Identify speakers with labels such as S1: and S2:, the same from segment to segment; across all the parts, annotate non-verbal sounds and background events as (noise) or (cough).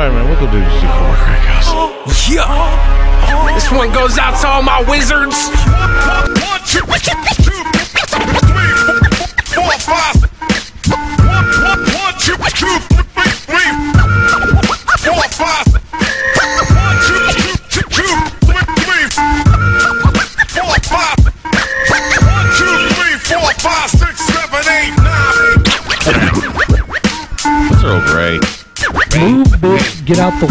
S1: fine, man. We'll go do this Cobra Crack House.
S2: Yeah. This one goes out to all my wizards.
S3: One, two, two, three, four, five. One, one, one, two, two, three, three, four, five. One, two, two, two, two, three, three, four, five. One, two, three, four, five, six, seven, eight, nine.
S1: That's Earl Grey.
S4: Move, bitch. Get out the.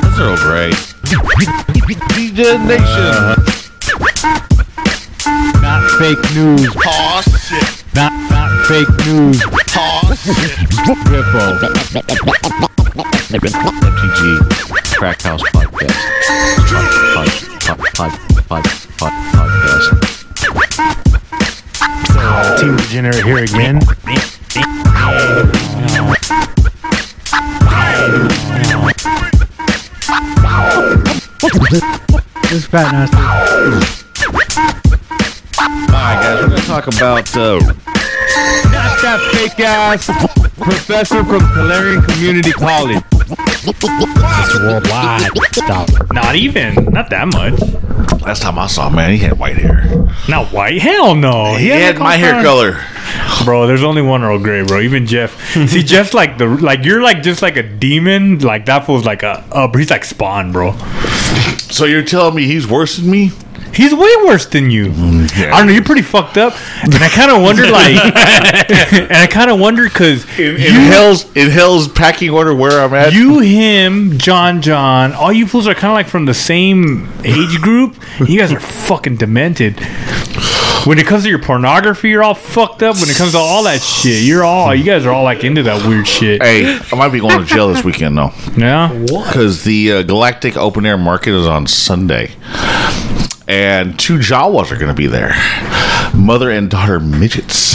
S1: That's Earl Grey. DJ Nation.
S4: Not fake news.
S1: Oh shit.
S4: Not not fake news.
S1: Oh shit.
S4: Riffo.
S1: MTG Crack House Podcast. Pod, pod, pod, pod, pod, podcast.
S5: Team Degenerate here again.
S4: This fat nasty.
S1: Alright, guys, we're gonna talk about uh,
S4: Not that fake ass professor from Calarian Community College.
S5: It's worldwide. Stop.
S6: Not even. Not that much.
S1: last time I saw him, man, he had white hair.
S6: Not white. Hell no.
S1: He,
S6: has
S1: had
S6: like
S1: my hair
S6: kinds-
S1: color.
S6: Bro, there's only one Earl Grey, bro. Even Jeff. (laughs) See, Jeff's like the like you're like just like a demon. Like that fool's like a up. He's like Spawn, bro.
S1: So you're telling me he's worse than me?
S6: He's way worse than you.
S1: Mm, yeah.
S6: I don't know. You're pretty fucked up, and I kind of wonder, (laughs) like, (laughs) and I kind of wonder because
S1: In, in hell's in hell's packing order where I'm at.
S6: you, him, John, John, all you fools are kind of like from the same age group. You guys are fucking demented. When it comes to your pornography, you're all fucked up. When it comes to all that shit, you're all you guys are all like into that weird shit.
S1: Hey, I might be going to jail this weekend though,
S6: Yeah.
S1: because the uh, Galactic Open Air Market is on Sunday, and two Jawas are going to be there, mother and daughter midgets.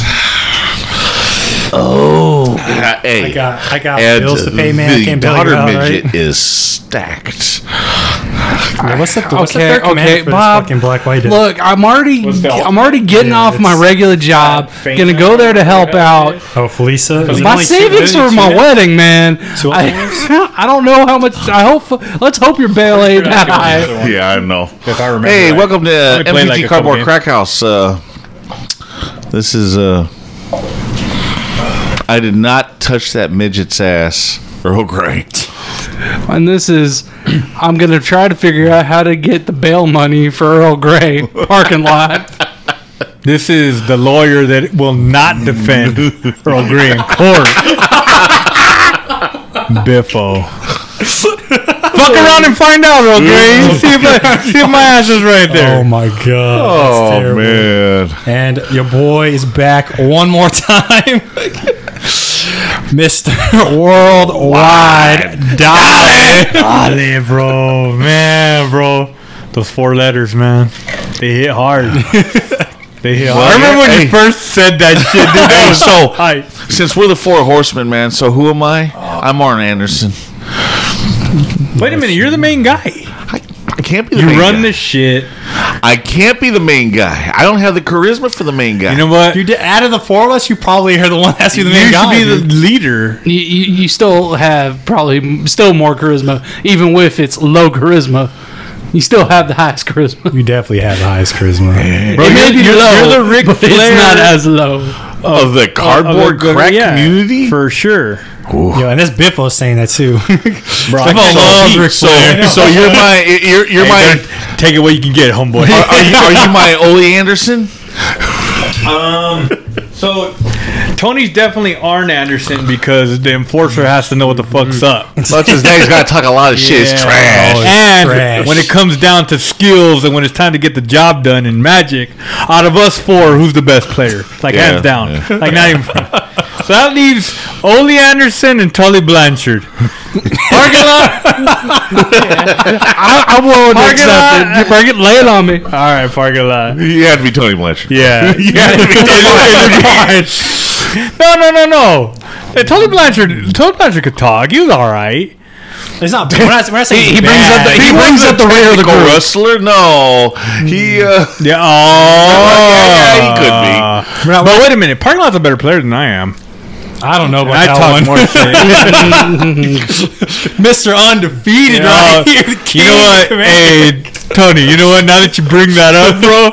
S1: Oh, hey,
S5: I got I got bills to pay, man. I
S1: the
S5: can't bail you
S1: daughter
S5: out,
S1: midget
S5: right?
S1: is stacked.
S5: Yeah, what's the what's the
S7: Okay,
S5: third command
S7: okay,
S5: for
S7: Bob.
S5: fucking black white?
S7: Look, I'm already
S6: the-
S7: I'm already getting
S5: Yeah,
S7: off my regular job.
S6: faint
S7: Gonna go there to help out.
S5: Oh, Felisa.
S7: My
S5: only
S7: savings for my
S5: minutes?
S7: wedding, man. I. (laughs) I don't know how much. I hope. Let's hope your bail ain't that high.
S1: Yeah, I know.
S6: If I remember.
S1: Hey,
S6: right.
S1: welcome to uh,
S6: only like
S1: Cardboard
S6: games.
S1: Crack House. Uh, this is uh, I did not touch that midget's ass. Earl Grey.
S7: And this is. I'm gonna try to figure out how to get the bail money for Earl Grey parking lot.
S6: This is the lawyer that will not defend Earl Grey in court. Biffo. Fuck around and find out, Earl Grey. (laughs) See if, I, see if my ass is right there.
S5: Oh my god.
S1: Oh
S5: that's
S1: man.
S5: And your boy is back one more time. (laughs) Mr. (laughs) Worldwide Dolly. (laughs)
S6: Dale, bro. Man, bro. Those four letters, man. They hit hard. (laughs) They hit hard. I remember when
S1: hey.
S6: you first said that shit, dude. That
S1: Hey,
S6: was
S1: so
S6: hype.
S1: since we're the four horsemen, man. So who am I? I'm Arn Anderson.
S6: Wait a minute, you're the main guy.
S1: I, I can't be the
S6: You
S1: main
S6: run
S1: guy.
S6: this shit.
S1: I can't be the main guy. I don't have the charisma for the main guy.
S6: You know what?
S5: You did, out of the four of us, you probably are the one that's the main guy.
S6: You
S5: main
S6: should be the leader.
S7: You, you, you still have probably m- still more charisma, even with its low charisma. You still have the highest charisma.
S5: You definitely have the highest charisma.
S6: Bro,
S7: it may
S6: you're-
S7: be
S6: you're-
S7: low,
S6: you're the Ric
S7: but it's
S6: Flair
S7: not as low.
S1: of the cardboard
S6: Of a-
S1: crack
S6: yeah,
S1: community.
S6: for sure.
S5: Yo, and this Biffo saying that too. (laughs)
S6: Bro, I
S5: Biffo
S6: can't-
S5: loves Ric
S1: so,
S5: Flair.
S1: so you're my you're you're
S6: Hey,
S1: my
S6: take it what you can get, homeboy.
S1: are, are you, are you my (laughs) Ole Anderson?
S6: um, so Tony's definitely Arn Anderson because the enforcer has to know what the fuck's up.
S1: That's his name. He's got to talk a lot of shit. It's trash.
S5: Oh,
S6: And
S5: trash.
S6: when it comes down to skills and when it's time to get the job done in Magic, out of us four, who's the best player? Like
S1: Yeah,
S6: hands down.
S1: yeah.
S6: Like not even. (laughs) So that leaves Ole Anderson and Tully Blanchard. (laughs) Parking lot.
S7: I, I'm willing to
S6: Parking
S7: accept
S6: lot.
S7: it. You bring lay it on me.
S6: All right, parking lot.
S1: You had to be Tony Blanchard.
S6: Yeah. (laughs)
S1: You had to be Tony (laughs) Blanchard.
S6: No, no, no, no. Hey, Tully Blanchard, Tully Blanchard could talk. He was all right.
S5: It's not. We're not, we're not saying
S7: He, he brings up the,
S5: bad.
S7: he brings up the rear of the
S1: Technical
S7: group.
S1: wrestler? No. He. Uh,
S6: Yeah. Oh.
S1: yeah, yeah, he could be.
S5: Not-
S6: But wait a minute. Parking lot's a better player than I am.
S5: I don't know about
S6: I
S5: that
S6: talk
S5: one.
S6: more shit. (laughs)
S5: Mr. Undefeated
S6: Yeah.
S5: right oh, here. the
S6: You know what? Hey, Tony, you know what? Now that you bring that up, bro,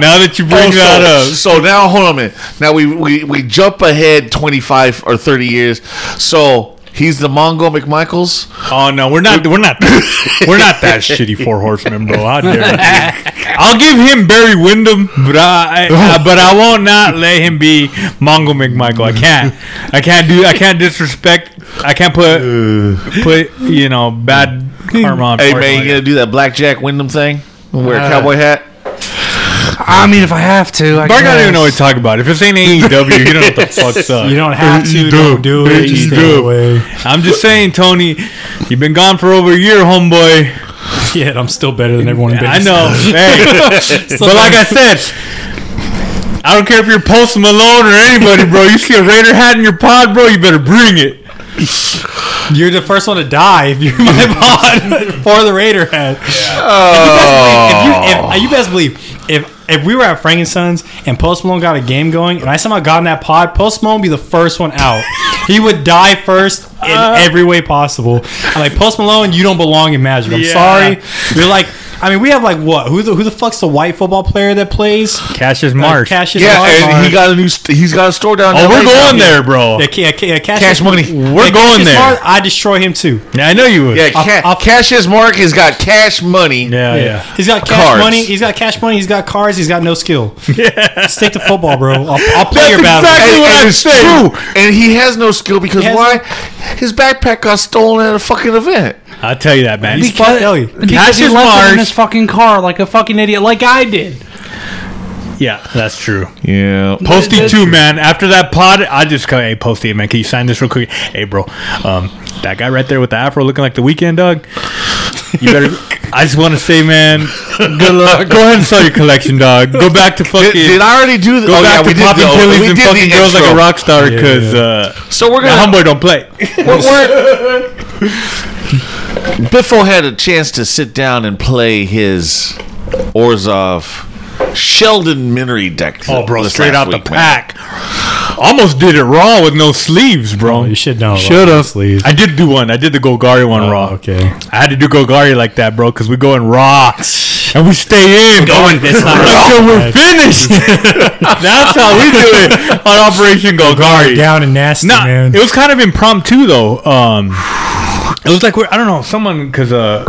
S6: now that you bring
S1: Oh,
S6: that up,
S1: so, so now hold on a minute. Now we, we we jump ahead twenty five or thirty years. So he's the Mongo McMichaels.
S6: Oh no, we're not. We're not. (laughs) We're not that shitty four horsemen, bro. How dare you? (laughs) I'll give him Barry Windham, but I, I (laughs) oh. but I won't not let him be Mongo McMichael. I can't. I can't do. I can't disrespect. I can't put uh. put you know bad karma on.
S1: Hey man, you gonna do that blackjack Windham thing? Wear a uh, cowboy hat.
S7: I mean, if I have to, I
S6: Bart don't
S7: guess.
S6: even know what to talk about. If this ain't AEW, you don't know what the fuck's (laughs) up.
S5: You don't have to. Don't do it.
S6: You
S5: Stay
S6: do.
S5: away.
S6: I'm just saying, Tony, you've been gone for over a year, homeboy. (laughs)
S5: Yeah, I'm still better than everyone in
S6: I
S5: business.
S6: know. (laughs) Hey. but like I said, I don't care if you're Post Malone or anybody, bro. You see a Raider hat in your pod, bro, you better bring it.
S5: You're the first one to die if you're (laughs) my pod for the Raider hat.
S1: Oh,
S5: If you, if, uh, you best believe if if we were at Frankensons and Post Malone got a game going and I somehow got in that pod, Post Malone would be the first one out. He would die first in uh. every way possible. I'm like Post Malone, you don't belong in Magic. I'm
S6: Yeah.
S5: sorry. You're like. I mean, we have like what? Who the who the fuck's the white football player that plays?
S6: Cassius
S5: Uh,
S6: Marsh.
S5: Cassius
S1: yeah,
S5: Marsh.
S1: and he got a new. St- he's got a store down.
S6: oh, we're going there, bro.
S5: Yeah, Ca- Ca- Cassius,
S1: Cash money.
S6: We're
S5: Yeah,
S6: going
S5: Cassius
S6: there.
S5: Marsh, I destroy him too.
S6: Yeah, I know you would.
S1: Yeah,
S5: I'll-
S1: ca-
S5: I'll-
S1: Cassius Mark has got cash money.
S6: yeah,
S5: Yeah.
S6: yeah.
S5: He's got cash
S1: Cards.
S5: money. He's got cash money. He's got cars. He's got no skill. (laughs) Yeah. Stick to football, bro. I'll, I'll play
S6: That's
S5: your battle.
S6: exactly
S1: And,
S6: what
S1: and
S6: I
S1: it's
S6: say.
S1: true. And he has no skill because
S5: He has
S1: why? His backpack got stolen at a fucking event.
S6: I'll tell you that, man.
S5: He's fuck Ellie.
S7: Because he
S6: Cassius
S7: left it in
S6: Marsh.
S7: his fucking car like a fucking idiot, like I did.
S6: Yeah, that's true.
S1: Yeah.
S6: Posty
S7: That's
S6: too,
S7: true.
S6: man. After that pod, I just go, hey, Posty, man, can you sign this real quick? Hey, bro, um, that guy right there with the afro looking like the Weeknd dog. You better. (laughs) I just want to say, man, good luck. Go ahead and sell your collection, dog. Go back to fucking.
S1: Did, did I already do the?
S6: Go
S1: oh,
S6: back
S1: yeah, we
S6: to
S1: did
S6: popping
S1: the,
S6: pillies
S1: we
S6: and
S1: did
S6: fucking
S1: the
S6: girls like a rock star because uh,
S1: So we're gonna.
S6: homeboy don't play.
S1: we're, we're- (laughs) (laughs) Biffo had a chance to sit down and play his Orzhov Sheldon Minery deck.
S6: Oh, bro, straight
S1: last
S6: out the
S1: week, man.
S6: pack. Almost did it raw with no sleeves, bro.
S5: Oh, you should know.
S6: Should have.
S5: Sleeves.
S6: I did do one. I did the Golgari one raw.
S5: okay.
S6: I had to do Golgari like that, bro, because we're going raw and we stay in
S5: Going this not (laughs)
S6: until we're finished. (laughs) That's how we do it on Operation Golgari.
S5: Down and nasty,
S6: Nah,
S5: man.
S6: it was kind of impromptu though. Um, it was like we're, I don't know someone because uh,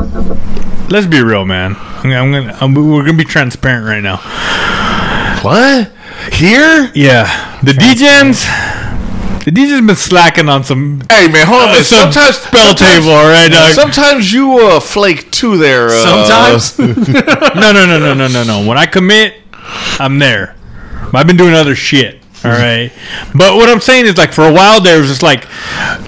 S6: let's be real, man. I'm, gonna- I'm gonna I'm, we're gonna be transparent right now.
S1: What? Here?
S6: Yeah, the DJs, the DJs been slacking on some
S1: Hey man, hold on
S6: some
S1: Sometimes
S6: spell
S1: sometimes-
S6: table, all right, dog.
S1: Sometimes you uh, flake too there. Uh,
S5: Sometimes. (laughs)
S6: no, no, no, no, no, no, no. When I commit, I'm there. I've been doing other shit. (laughs) All right, but what I'm saying is like for a while there it was just like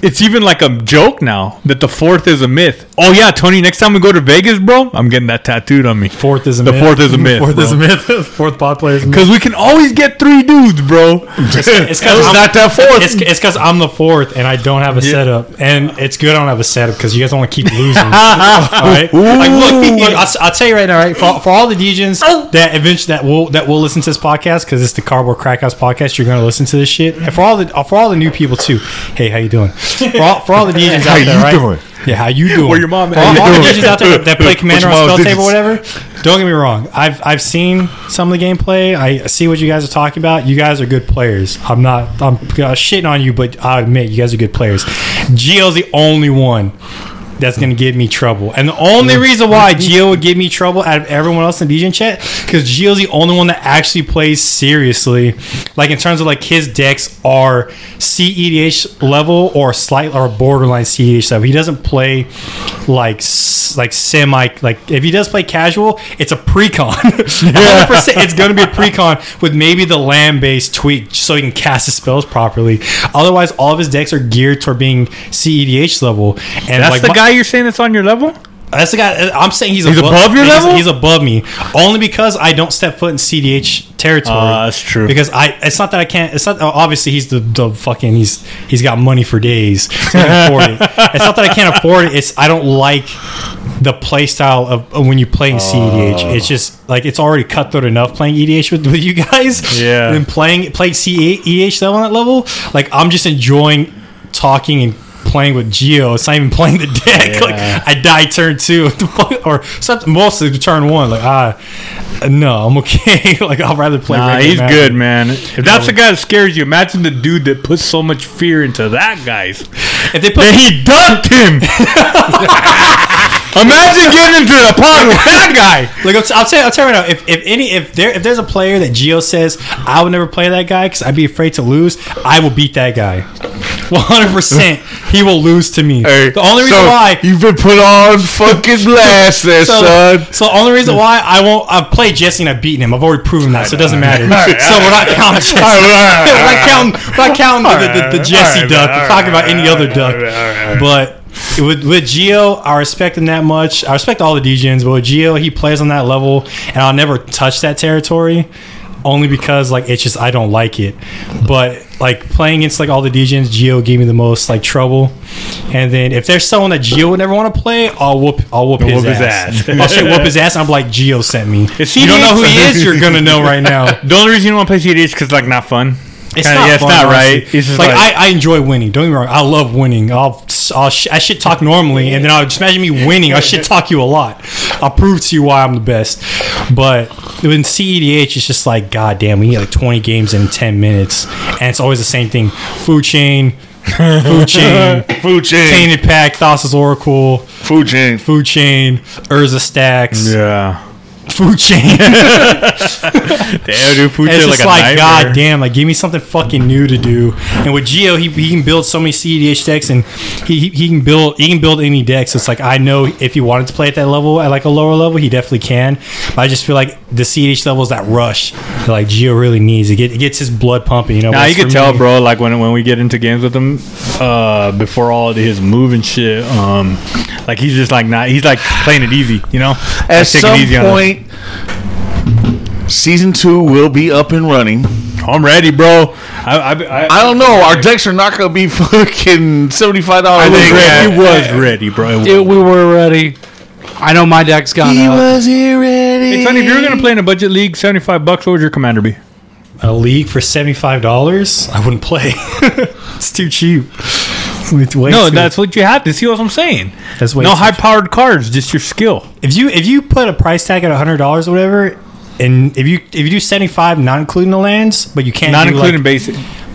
S6: it's even like a joke now that the fourth is a myth. Oh yeah, Tony. Next time we go to Vegas, bro, I'm getting that tattooed on me
S5: Fourth is a myth.
S6: The
S5: myth.
S6: fourth is a myth, (laughs)
S5: Fourth is a myth. (laughs) Fourth pod player is a myth.
S6: because we can always get three dudes, bro.
S5: It's because
S1: not that fourth.
S5: It's it's because I'm the fourth and I don't have a setup, and it's good I don't have a setup because you guys don't want to keep losing. all right, like look, look I'll, s- I'll tell you right now, right? For, for all the DJs oh. that eventually that will that will listen to this podcast because it's the Cardboard Crackhouse podcast, you're going to listen to this shit, and for all the for all the new people too. Hey, how you doing? For all, for all the (laughs) DJs out there,
S1: you
S5: right?
S1: doing?
S5: Yeah, how you doing?
S6: Where your mom
S5: For all,
S6: How
S5: all the? DJs out there that play (laughs) Commander on
S1: Which
S5: Spell Table or whatever. Don't get me wrong. I've I've seen some of the gameplay. I see what you guys are talking about. You guys are good players. I'm not. I'm uh, shitting on you, but I admit you guys are good players. Gio's the only one that's gonna give me trouble, and the only reason why Gio would give me trouble out of everyone else in DJ chat because Gio's the only one that actually plays seriously. Like in terms of like his decks are CEDH level or slight or borderline CEDH level. He doesn't play like like semi like if he does play casual, it's a precon. (laughs) 100% it's going to be a precon with maybe the land based tweak so he can cast his spells properly. Otherwise, all of his decks are geared toward being CEDH level. And
S6: That's
S5: like
S6: the
S5: my-
S6: guy you're saying that's on your level.
S5: that's the guy. I'm saying he's,
S6: He's above your
S5: he's-
S6: level?
S5: He's above me only because I don't step foot in CDH territory.
S6: Ah, that's true.
S5: Because I, it's not that I can't. It's not obviously he's the, the fucking he's he's got money for days. So afford it. (laughs) It's not that I can't afford it. It's I don't like the play style of, of when you playing CEDH. It's just like it's already cutthroat enough playing EDH with, with you guys.
S6: Yeah. (laughs)
S5: And playing playing CEDH level on that level, like I'm just enjoying talking and playing with Geo. It's not even playing the deck. (laughs)
S6: Yeah.
S5: Like I die turn two, (laughs) what the fuck? or something, mostly turn one. Like ah, no, I'm okay. (laughs) like I'll rather play.
S6: Nah, he's
S5: Magic.
S6: good, man. If that's the guy that scares you, imagine the dude that puts so much fear into that guy's.
S5: If they put
S6: That he ducked him. Imagine getting into the pot with (laughs) that guy.
S5: Like I'll, I'll tell you, I'll tell you right now. If, if any if there if there's a player that Geo says I would never play that guy because I'd be afraid to lose, I will beat that guy. One hundred percent, he will lose to me. the only reason why.
S1: you've been put on fucking (laughs) blast there,
S5: So,
S1: son.
S5: so the only reason why I won't I've played Jesse and I've beaten him. I've already proven that, so it doesn't matter. So we're not counting Jesse. (laughs) we're not counting we're not counting the, the, the Jesse duck. We're talking about any other duck. But with with Geo, I respect him that much. I respect all the DJs, but with Geo, he plays on that level, and I'll never touch that territory. Only because like it's just I don't like it, but like playing against like all the DJs, Geo gave me the most like trouble. And then if there's someone that Geo would never want to play, I'll whoop I'll whoop, his,
S6: whoop his
S5: ass.
S6: ass.
S5: I'll straight whoop his ass. And I'm like Geo sent me.
S6: Is
S5: you don't know who he is, you're gonna know right now. (laughs)
S6: The only reason you don't want to play CDH is because like not fun.
S5: It's
S6: Kinda-
S5: not,
S6: yeah, it's
S5: fun,
S6: not
S5: honestly.
S6: right. It's just
S5: like,
S6: like-
S5: I, I enjoy winning. Don't get me wrong. I love winning. I'll, I'll sh- I shit talk normally, and then I'll just imagine me winning. I shit talk you a lot. I'll prove to you why I'm the best. But in CEDH, it's just like, god damn, we need like 20 games in 10 minutes, and it's always the same thing. Food chain, food (laughs) chain,
S1: Food chain.
S5: tainted pact, Thassa's Oracle,
S1: Food chain.
S5: food chain, Urza stacks,
S6: Yeah.
S5: Food chain. (laughs) (laughs)
S6: Damn, dude, food
S5: And it's just
S6: like,
S5: like, god damn, like give me something fucking new to do. And with Geo, he, he can build so many CEDH decks, and he, he he can build he can build any decks. It's like I know if he wanted to play at that level, at like a lower level, he definitely can. But I just feel like the CEDH level is that rush that like Geo really needs. It, get, it gets his blood pumping. You know,
S6: Nah, you can tell,
S5: me-
S6: bro. Like when when we get into games with him, uh, before all of his move and shit, um, like he's just like not. He's like playing it easy, you know.
S1: At
S6: Like,
S1: some
S6: it easy on us.
S1: point, season two will be up and running.
S6: I'm ready, bro. I I, I,
S1: I don't know. Our decks are not going to be (laughs) fucking seventy five
S6: I
S1: dollars.
S6: think he was ready, bro. It
S7: It, we were ready. I know my deck's gone
S1: He
S7: up.
S1: was here ready.
S6: Hey, Tony, if you were gonna play in a budget league, seventy five bucks, what would your commander be?
S5: a league for seventy five dollars, I wouldn't play. (laughs) it's too cheap. (laughs) It's way
S6: No,
S5: too-
S6: that's what you have to see. What I'm saying.
S5: That's way
S6: no
S5: too
S6: high powered cards, just your skill.
S5: if you if you put a price tag at hundred dollars or whatever, and if you if you do seventy five, not including the lands, but you can't
S6: Not
S5: do,
S6: including
S5: like,
S6: basic.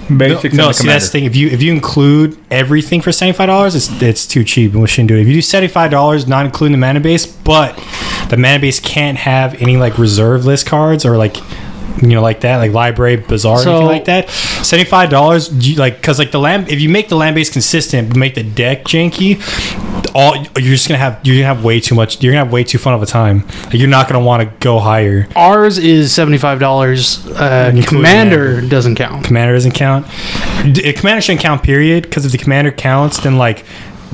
S5: no,
S6: Basics
S5: no
S6: the
S5: see that's the thing. If you if you include everything for seventy five dollars, it's it's too cheap and we shouldn't do it. If you do seventy five dollars, not including the mana base, but the mana base can't have any like reserve list cards or like you know like that like library bazaar or
S7: So-
S5: anything like that seventy five dollars like because like the land if you make the land base consistent but make the deck janky all you're just gonna have you're gonna have way too much you're gonna have way too fun of a time like, you're not gonna want to go higher
S7: Ours is seventy five dollars. Uh,
S5: Including
S7: Commander doesn't count.
S5: commander doesn't count D- commander shouldn't count period because if the commander counts then like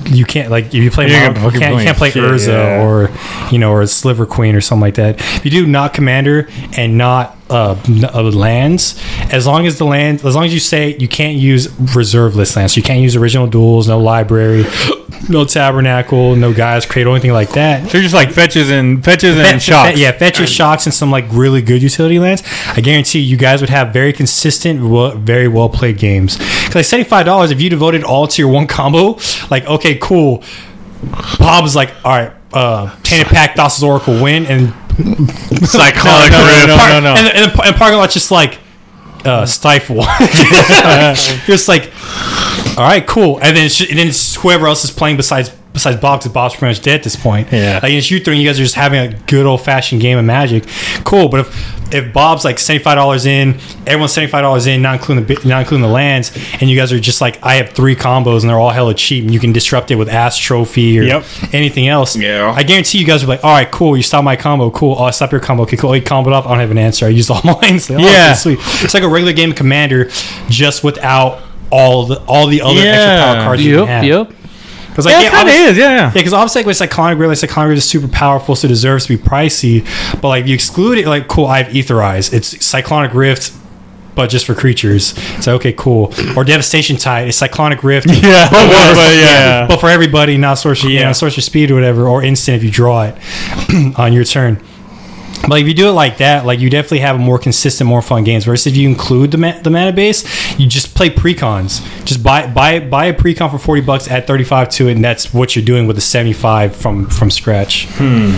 S5: you can't like if you play
S6: You're
S5: Mon- you can't, you
S6: play
S5: can't play
S6: shit,
S5: Urza
S6: yeah.
S5: or you know or Sliver Queen or something like that. If you do not commander and not uh, uh, lands, as long as the land, as long as you say you can't use reserve list lands, you can't use original duels, no library, (gasps) no tabernacle, no Gaea's Cradle or anything like that.
S6: So you're just like fetches and fetches and shocks.
S5: fe- yeah, fetches, shocks, and some like really good utility lands. I guarantee you guys would have very consistent, very well played games. Because like seventy five dollars, if you devoted all to your one combo, like okay, cool. Bob's like, all right, uh, Tainted Pact, Thassa's Oracle win, and (laughs)
S1: Cyclonic
S6: No, no, no, no, no, no.
S5: And, and, and parking lot's just like uh, stifle. (laughs) just like, all right, cool. And then it's, and then it's whoever else is playing besides besides Bob, because Bob's pretty much dead at this point.
S6: Yeah.
S5: Like it's you three, and you guys are just having a good old fashioned game of Magic. Cool, but if if Bob's like seventy five dollars in, everyone's seventy five dollars in, not including the not including the lands, and you guys are just like, I have three combos and they're all hella cheap, and you can disrupt it with Ass Trophy or
S6: Yep.
S5: anything else.
S1: Yeah.
S5: I guarantee you guys are like, all right, cool. You stop my combo, cool. Oh, I stop your combo, okay, cool. Oh, you comboed off. I don't have an answer. I used all (laughs) my lines. Like, oh,
S6: Yeah.
S5: sweet. It's like a regular game of Commander, just without all the all the other extra power cards you have.
S7: yep.
S5: It's like,
S6: Yeah,
S5: yeah,
S6: it kind of is. Yeah.
S5: yeah, because obviously, like with Cyclonic like Cyclonic Rift is super powerful, so it deserves to be pricey. But like, you exclude it, like, cool, I have Aetherize. It's Cyclonic Rift but just for creatures. So okay, cool. Or Devastation Tide, it's Cyclonic Rift. (laughs)
S6: Yeah,
S5: but,
S6: but- but yeah.
S5: but for everybody, not sorcerer, you
S6: Yeah.
S5: know, sorcerer speed or whatever, or instant if you draw it (clears throat) on your turn. But if you do it like that, like you definitely have a more consistent, more fun games. Versus if you include the ma- the mana base, you just play precons. Just buy buy buy a precon for forty bucks, add thirty five to it, and that's what you're doing with the seventy five from from scratch. Hmm.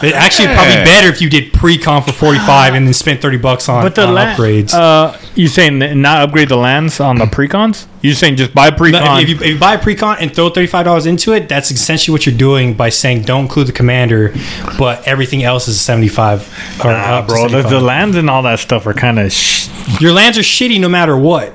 S5: It actually probably better if you did precon for forty five and then spent thirty bucks on,
S6: But the
S5: on
S6: la-
S5: upgrades.
S6: Uh, you saying not upgrade the lands on the precons? You saying just buy
S5: No,
S6: precon?
S5: if, you, if you buy a precon and throw thirty five dollars into it, that's essentially what you're doing by saying don't include the commander, but everything else is seventy five. Or
S6: Nah,
S5: up to
S6: bro, the, the lands and all that stuff are kind of. Sh-
S5: Your lands are shitty no matter what.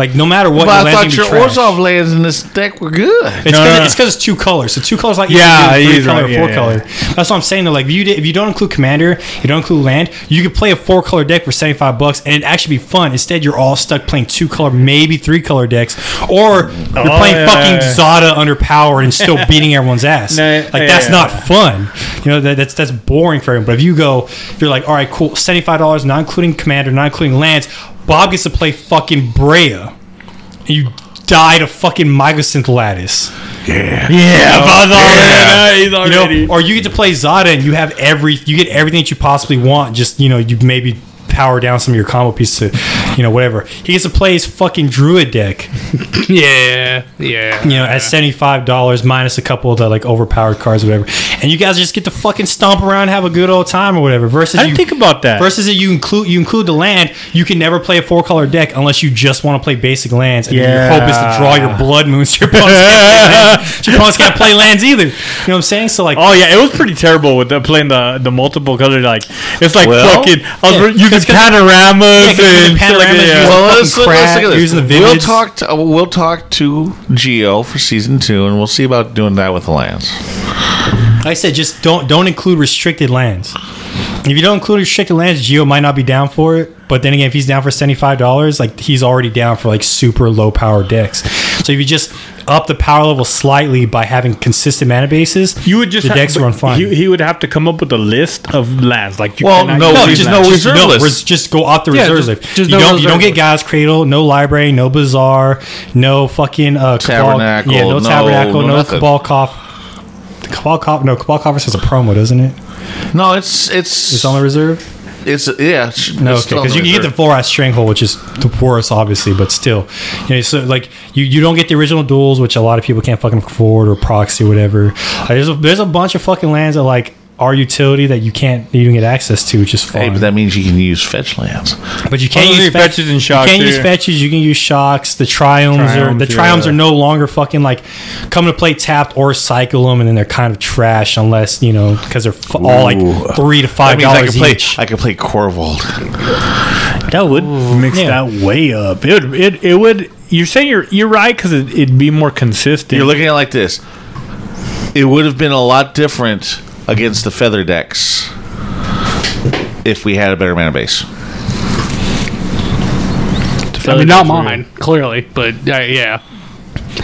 S5: Like no matter what,
S1: But
S5: your
S1: I thought your
S5: gonna be trash.
S1: Orzhov lands in this deck were good.
S5: It's because
S6: no, no.
S5: it's, 'cause it's two colors. So two colors like
S6: Yeah,
S5: you can do
S6: he's
S5: three color
S6: right.
S5: or four
S6: Yeah,
S5: color. That's what I'm saying. Though, like if you did, if you don't include commander, you don't include land, you could play a four color deck for seventy five bucks, and it actually be fun. Instead, you're all stuck playing two color, maybe three color decks, or you're
S6: Oh,
S5: playing
S6: yeah,
S5: fucking
S6: yeah, yeah.
S5: Zada underpowered and still (laughs) beating everyone's ass.
S6: No,
S5: like
S6: yeah,
S5: that's
S6: yeah.
S5: not fun. You know that, that's that's boring for everyone. But if you go, if you're like, all right, cool, seventy five dollars, not including commander, not including lands. Bob gets to play fucking Breya. And you die to fucking Mycosynth Lattice.
S6: yeah, oh, Buzz already. He's
S5: You
S6: already.
S5: know, or you get to play Zada and you have every, you get everything that you possibly want. Just you know, you maybe power down some of your combo pieces to, you know, whatever. He gets to play his fucking Druid deck. (laughs)
S7: Yeah, yeah.
S5: You know, at seventy five dollars minus a couple of the like overpowered cards, or whatever. And you guys just get to fucking stomp around, and have a good old time, or whatever. Versus
S6: I didn't think about that.
S5: Versus if you include you include the land, you can never play a four color deck unless you just want to play basic lands. And then your hope is to draw your blood moons. (laughs) Your opponents can't play lands. Your opponents can't play lands either. You know what I'm saying? So like,
S6: Oh yeah, it was pretty terrible with the, playing the the multiple color. Like it's like
S1: Well,
S6: fucking. I was
S5: yeah,
S6: re- using
S5: 'cause- 'cause-
S6: panoramas
S5: Yeah, 'cause using
S6: and shit like that, yeah.
S1: Well, let's, let's look at this. we'll talk. To, uh, we'll talk to Geo for season two, and we'll see about doing that with the lands.
S5: like I said, just don't don't include restricted lands. If you don't include restricted lands, Geo might not be down for it. But then again, if he's down for seventy five dollars, like he's already down for like super low power decks. So if you just up the power level slightly by having consistent mana bases,
S6: You would just
S5: the decks
S6: but
S5: run fine.
S6: He, he would have to come up with a list of lands. Like you
S1: Well, no,
S5: no, just
S1: no
S6: lands.
S5: no,
S1: reserve
S5: just, no,
S1: list.
S5: res- just go off the
S7: Yeah,
S5: reserve list.
S7: just
S5: you
S7: no
S5: don't you don't get
S7: list.
S5: Gaea's Cradle, no library, no Bazaar, no fucking uh, Cabal,
S1: Tabernacle,
S5: yeah, no,
S1: no-
S5: tabernacle,
S1: no
S5: no. Cabal Coff. Cabal Coff, no Cabal Coffers has a promo, doesn't it?
S1: No, it's it's
S5: It's on the reserve.
S1: It's yeah. It's,
S5: No,
S1: it's
S5: okay, because you, you get the
S1: reserve.
S5: Fluoride Stranglehold, which is the worst, obviously, but still, you know, so like you, you don't get the original duels, which a lot of people can't fucking afford, or proxy, or whatever. Like, there's a, there's a bunch of fucking lands that like are utility that you can't even get access to, which is fine.
S1: Hey, but that means you can use fetch lands.
S5: But you can't
S6: Oh,
S5: use
S6: you
S5: fetch-
S6: fetches and shocks,
S5: You can't use fetches. You can use shocks. The triomes, are the
S6: Triomes,
S5: triomes are no longer fucking like coming to play tapped or cycle them, and then they're kind of trash unless you know because they're f- all like three to five
S1: means I
S5: dollars
S1: can play.
S5: each.
S1: I could play Korvold.
S6: That would mix
S5: Yeah.
S6: that way up. It would, it, it would. You're saying you're you're right because it, it'd be more consistent.
S1: You're looking at it like this. It would have been a lot different against the feather decks if we had a better mana base.
S7: I mean, not mine, clearly, but uh, yeah.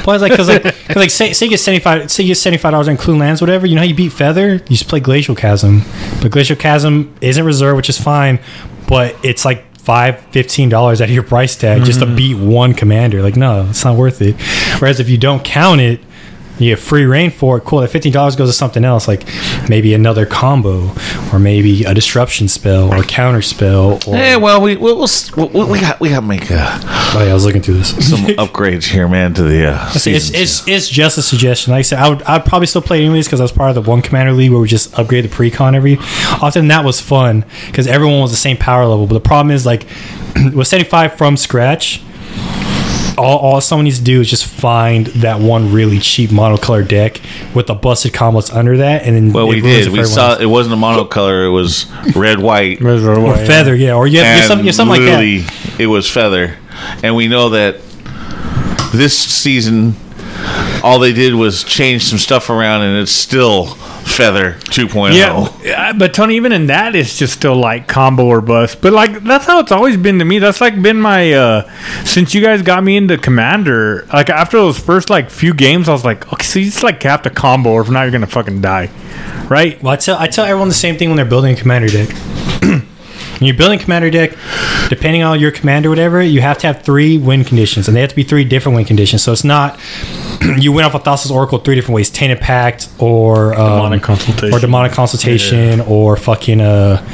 S5: Plus, like, because like, 'cause, like, say, say you get seventy five, say you get seventy five dollars including lands, whatever. You know how you beat Feather? You just play Glacial Chasm, but Glacial Chasm isn't reserved, which is fine, but it's like five, fifteen dollars out of your price tag just to beat one commander. Like, no, it's not worth it. Whereas if you don't count it. You have free reign for it. Cool. That fifteen dollars goes to something else, like maybe another combo, or maybe a disruption spell, or counter spell. Or,
S1: Yeah, well, we we'll, we'll, s- we, we got we got to make uh,
S5: oh yeah, I was looking through this.
S1: some (laughs) upgrades here, man. To the uh,
S5: It's, it's, it's just a suggestion. Like I said, I would I'd probably still play anyways because I was part of the one commander league where we just upgrade the precon every. Often that was fun because everyone was the same power level. But the problem is like (clears throat) with seventy five from scratch. All, all someone needs to do is just find that one really cheap monocolor deck with the busted combos under that, and then
S1: well,
S5: it
S1: we did. We saw
S5: else.
S1: it wasn't a monocolor. It was red, white,
S5: or feather, yeah, or you have, you something, you have something like that.
S1: literally it was feather. And we know that this season, all they did was change some stuff around, and it's still feather oh. 2.0.
S6: Yeah, yeah, but Tony, even in that, it's just still like combo or bust. But like that's how it's always been to me. That's like been my uh since you guys got me into Commander. Like after those first like few games, I was like, okay, so you just like have to combo, or if not, you're gonna fucking die, right?
S5: Well, I tell I tell everyone the same thing when they're building a commander deck. When you're building commander deck, depending on your commander, or whatever, you have to have three win conditions, and they have to be three different win conditions. So it's not (clears throat) you win off of Thassa's Oracle three different ways: Tainted Pact, or um,
S6: Demonic Consultation.
S5: or demonic consultation, or fucking uh.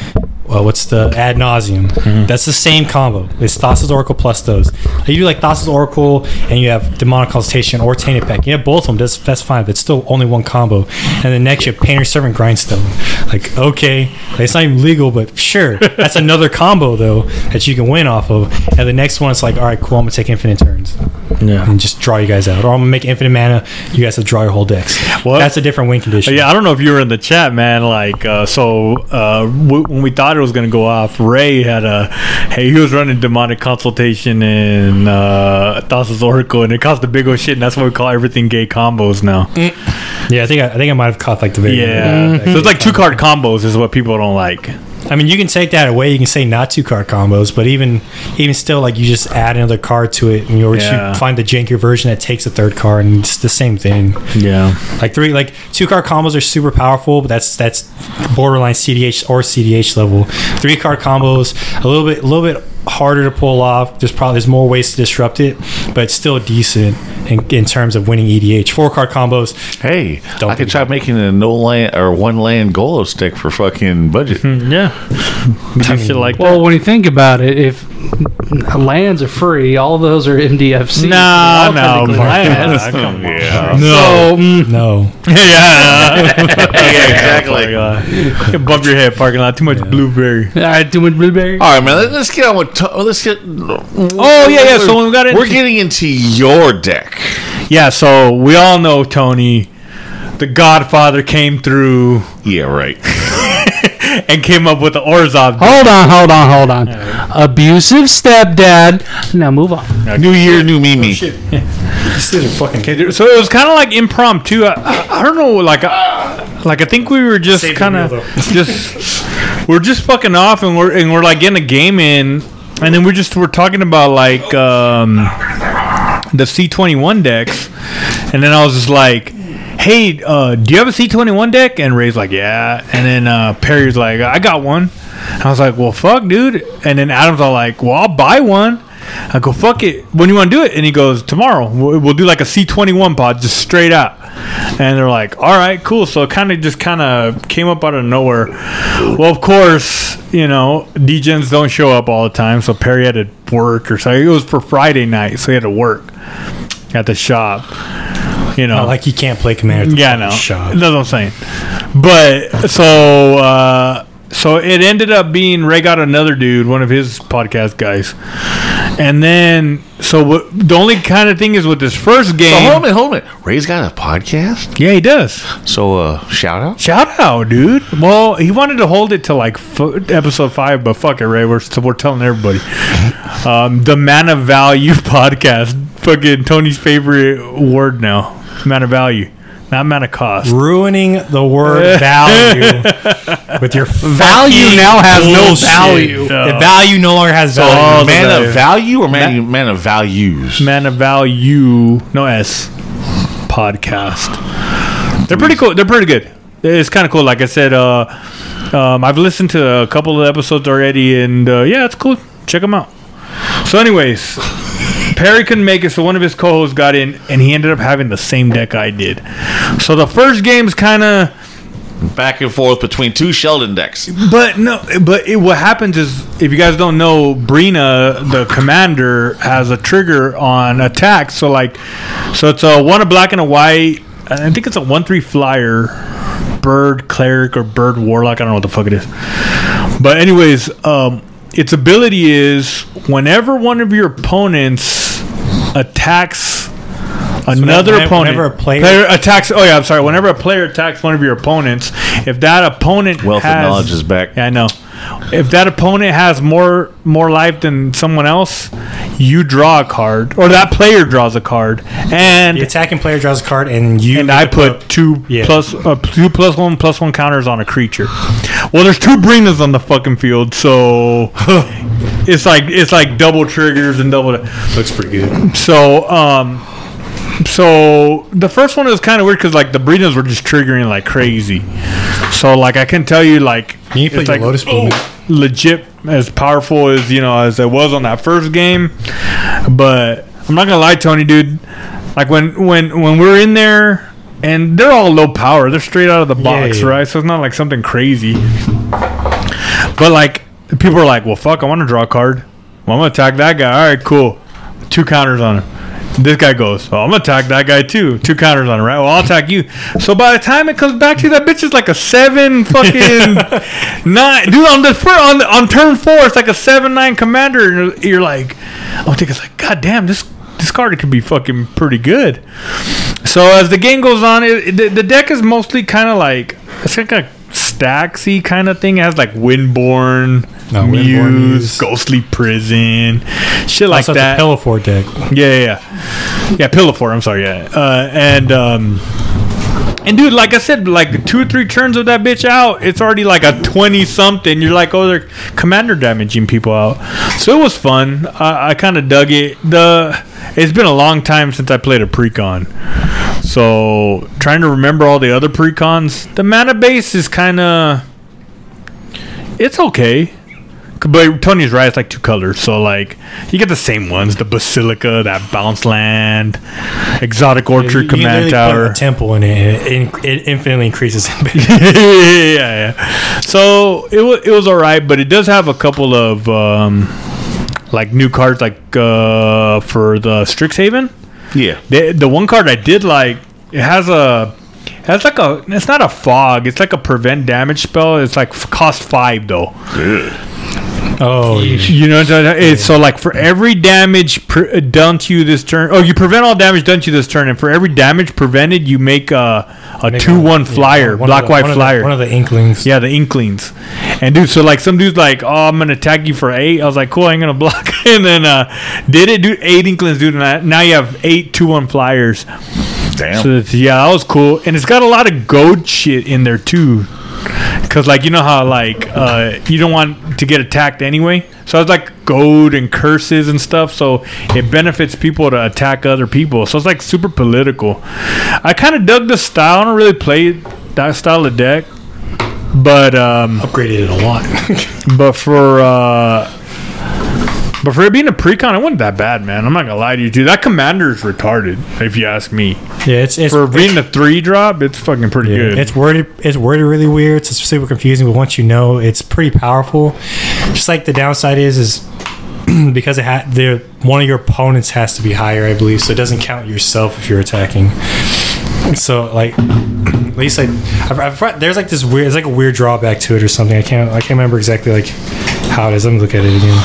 S5: Well, what's the ad nauseam?
S6: Mm-hmm.
S5: That's the same combo. It's Thassa's Oracle plus those. You do like Thassa's Oracle and you have Demonic Consultation or Tainted Pact. You have both of them. That's, that's fine, but it's still only one combo. And then next you have Painter Servant Grindstone. Like, okay, it's not even legal, but sure. (laughs) That's another combo, though, that you can win off of. And the next one, it's like, all right, cool, I'm going to take infinite turns
S6: Yeah.
S5: and just draw you guys out. Or I'm going to make infinite mana. You guys have to draw your whole decks.
S6: What?
S5: That's a different win condition.
S6: Yeah, I don't know if you were in the chat, man. Like, uh, so uh, w- when we thought it was going to go off, Ray had a hey, he was running demonic consultation in uh, Thassa's Oracle, and it cost a big old shit, and that's why we call everything gay combos now.
S5: Yeah, I think I, I think I might have caught like the very
S6: Yeah, so it's like two card combos is what people don't like.
S5: I mean, you can take that away. You can say not two card combos, but even even still, like you just add another card to it, and you,
S6: Yeah.
S5: you find the jankier version that takes a third card, and it's the same thing.
S6: Yeah,
S5: Like three, like two card combos are super powerful, but that's that's borderline CDH or CDH level. Three card combos a little bit a little bit harder to pull off. There's probably there's more ways to disrupt it, but it's still decent in, in terms of winning EDH. Four card combos.
S1: Hey,
S5: Don't
S1: I could try making a no land or one land Golo stick for fucking budget.
S6: yeah, we do shit like
S7: Well, when you think about it, if lands are free, all those are MDFC.
S6: Nah,
S7: All
S6: no,
S7: technically
S6: man.
S7: lands.
S6: Come on. (laughs)
S1: Yeah.
S7: So, mm,
S5: No, (laughs)
S6: yeah,
S1: yeah, exactly.
S6: uh, bump your head, parking lot. Too much blueberry.
S7: all right, doing blueberry.
S1: All right, man. let- Let's get on with. To- let's get.
S6: Oh yeah, yeah. So we got into
S1: We're getting into your deck.
S6: Yeah, so we all know Tony, the Godfather came through
S1: Yeah, right. (laughs)
S6: and came up with the Orzhov.
S7: Hold on, hold on, hold on. Abusive stepdad. Now move on.
S1: New year, new Mimi.
S5: these things are fucking.
S6: Okay, so it was kind of like impromptu. I, I, I don't know, like, uh, like I think we were just kind of (laughs) just we're just fucking off, and we're and we're like getting a game in, and then we're just we're talking about like um, the C twenty one decks, and then I was just like. Hey, uh, do you have a C twenty one deck? And Ray's like, yeah. And then uh, Perry's like, I got one. And I was like, well, fuck, dude. And then Adam's all like, well, I'll buy one. I go, fuck it. When you want to do it? And he goes, tomorrow. We'll, we'll do like a C21 pod, just straight out. And they're like, all right, cool. So it kind of just kind of came up out of nowhere. Well, of course, you know, DJs don't show up all the time. So Perry had to work or so. It was for Friday night. So he had to work at the shop. You know,
S5: Not like he can't play commander. at the
S6: yeah,
S5: fucking
S6: no,
S5: Shop.
S6: that's what I'm saying. But so uh, so it ended up being Ray got another dude, one of his podcast guys, and then so what, the only kind of thing is with this first
S1: So
S6: game.
S1: hold it, hold it. Ray's got a podcast.
S6: yeah, he does.
S1: So uh, shout out.
S6: Shout out, dude. Well, he wanted to hold it to like f- episode five, but fuck it, Ray. We're we're telling everybody. (laughs) Um, the man of value (laughs) podcast, fucking Tony's favorite word now. Man of value, not man of cost.
S5: ruining the word (laughs) value with your (laughs)
S7: Value now has no
S5: bullshit.
S7: value.
S5: The value no longer has
S6: all
S5: value.
S6: the
S1: man
S6: value.
S1: of value or man, man of values?
S6: Man of Value, no S, podcast. They're pretty cool. They're pretty good. It's kind of cool. Like I said, uh, um, I've listened to a couple of episodes already, and uh, yeah, it's cool. Check them out. So, anyways, Perry couldn't make it, so one of his co-hosts got in, and he ended up having the same deck I did. So the first game's kind of
S1: Back and forth between two Sheldon decks.
S6: but no, but it, what happens is, if you guys don't know, Breena, the commander, has a trigger on attack. So like, so it's a one a black and a white. I think it's a one three flyer, bird cleric or bird warlock. I don't know what the fuck it is. But anyways, um, its ability is whenever one of your opponents attacks another
S5: whenever-
S6: opponent,
S5: whenever a player-
S6: attacks. Oh yeah, I'm sorry. Whenever a player attacks one of your opponents, if that opponent
S1: Wealth
S6: has,
S1: of knowledge is back.
S6: yeah, I know. If that opponent has more more life than someone else, you draw a card, or that player draws a card, and
S5: The attacking player draws a card, and you
S6: and I put two
S5: Yeah.
S6: plus uh, two plus one plus one counters on a creature. Well, there's two Breenas on the fucking field, so (laughs) it's like it's like double triggers and double.
S5: looks pretty good.
S6: So, um, so the first one was kind of weird because like the Breenas were just triggering like crazy. So like I can tell you like
S5: You
S6: it's like
S5: Lotus in.
S6: legit as powerful as you know as it was on that first game, but I'm not gonna lie, Tony, dude. Like when when when we're in there. And they're all low power. They're straight out of the box,
S5: yeah.
S6: right? So it's not like something crazy. But like people are like, well, fuck, I want to draw a card. Well, I'm gonna attack that guy. All right, cool. Two counters on him. This guy goes, oh, I'm gonna attack that guy too. Two counters on him, right? Well, I'll attack you. So by the time it comes back to you, that bitch is like a seven (laughs) fucking nine. Dude, on the on the, on turn four, it's like a seven nine commander, and you're like, oh, I'm thinking, like, god damn, this this card could be fucking pretty good. So as the game goes on, it, the, the deck is mostly kind of like it's like a stacksy kind of thing. It has like Windborn,
S5: No, Windborn
S6: Muse,
S5: Muse.
S6: Ghostly Prison, shit like
S5: also,
S6: that.
S5: it's a Pillowfort deck.
S6: Yeah, yeah, yeah. Yeah, Pillowfort, I'm sorry, yeah. Uh, and um and dude, like I said, like two or three turns of that bitch out, it's already like a twenty something. You're like, oh, they're commander damaging people out. So it was fun. I, I kind of dug it. The it's been a long time since I played a precon, so trying to remember all the other precons. The mana base is kind of it's okay. But Tony's right. It's like two colors, so like you get the same ones: the Basilica, that Bounce Land, Exotic Orchard,
S5: You- you
S6: Command
S5: literally
S6: Tower.
S5: Put a temple in it. and It, it infinitely increases in base. (laughs)
S6: yeah, yeah. So it was it was all right, but it does have a couple of um, like new cards, like uh, for the Strixhaven.
S1: Yeah.
S6: The the one card I did like, it has a. it has like a. It's not a fog. It's like a prevent damage spell. It's like f- cost five though.
S5: Oh, yeah.
S6: You know, so, it's, so like for every damage pre- done to you this turn, oh, you prevent all damage done to you this turn, and for every damage prevented, you make a a
S5: Make
S6: two one
S5: yeah,
S6: flyer,
S5: one
S6: black
S5: the-
S6: white
S5: one of the-
S6: flyer.
S5: one of the Inklings.
S6: Yeah, the Inklings. And dude, so like some dude's like, oh, I'm gonna attack you for eight. I was like, cool, I'm gonna (laughs) block. and then uh did it, dude? Eight Inklings, dude. And I, now you have eight two one flyers.
S1: Damn.
S6: So yeah, that was cool. And it's got a lot of goad shit in there too. Cause like you know how like uh you don't want to get attacked anyway. So it's like goad and curses and stuff. So it benefits people to attack other people. So it's like super political. I kind of dug the style. I don't really play that style of deck. But um
S5: Upgraded it a lot. (laughs)
S6: but for uh but for it being a precon, it wasn't that bad, man. I'm not gonna lie to you, dude. That commander is retarded, if you ask me.
S5: yeah, it's it's
S6: For being a three drop, it's fucking pretty
S5: Yeah,
S6: good.
S5: It's worded. It's worded really weird. It's super confusing. But once you know, it's pretty powerful. Just like the downside is, is (clears throat) because it ha- the one of your opponents has to be higher, I believe. So it doesn't count yourself if you're attacking. So like, at least I, I've, I've there's like this weird. It's like a weird drawback to it or something. I can't. I can't remember exactly like how it is. Let me look at it again.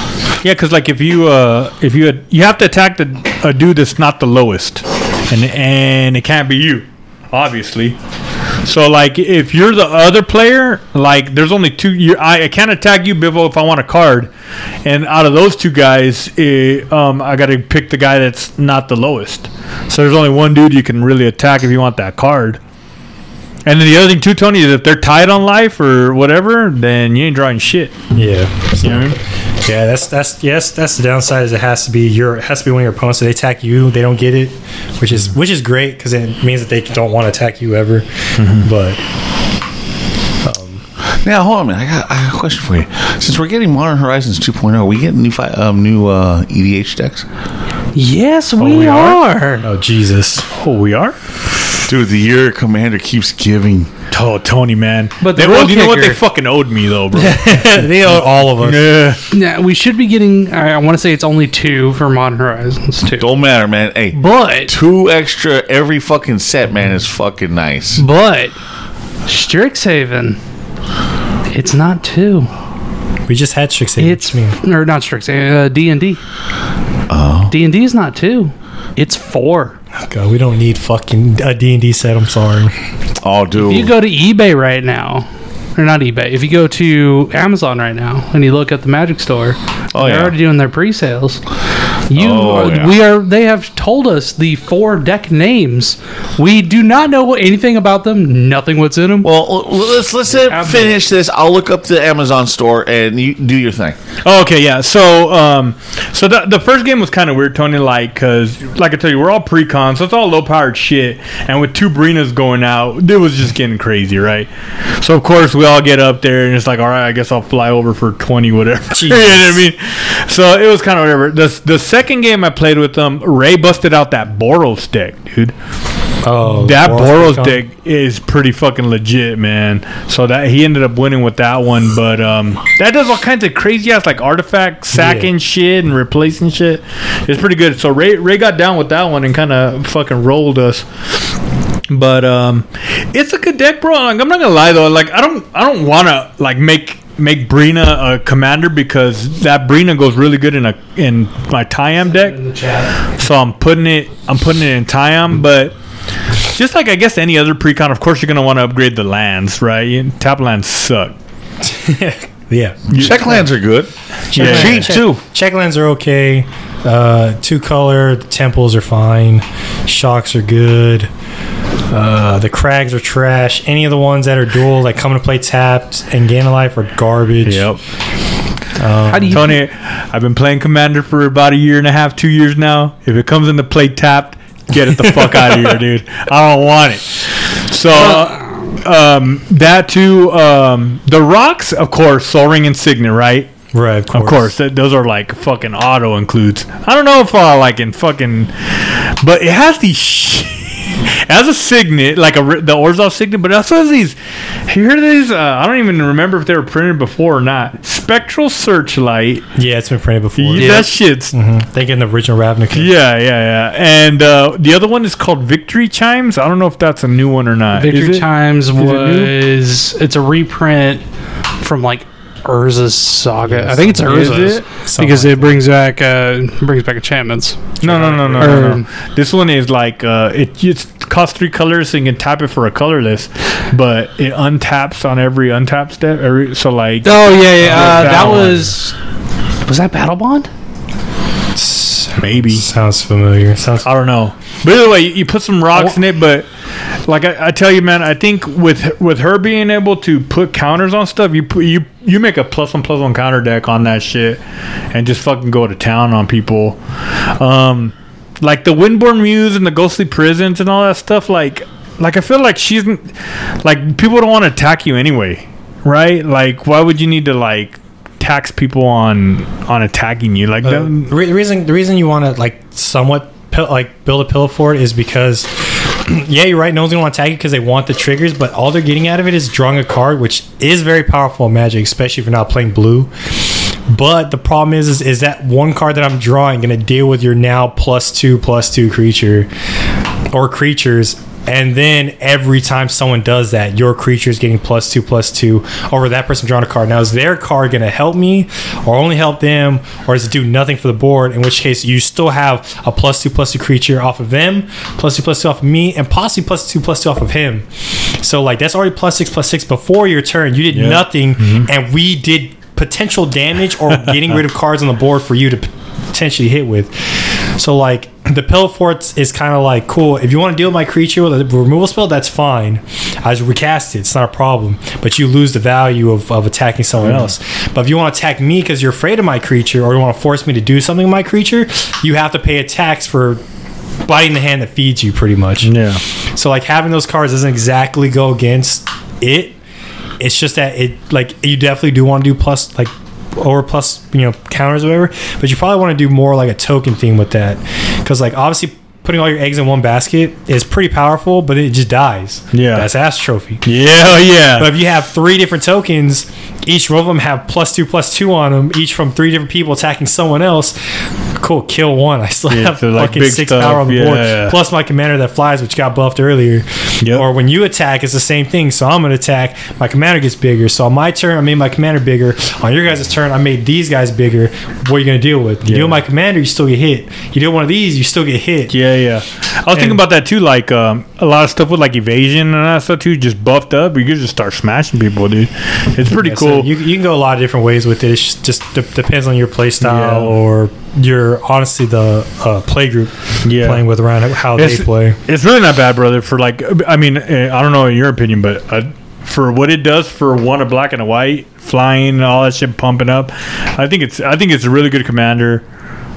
S6: Yeah, because like if you uh if you had, you have to attack the a dude that's not the lowest, and and it can't be you, obviously. So like if you're the other player, like there's only two. You I, I can't attack you, Biffo, if I want a card, and out of those two guys, eh, um, I got to pick the guy that's not the lowest. So there's only one dude you can really attack if you want that card. And then the other thing too, Tony, is if they're tied on life or whatever, then you ain't drawing shit.
S5: Yeah.
S6: You know what I mean?
S5: Yeah, that's that's yes, that's the downside. Is it has to be your it has to be one of your opponents. So they attack you, they don't get it, which is which is great because it means that they don't want to attack you ever. But
S1: Now hold on a minute. I got, I got a question for you. Since we're getting Modern Horizons 2.0, are we getting new fi- um, new uh, EDH decks?
S7: Yes, we,
S6: we are?
S7: are.
S5: oh Jesus,
S6: Oh, we are.
S1: Dude, the year commander keeps giving.
S6: Oh, Tony, man.
S7: But the
S6: they, well,
S7: real
S6: you know what they fucking owed me though, bro. (laughs) (laughs)
S5: they owe all of us.
S6: yeah.
S7: Now, we should be getting. I, I want to say it's only two for Modern Horizons two,
S1: Don't matter, man. Hey,
S7: but
S1: two extra every fucking set, man, is fucking nice.
S7: but Strixhaven, it's not two.
S5: We just had Strixhaven.
S7: It's
S5: me.
S7: or not Strixhaven. Uh, D and D. Oh. D and D is not two. It's four.
S5: God, we don't need fucking a D and D set. I'm sorry.
S1: Oh, dude.
S7: If you go to eBay right now, or not eBay, if you go to Amazon right now and you look at the Magic Store,
S1: Oh,
S7: they're
S1: yeah.
S7: already doing their pre-sales. You,
S1: Oh,
S7: are,
S1: yeah.
S7: we are. They have told us the four deck names. We do not know anything about them. Nothing what's in them.
S1: Well, let's let's uh, finish this. I'll look up the Amazon store and you do your thing.
S6: Oh, okay, yeah. So, um, so the, the first game was kind of weird, Tony. Like, cause like I tell you, we're all pre-con, so it's all low-powered shit. And with two Breenas going out, it was just getting crazy, right? So of course we all get up there, and it's like, all right, I guess I'll fly over for twenty, whatever. (laughs) you know what I mean? So it was kind of whatever. The the second game I played with them, Ray busted out that Boros stick, dude.
S5: Oh,
S6: That
S5: Boros
S6: stick is pretty fucking legit, man. So that he ended up winning with that one, but um, that does all kinds of crazy ass like artifact sacking
S5: Yeah.
S6: shit and replacing shit. It's pretty good. So Ray Ray got down with that one and kind of fucking rolled us. But um, it's a good deck, bro. Like, I'm not gonna lie though. Like I don't I don't want to like make make Breena a commander because that Breena goes really good in a in my Tyam deck.
S7: in the chat.
S6: So I'm putting it I'm putting it in Tyam, but just like I guess any other precon, of course you're gonna want to upgrade the lands, right? You- Tap lands suck. (laughs)
S5: Yeah.
S1: Check lands are good.
S6: Yeah.
S1: Cheap
S5: Check-
S1: too.
S5: Check lands are okay. Uh, two color temples are fine. Shocks are good. Uh, the crags are trash. Any of the ones that are dual, like come to play tapped and gain a life, are garbage.
S6: Yep.
S7: How do you?
S6: Tony, I've been playing Commander for about a year and a half, two years now. If it comes into play tapped, get it the fuck out of here, dude. I don't want it. So um, that too. Um, the rocks, of course, Sol Ring and Signet, right?
S5: Right, of course.
S6: Of course, that, those are like fucking auto includes. I don't know if uh, like in fucking, but it has these. Sh- (laughs) it has a signet like a the Orzhov signet, but it also has these. Here heard these? Uh, I don't even remember if they were printed before or not. Spectral Searchlight.
S5: Yeah, it's been printed before.
S6: Yeah, That shit's.
S5: I think in the original Ravnica.
S6: Yeah, yeah, yeah. And uh, the other one is called Victory Chimes. I don't know if that's a new one or not. Is
S7: Victory
S6: it?
S7: Chimes
S6: it new?
S7: was it's a reprint from like Urza's saga. I think it's Urza's
S6: it?
S7: Because
S5: like
S7: it brings back uh, brings back enchantments.
S6: No, no, no, no, no,
S7: Or-
S6: no. This one is like uh, it just costs three colors, so you can tap it for a colorless, but it untaps on every untap step. Every, so like,
S7: Oh yeah, yeah. Uh, that was was that Battle Bond?
S6: maybe
S5: Sounds familiar. Sounds.
S6: I don't know. But either way, you, you put some rocks in it. But like I, I tell you, man, I think with with her being able to put counters on stuff, you put you you make a plus one plus one counter deck on that shit, and just fucking go to town on people. Um, like the Windborn Muse and the Ghostly Prisons and all that stuff. Like, like I feel like she's like people don't want to attack you anyway, right? Like, why would you need to like tax people on on attacking you? Like,
S5: Uh, the re- reason the reason you want to like somewhat like build a pillow fort is because (clears throat) yeah you're right. No one's gonna want to tag it because they want the triggers but all they're getting out of it is drawing a card which is very powerful in magic especially if you're not playing blue. But the problem is, is is that one card that i'm drawing gonna deal with your now plus two plus two creature or creatures and then every time someone does that, your creature is getting plus two, plus two over that person drawing a card. Now, is their card going to help me or only help them, or does it do nothing for the board? In which case, you still have a plus two, plus two creature off of them, plus two, plus two off of me, and possibly plus two, plus two off of him. So, like, that's already plus six, plus six before your turn. You did nothing, mm-hmm. and we did potential damage or getting rid of cards on the board for you to potentially hit with. So like the pillow forts is kind of like cool. If you want to deal with my creature with a removal spell, that's fine. I just recast it. It's not a problem. But you lose the value of, of attacking someone mm-hmm. else. But if you want to attack me because you're afraid of my creature or you want to force me to do something with my creature, you have to pay a tax for biting the hand that feeds you pretty much.
S6: yeah.
S5: So like having those cards doesn't exactly go against it. It's just that it like you definitely do want to do plus like or plus you know counters or whatever, but you probably want to do more like a token theme with that because like obviously putting all your eggs in one basket is pretty powerful, but it just dies.
S6: Yeah.
S5: that's ass trophy.
S6: Yeah, oh, yeah.
S5: But if you have three different tokens, each one of them have plus two, plus two on them, each from three different people attacking someone else. Cool, kill one. (laughs) I still
S6: Yeah,
S5: have
S6: so, like,
S5: fucking six
S6: stuff,
S5: power on the board.
S6: yeah.
S5: Plus my commander that flies, which got buffed earlier.
S6: Yep.
S5: Or when you attack, it's the same thing. So I'm gonna attack. My commander gets bigger. So on my turn, I made my commander bigger. On your guys' turn, I made these guys bigger. What are you gonna deal with? You deal with my commander, you still get hit. You deal one of these, you still get hit.
S6: Yeah, yeah. I was thinking about that too. Like um, a lot of stuff with like evasion and that stuff too, just buffed up. You could just start smashing people, dude. It's pretty
S5: Yeah, so
S6: cool.
S5: you, you can go a lot of different ways with it. It just de- depends on your play style
S6: Yeah.
S5: or your honestly the uh, play group
S6: Yeah.
S5: playing with around how
S6: It's-
S5: they play.
S6: It's really not bad, brother. For like, I mean, uh, I don't know your opinion, but uh, for what it does for one a black and a white flying, and all that shit pumping up, I think it's I think it's a really good commander.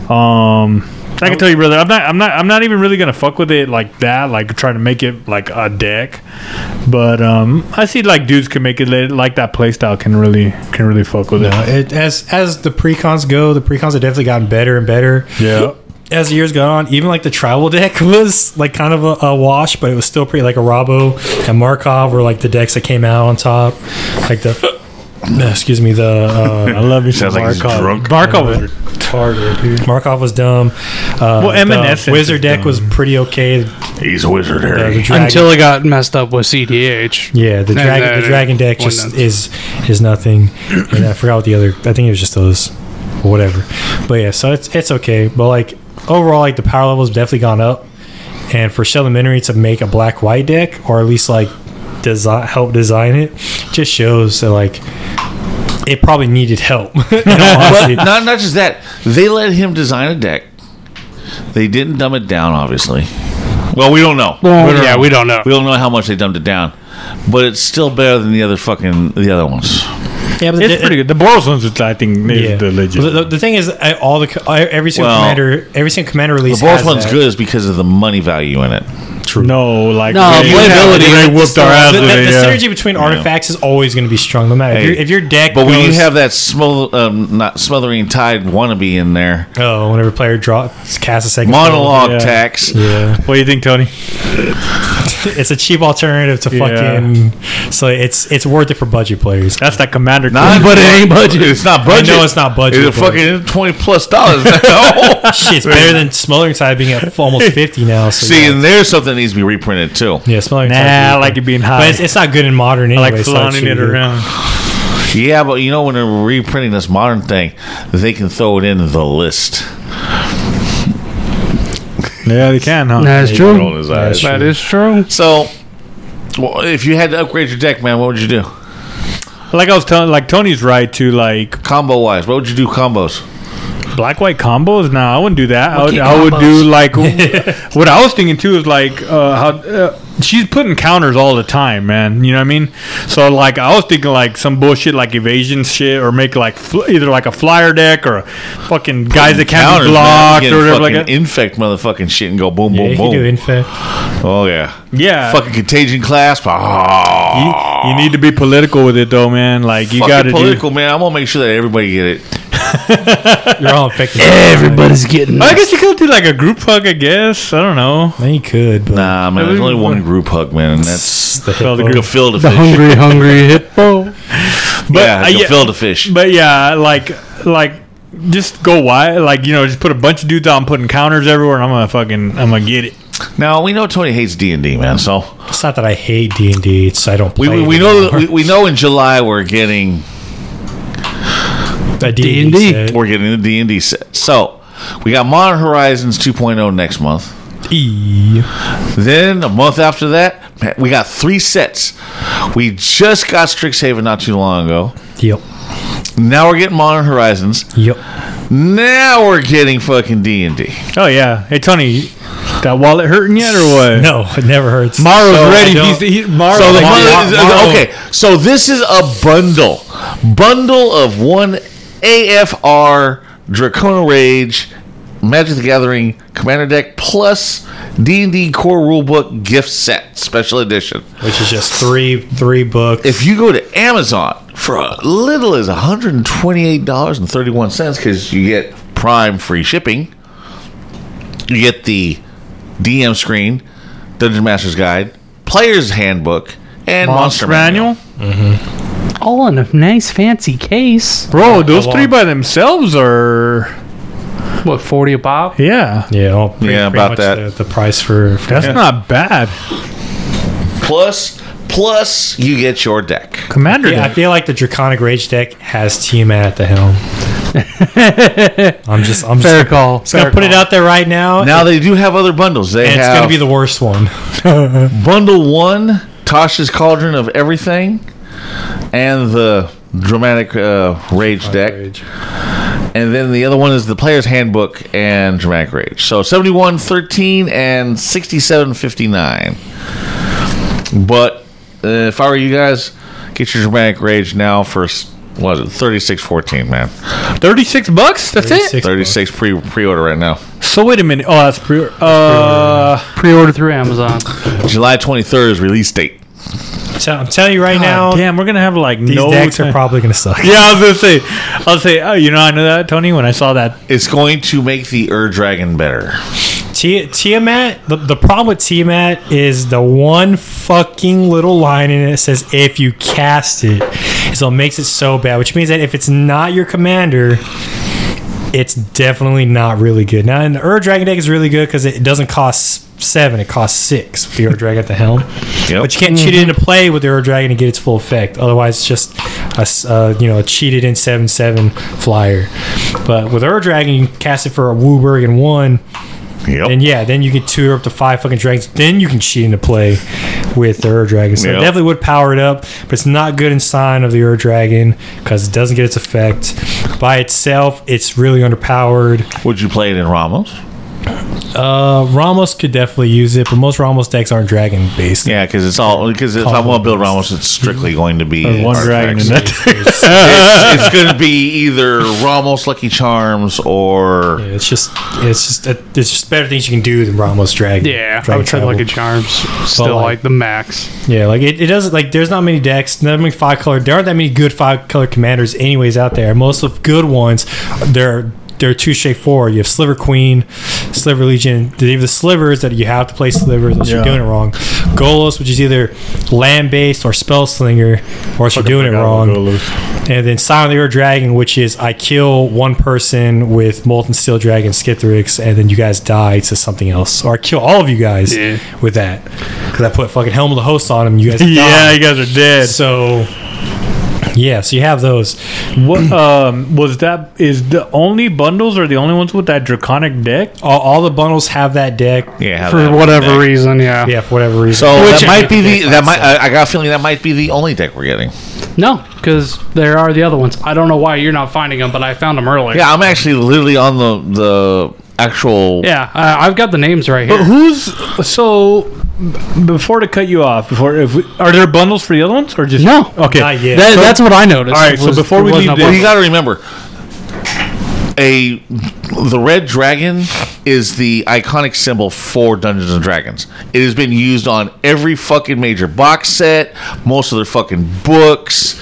S6: Um, I can tell you, brother, I'm not I'm not I'm not even really gonna fuck with it like that, like trying to make it like a deck. But um, I see like dudes can make it like that playstyle can really can really fuck with
S5: No,
S6: it.
S5: it, as as the precons go, the precons have definitely gotten better and better.
S6: Yeah.
S5: As the years gone on, even like the tribal (laughs) deck was like kind of a, a wash, but it was still pretty like a Rabo and Markov were like the decks that came out on top. Like the (coughs) excuse me, the uh, I
S6: love you,
S1: Sounds like he's
S6: Markov.
S1: drunk.
S6: Markov was retarded, dude.
S5: Markov was dumb. Uh,
S6: Well,
S5: the
S6: Evanescence
S5: Wizard
S6: is
S5: deck was pretty okay.
S1: He's a wizard,
S5: The, the
S1: Harry.
S7: Until it got messed up with CDH.
S5: yeah, the
S7: And
S5: dragon the dragon deck just
S7: nuts.
S5: is is nothing. and I forgot what the other. I think it was just those, whatever. But yeah, so it's it's okay. But like overall, like the power level has definitely gone up. And for Sheldon Menery to make a black white deck, or at least like design help design it, just shows that like it probably needed help. (laughs) in all
S1: But
S5: honesty.
S1: not not just that. They let him design a deck. They didn't dumb it down, obviously. Well, we don't know.
S7: Well, yeah, we don't know.
S1: We don't know how much they dumbed it down, but it's still better than the other fucking the other ones.
S5: yeah, but
S6: It's
S5: the-
S6: pretty uh, good. The Boros ones, is, I think, is
S5: Yeah.
S6: the legit.
S5: But the, the thing is, I- all the co- every single
S1: Well,
S5: commander, every single commander release.
S1: The
S5: release.
S1: Boros one's
S5: that.
S1: good is because of the money value in it.
S5: True.
S6: No, like
S7: No,
S6: Ray-
S7: playability,
S6: Ray
S7: it's
S6: whooped our ass.
S5: the, the, the
S6: yeah.
S5: synergy between artifacts is always going to be strong, no matter if,
S1: Hey,
S5: your, if your deck.
S1: But when you have that smother, um, not smothering tithe wannabe in there,
S5: oh, whenever player draw cast a second
S1: monologue
S6: Yeah.
S1: tax.
S5: yeah, (laughs)
S6: What do you think, Tony? (laughs)
S5: it's a cheap alternative to
S6: Yeah.
S5: fucking. So it's it's worth it for budget players.
S6: That's that commander.
S1: Not, (laughs)
S7: But it ain't budget.
S1: It's not
S5: I
S1: budget.
S5: know it's not budget.
S1: It's
S5: but
S1: fucking twenty plus dollars now.
S5: shit. It's better than smothering tithe being at almost fifty now. So
S1: See,
S5: yeah,
S1: and there's something that needs to be reprinted too.
S5: yeah smothering
S6: Nah,
S5: tide.
S6: I like it being hot,
S5: But it's, it's not good in modern
S6: I like
S5: so
S6: flaunting it around. (sighs)
S1: Yeah, but you know when they're reprinting this modern thing, they can throw it in the list.
S6: Yeah, they can, huh?
S7: That's
S1: Roll
S7: true.
S1: his eyes.
S7: That is true.
S1: So, well, if you had to upgrade your deck, man, what would you do?
S6: Like I was telling, like Tony's right to like
S1: Combo wise, what would you do combos?
S6: Black white combos. Nah, I wouldn't do that. I would, I would do like (laughs) what I was thinking too is like uh, how uh, she's putting counters all the time, man. You know what I mean? So like I was thinking like some bullshit like evasion shit, or make like fl- either like a flyer deck or fucking guys that can't be blocked or whatever. Like that.
S1: infect motherfucking shit and go boom,
S5: Yeah,
S1: boom,
S5: you do
S1: boom.
S5: infect.
S1: Oh yeah,
S6: Yeah,
S1: fucking contagion clasp. Oh,
S6: you, you need to be political with it though, man. Like you got to do.
S1: political, man. I'm gonna make sure that everybody get it. (laughs)
S5: You're all infected.
S7: Everybody's getting
S6: I guess you could do like a group hug. I guess I don't know.
S5: Then you could, but
S1: Nah, man. There's only one group hug, man, and that's
S5: the
S6: Well, the
S5: hippo.
S6: group-
S7: the
S1: fish.
S7: hungry, (laughs) hungry hippo.
S6: But,
S1: yeah,
S6: uh, yeah.
S1: gefilte fish.
S6: But yeah, like like just go wide, like you know, just put a bunch of dudes out, and putting counters everywhere, and I'm gonna fucking, I'm gonna get it.
S1: Now we know Tony hates D and D, man. So
S5: It's not that I hate D and D. It's I don't
S1: we,
S5: play.
S1: we,
S5: it
S1: we know that we, we know in July we're getting
S5: A
S7: D&D.
S1: we're getting the D and D set. So we got Modern Horizons 2.0 next month.
S5: E.
S1: Then a month after that, man, we got three sets. We just got Strixhaven not too long ago.
S5: Yep.
S1: Now we're getting Modern Horizons.
S5: Yep.
S1: Now we're getting fucking D and D.
S6: Oh yeah, hey Tony, that wallet hurting yet or what?
S5: No, it never hurts.
S6: Maro's
S5: So I
S6: ready.
S5: don't-
S6: He's, he, Maro,
S1: So the
S6: Mar-
S1: money-
S6: Maro-
S1: okay, so this is a bundle, bundle of one AFR Draconic Rage, Magic the Gathering Commander deck plus D and D Core Rulebook gift set special edition.
S5: which is just three three books.
S1: If you go to Amazon for a little as one hundred and twenty eight dollars and thirty one cents because you get Prime free shipping, you get the DM screen, Dungeon Master's Guide, Player's Handbook, and Monster,
S6: Monster
S1: Manual.
S6: Manual, mm-hmm.
S7: All in a nice fancy case.
S6: bro. Those three by themselves are
S7: What, 40 a pop?
S6: yeah.
S5: yeah, well, pretty,
S1: Yeah,
S5: pretty
S1: about
S5: much
S1: that.
S5: The, the price for, for
S6: That's not bad.
S1: Plus, plus you get your deck.
S6: Commander,
S5: Yeah, I feel like the Draconic Rage deck has Tiamat at the helm. (laughs) I'm just I'm
S7: Fair
S5: just,
S7: call.
S5: just gonna
S7: Fair
S5: put it out there right now.
S1: Now they do have other bundles. They
S5: and it's
S1: have
S5: gonna be the worst one. (laughs)
S1: bundle one, Tasha's Cauldron of Everything, and the Draconic uh, Rage deck. And then the other one is the Player's Handbook and Draconic Rage. So 7113 and 6759. But uh, if I were you guys, get your Draconic Rage now for s- what is it 3614, man.
S6: 36 bucks? That's it?
S1: 36 pre pre order right now.
S6: So wait a minute. Oh, that's pre Uh,
S7: Pre-order through Amazon.
S1: July 23rd is release date.
S5: So I'm telling you right now,
S6: damn, we're gonna have like
S5: these
S6: no.
S5: decks are probably gonna suck. (laughs)
S6: yeah, I was gonna say. I'll say. Oh, you know, I know that Tony when I saw that.
S1: It's going to make the Ur Dragon better.
S5: Ti- Tiamat, the, the problem with Tiamat is the one fucking little line in it that says if you cast it. So it makes it so bad, which means that if it's not your commander, it's definitely not really good. Now, the Ur Dragon deck is really good because it doesn't cost seven, it costs six with the Ur Dragon at the helm.
S1: Yep.
S5: But you can't cheat it into play with the Ur Dragon to get its full effect. Otherwise, it's just a uh, you know a cheated in seven seven flyer. But with Ur Dragon, you can cast it for a WUBRG and one.
S1: Yep.
S5: And yeah, then you can tour up to five fucking dragons. Then you can cheat into play with the Ur Dragon. So it definitely would power it up, but it's not good in Scion of the Ur Dragon because it doesn't get its effect. By itself, it's really underpowered.
S1: Would you play it in Ramos?
S5: Uh, Ramos could definitely use it, but most Ramos decks aren't dragon based.
S1: Yeah, because it's all because if I want to build Ramos, it's strictly going to be
S6: There's one dragon in that.
S1: it's, it's going to be either Ramos Lucky Charms or
S5: Yeah, it's just it's just it's just better things you can do than Ramos Dragon.
S7: Yeah, I
S5: Dragon
S7: would try
S5: Tribal.
S7: Lucky Charms. Still
S5: like-
S7: like the max.
S5: Yeah, like it, it doesn't like there's not many decks, not many five color. There aren't that many good five color commanders anyways out there. Most of good ones, they're they're too straightforward. You have Sliver Queen, Sliver Legion. They have the slivers that you have to play slivers, or you're doing it wrong. Golos, which is either land based or spell slinger, or else you're doing it wrong. And then Silent Ear Dragon, which is I kill one person with Molten Steel Dragon Skithiryx, and then you guys die to something else. Or I kill all of you guys
S7: Yeah.
S5: with that. Because I put fucking Helm of the Host on him, you guys (laughs)
S6: Yeah, you guys are dead.
S5: So, yeah, so you have those.
S6: What um was that? Is the only bundles or the only ones with that draconic deck?
S5: All, all the bundles have that deck.
S1: yeah
S7: For whatever
S1: deck.
S7: reason, yeah.
S5: Yeah, for whatever reason.
S1: So
S7: Which-
S1: that might be the that might I, I got a feeling that might be the only deck we're getting.
S7: No, because there are the other ones. I don't know why you're not finding them, but I found them earlier.
S1: Yeah, I'm actually literally on the the actual.
S7: Yeah, uh, I've got the names right
S6: But
S7: here.
S6: who's so? B- Before to cut you off, before if we, are there bundles for the other ones or just
S7: No.
S6: Okay,
S5: Not yet.
S7: That, that's what I noticed.
S6: All right, so before we leave
S7: no
S6: this-
S1: Well, you got to remember, a the red dragon is the iconic symbol for Dungeons and Dragons. It has been used on every fucking major box set, most of their fucking books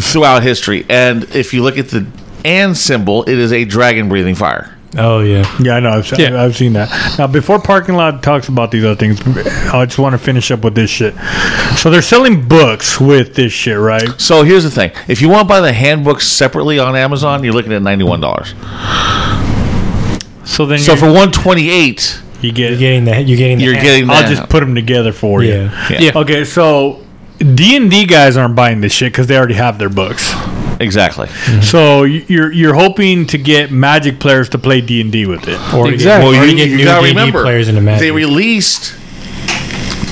S1: throughout history. And if you look at the and symbol, it is a dragon breathing fire.
S5: Oh, yeah.
S6: Yeah, I know. I've,
S7: Yeah.
S6: I've seen that. Now, before parking lot talks about these other things, I just want to finish up with this shit. So they're selling books with this shit, right?
S1: So here's the thing: if you want to buy the handbooks separately on Amazon, you're looking at ninety one dollars.
S6: So then,
S1: So for one twenty eight,
S6: you get,
S5: You're getting that you're getting the
S1: you're getting.
S6: I'll just put them together for you.
S5: Yeah.
S1: Yeah.
S7: Yeah.
S6: Okay, so D and D guys aren't buying this shit because they already have their books.
S1: Exactly.
S6: Mm-hmm. So you're you're hoping to get Magic players to play D and D with it.
S5: Or to
S7: Exactly.
S5: get,
S1: Well,
S5: or to
S1: you,
S5: get
S1: you
S5: new
S1: gotta
S5: D&D
S1: remember,
S5: players into Magic.
S1: they released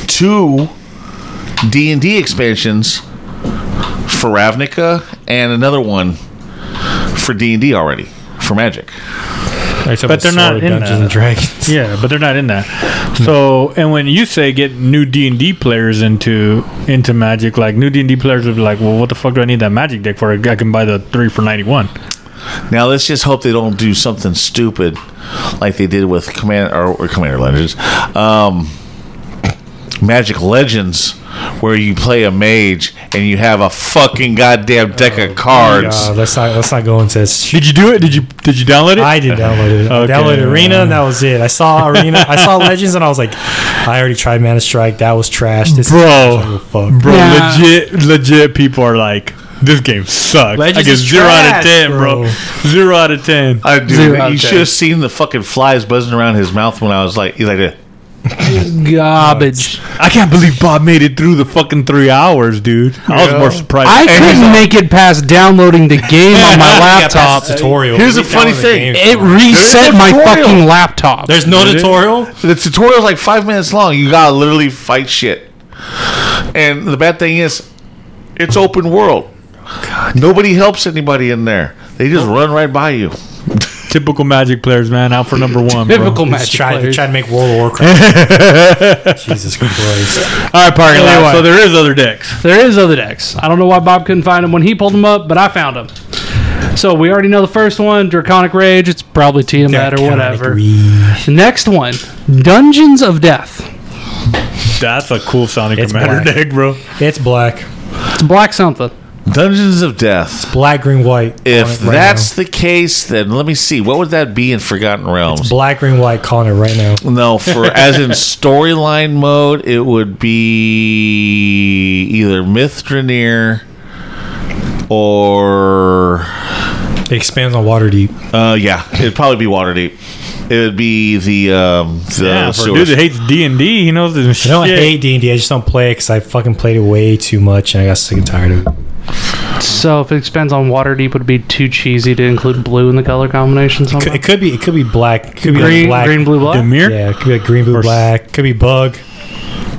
S1: two D and D expansions for Ravnica and another one for D and D already for Magic.
S5: But
S6: they're not in
S5: Dungeons
S6: that.
S5: and Dragons. (laughs)
S6: Yeah, but they're not in that. So, and when you say get new D and D players into into Magic, like new D and D players would be like, well, what the fuck do I need that Magic deck for? I can buy the three for ninety one.
S1: Now let's just hope they don't do something stupid like they did with Command or, or Commander Legends, um, Magic Legends, where you play a mage and you have a fucking goddamn deck of cards.
S5: Uh, let's not let's not go into this.
S6: Did you do it? Did you did you download it?
S5: I did download it. I
S6: Okay.
S5: downloaded Arena, and that was it. I saw Arena. I saw (laughs) Legends, and I was like, I already tried Mana Strike. That was trash. This
S6: Bro.
S5: is oh, fuck.
S6: bro,
S7: Yeah.
S6: legit, legit. People are like, this game sucks. I
S5: Legends
S6: get
S5: is
S6: zero out of ten, bro.
S5: bro.
S6: Zero out of ten.
S1: I do.
S7: Zero
S1: You should have seen the fucking flies buzzing around his mouth when I was like, he's like, that.
S7: Garbage.
S6: I can't believe Bob made it through the fucking three hours, dude. I was more surprised.
S7: I couldn't make it past downloading the game on my (laughs) laptop.
S5: tutorial.
S1: Here's a funny thing.
S7: It reset my
S1: tutorial.
S7: fucking laptop.
S5: There's no
S1: Did it?
S5: tutorial.
S1: The tutorial's like five minutes long. You gotta literally fight shit. And the bad thing is, it's open world. Oh, Nobody helps anybody in there. They just run right by you. (laughs)
S6: Typical Magic players, man, out for number one.
S7: Typical
S5: Let's
S7: magic
S5: try,
S7: players.
S5: try to make World of Warcraft. (laughs) Jesus Christ.
S6: All right, party
S7: Anyway.
S6: lot. So there is other decks.
S7: There is other decks. I don't know why Bob couldn't find them when he pulled them up, but I found them. So we already know the first one, Draconic Rage. It's probably Tiamat or whatever. The next one, Dungeons of Death.
S6: That's a cool sounding commander
S5: black.
S6: deck, bro.
S5: It's black.
S7: It's black something.
S1: Dungeons of Death.
S5: Black, green, white.
S1: If
S5: right
S1: that's the case, then let me see. What would that be in Forgotten
S5: now.
S1: Realms?
S5: black, green, white, calling it right now.
S1: No, for (laughs) as in storyline mode, it would be either Myth Drannor or
S5: It expands on Waterdeep.
S1: uh yeah, it'd probably be Waterdeep. It would be the um the
S6: Yeah, for a dude that hates D and D, he knows this
S5: I don't
S6: shit.
S5: hate D&D. I just don't play it because I fucking played it way too much and I got sick and tired of it.
S7: So if it expands on Waterdeep, would it be too cheesy to include blue in the color combination
S5: Could- It could be. It could be black. It could be
S7: Green,
S5: like black.
S7: green, blue, black.
S6: Dimir?
S5: Yeah, it could be like green, blue,
S6: Or
S5: black. Could be bug.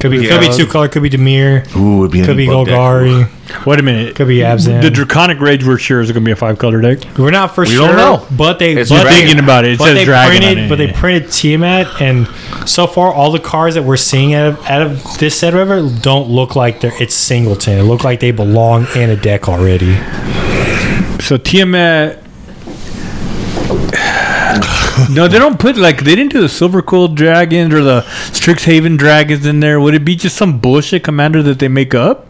S5: Could be. Could be two color. Could be Dimir.
S1: Ooh, it'd be
S5: Could be
S1: bug deck.
S5: Golgari.
S6: Wait a minute.
S5: Could be Abzan.
S6: The Draconic Rage we're sure is going to be a five color deck.
S5: We're not for
S1: We
S5: sure.
S1: don't know.
S5: But they.
S1: It's
S5: but they,
S6: Thinking about it, it
S5: but
S6: says
S5: they
S6: dragon. on
S5: printed.
S6: it.
S5: But they printed Tiamat, and so far all the cards that we're seeing out of, out of this set, whatever, don't look like they're it's singleton. It look like they belong in a deck already.
S6: So Tiamat. (laughs) no, they don't put like they didn't do the Silver Cold dragons or the Strixhaven dragons in there. Would it be just some bullshit commander that they make up?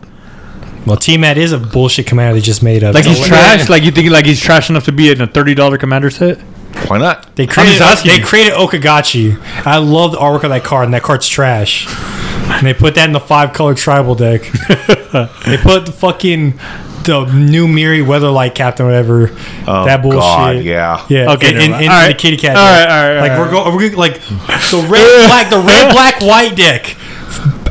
S5: Well, Tiamat is a bullshit commander they just made up.
S6: Like he's trash? Like you think like he's trash enough to be in a thirty dollar commander set?
S1: Why not?
S5: They created,
S6: just
S5: they created O-Kagachi. I love the artwork of that card, and that card's trash. And they put that in the five color tribal deck. (laughs) they put the fucking the new Mirri Weatherlight Captain, whatever.
S1: Oh,
S5: that bullshit.
S1: God, yeah.
S5: Yeah.
S6: Okay,
S5: In,
S6: never
S5: in,
S6: mind.
S5: in
S6: All
S5: the kitty cat.
S6: All
S5: deck.
S6: right, all right,
S5: Like
S6: all
S5: we're going, we're going like the red (laughs) black, the red black white deck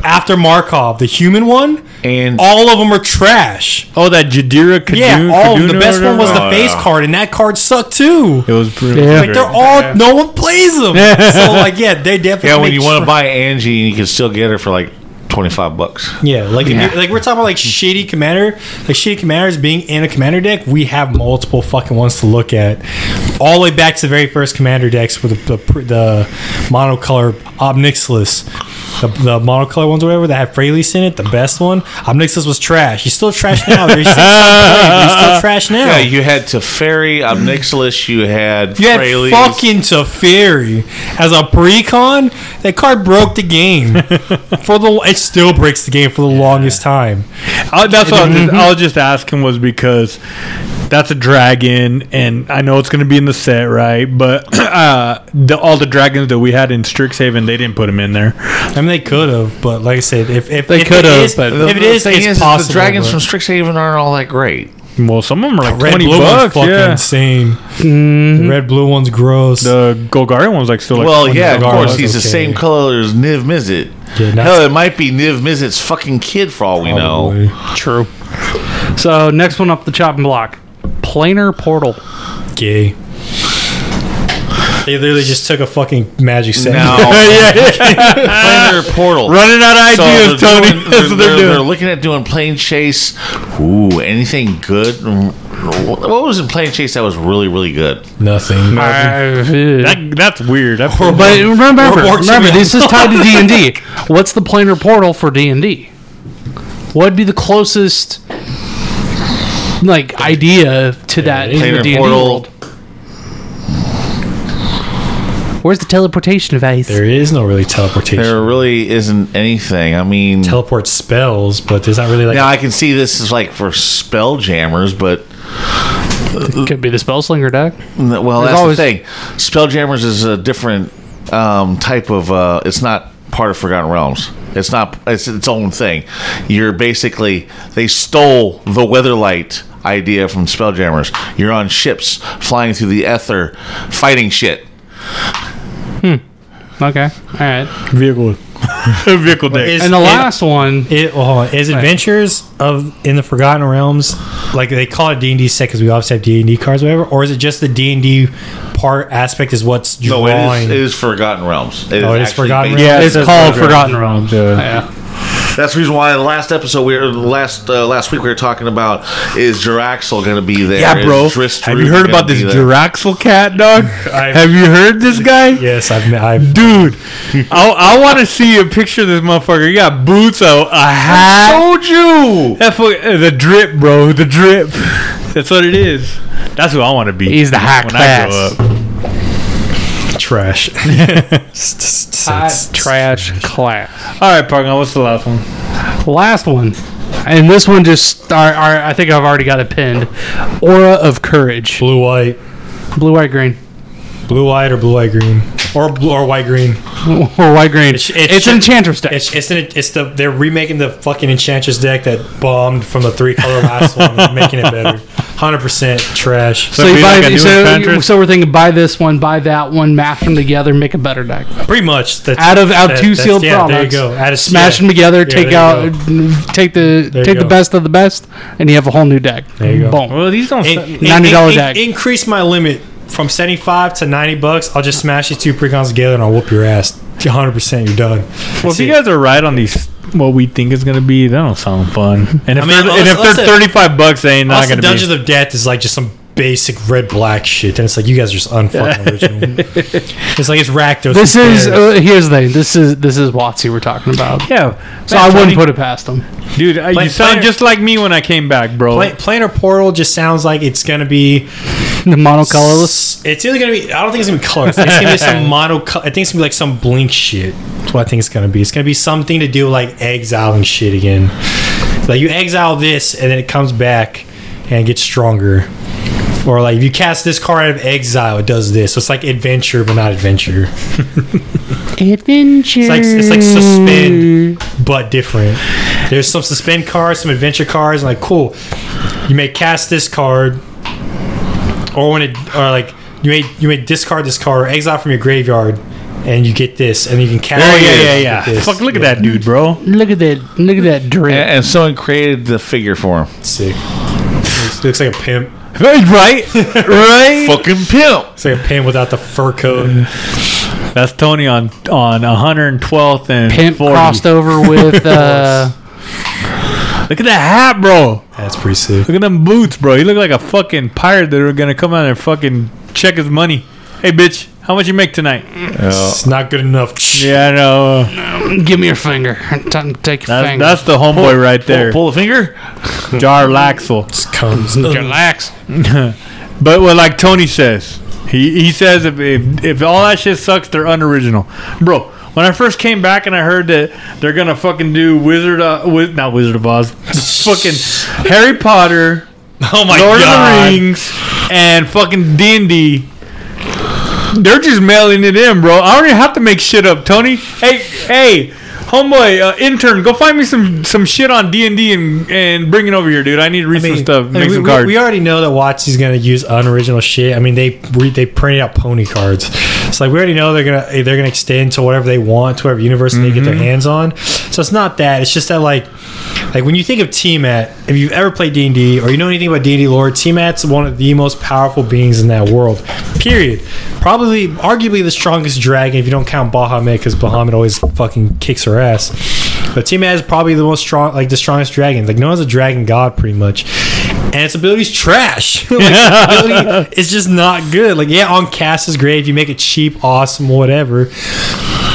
S5: after Markov, the human one.
S1: And
S5: All of them are trash.
S6: Oh, that Jadira Kaduna.
S5: Yeah, all
S6: Kaduna
S5: the best one was the
S6: whatever?
S1: Oh,
S5: face
S1: yeah.
S5: card, and that card sucked too.
S6: It was pretty.
S7: Yeah.
S5: Like they're all no one plays them. (laughs) so like yeah, they definitely
S1: yeah, when
S5: make
S1: you want to buy Angie, and you can still get her for like twenty five bucks.
S5: yeah, like if you- like we're talking about like shitty commander, like shitty commanders being in a commander deck. We have multiple fucking ones to look at, all the way back to the very first commander decks with the the, the monocolor Ob Nixilis. The, the monocolor ones or whatever that have Freyalise in it, the best one. Ob Nixilis was trash. He's still trash now. He's still, he's still (laughs) trash now.
S1: Yeah, you had Teferi, Ob Nixilis, you had
S5: You had
S1: Freyalise.
S5: fucking Teferi as a precon. That card broke the game (laughs) for the. It still breaks the game for the longest time.
S6: I, that's what I was, (laughs) I was just asking was because that's a dragon, and I know it's going to be in the set, right? But (clears throat) uh, the, all the dragons that we had in Strixhaven, they didn't put them in there.
S5: I mean, they could have, but like I said, if if
S7: They could have, but-
S5: if it
S1: the
S5: is,
S1: thing
S5: it's
S1: is,
S5: possible.
S1: the dragons
S5: but
S1: from Strixhaven aren't all that great.
S6: Well, some of them are like
S5: red
S6: twenty
S5: blue
S6: bucks.
S5: one's fucking
S6: Yeah,
S5: insane. The red blue one's gross.
S6: the Golgari one's like still like.
S1: well, yeah, of course,
S5: is
S1: he's the same color as Niv Mizzet.
S5: Yeah,
S1: Hell, it might be Niv Mizzet's fucking kid for all we know.
S7: True. So next one up the chopping block, Planar Portal.
S5: Gay. They literally just took a fucking magic set.
S1: Now, (laughs) (laughs) Planar Portal.
S6: Running out of
S1: So
S6: ideas,
S1: they're
S6: Tony.
S1: doing-
S6: That's what they're,
S1: they're
S6: doing.
S1: looking at doing plane chase. Ooh, anything good? What was in plane chase that was really, really good?
S5: Nothing.
S6: Uh, that, that's weird. That,
S7: But remember,
S5: Or- or
S7: remember, this is tied to D and D. (laughs) What's the planar portal for D and D? What'd be the closest, like, idea to that in the
S1: Planar
S7: D and D
S1: portal.
S7: world? Where's the teleportation device?
S5: There is no really teleportation.
S1: There really isn't anything. I mean,
S5: Teleport spells, but there's not really like
S1: now I can see this is like for spell jammers, but
S7: Could be the spell slinger deck.
S1: well,
S7: There's
S1: that's
S7: always-
S1: the thing. Spelljammers is a different um, type of. Uh, it's not part of Forgotten Realms. It's not. It's its own thing. You're basically they stole the Weatherlight idea from Spelljammers. You're on ships flying through the ether, fighting shit. Hmm.
S7: Okay. All right.
S6: Vehicle. (laughs) Vehicle deck.
S5: Is-
S7: And the
S5: it-
S7: last one,
S5: It, hold on. is Adventures of in the Forgotten Realms like they call it D and D set because we obviously have D and D cards, or whatever, or is it just the D and D part aspect is what's
S1: No,
S5: drawing?
S1: it is, it is Forgotten Realms.
S5: Oh, it is Forgotten
S1: based-
S6: yeah,
S7: it's
S6: says
S7: called Forgotten Realms.
S6: Yeah.
S7: yeah.
S1: That's the reason why the last episode we were last uh, last week we were talking about is Jarlaxle going to be there?
S6: Yeah, bro. Have you heard about this
S1: be there?
S6: Jarlaxle cat, dog? (laughs)
S5: I've-
S6: you heard this guy? (laughs)
S5: yes, I've, I've
S6: Dude, (laughs) I, I want to see a picture of this motherfucker. He got boots, a, a hat.
S1: told you.
S6: That fuck, uh, the drip, bro. The drip. That's what it is. That's who I want to be.
S7: He's the high
S6: when I grow up.
S5: Trash. (laughs) (laughs)
S7: Hot trash class.
S6: All right, Pargon. What's the last one?
S7: Last one. And this one just, are, are, I think I've already got it pinned. Aura of Courage.
S5: blue white,
S7: Blue, white, green.
S5: blue white, or blue white green, or blue or white green. (laughs)
S7: or white, green.
S5: It's-
S7: It's,
S5: it's-
S7: an Enchantress deck.
S5: It's it's, an, it's the they're remaking the fucking Enchantress deck that bombed from the three color last one, making it better. Hundred percent trash.
S7: so,
S6: So
S7: you buy,
S6: like
S7: so, so we're thinking buy this one, buy that one, mash them together, make a better deck.
S5: Pretty much. That's,
S7: Out of out
S5: that-
S7: two sealed
S5: yeah,
S7: products.
S5: There you go. Add a
S7: Smash
S5: yeah.
S7: them together,
S5: Yeah,
S7: take out, take the
S5: There
S7: take the best of the best, and you have a whole new deck.
S5: There you go.
S7: Boom.
S6: Well, these don't.
S5: In-
S6: well,
S5: in-
S7: $90
S5: in-
S7: deck.
S5: Increase my limit from seventy five to ninety bucks. I'll just smash these two precons together and I'll whoop your ass. Hundred percent, you're done.
S6: Well, if you guys are right on these, what we think is going to be, that don't sound fun. And if
S5: I mean,
S6: they're, and if they're
S5: say-
S6: thirty-five bucks, they ain't not
S5: Also,
S6: going to be.
S5: Dungeons of Death is like just some basic red black shit, and it's like you guys are just unfucking (laughs) original. it's like it's Rakdos.
S7: This
S5: who
S7: is
S5: cares?
S7: uh, here's the thing. This is this is Watsy we're talking about.
S6: yeah,
S7: So I wouldn't put it past them.
S6: dude. uh,
S5: Play-
S6: you sound
S5: player-
S6: just like me when I came back, bro.
S5: Pla- Planar Portal just sounds like it's gonna be (laughs)
S7: The monocolorless.
S5: It's either gonna be. I don't think it's gonna be colors. It's gonna be some (laughs) mono. I think it's gonna be like some blink shit. That's what I think it's gonna be. It's gonna be something to do with like exiling shit again. Like you exile this and then it comes back and gets stronger. Or like if you cast this card out of exile, it does this. So it's like adventure, but not adventure. (laughs)
S7: Adventure.
S5: It's like it's like suspend, but different. There's some suspend cards, some adventure cards, and like cool. You may cast this card, or when it or like you may you may discard this card or exile from your graveyard, and you get this, and you can cast.
S6: Oh
S5: it
S6: yeah, yeah, yeah.
S5: this.
S6: Fuck, look at that dude, bro.
S7: Look at that. Look at that drip.
S1: And, and someone created the figure for him.
S5: Sick. Looks, looks like a pimp.
S6: Right, right. (laughs)
S1: Fucking pimp.
S5: It's like a pimp without the fur coat. (laughs)
S6: That's Tony on on 112th and
S7: Pimp
S6: 40.
S7: crossed over with. (laughs) Uh,
S6: Look at that hat, bro.
S5: That's pretty sick.
S6: Look at them boots, bro. He look like a fucking pirate that are gonna come out and fucking check his money. Hey, bitch, how much you make tonight?
S5: It's not good enough.
S6: Yeah, I know.
S7: give me your finger. T- Take your
S6: That's,
S7: finger.
S6: that's the homeboy right there.
S1: Pull, pull the finger.
S6: Jarlaxle.
S5: Just (laughs) comes.
S7: Relax. (laughs)
S6: But what like Tony says, he he says if, if if all that shit sucks, they're unoriginal, bro. When I first came back and I heard that they're gonna fucking do Wizard, uh, Wiz, not Wizard of Oz, (laughs) fucking Harry Potter,
S5: Oh my
S6: Lord
S5: god.
S6: of the Rings, and fucking D and D. They're just mailing it in, bro. I don't even have to make shit up, Tony. Hey, hey, homeboy, uh, intern, go find me some some shit on D and D and and bring it over here, dude. I need to read some stuff,
S5: I
S6: make
S5: mean,
S6: some
S5: we,
S6: cards.
S5: we already know that Watsy's going to use unoriginal shit. I mean, they re, they printed out pony cards. It's like we already know they're gonna they're gonna extend to whatever they want to whatever universe they get their
S6: Mm-hmm.
S5: hands on. So it's not that. It's just that like like when you think of Tiamat, if you've ever played D and D or you know anything about D and D lore, Tiamat's one of the most powerful beings in that world. Period. Probably, arguably the strongest dragon if you don't count Bahamut because Bahamut always fucking kicks her ass. But Tiamat is probably the most strong, like the strongest dragon. Like no one's a dragon god, pretty much. And its ability's trash. (laughs) like, its ability (laughs) is just not good. Like yeah, on cast is great if you make it cheap, awesome, whatever.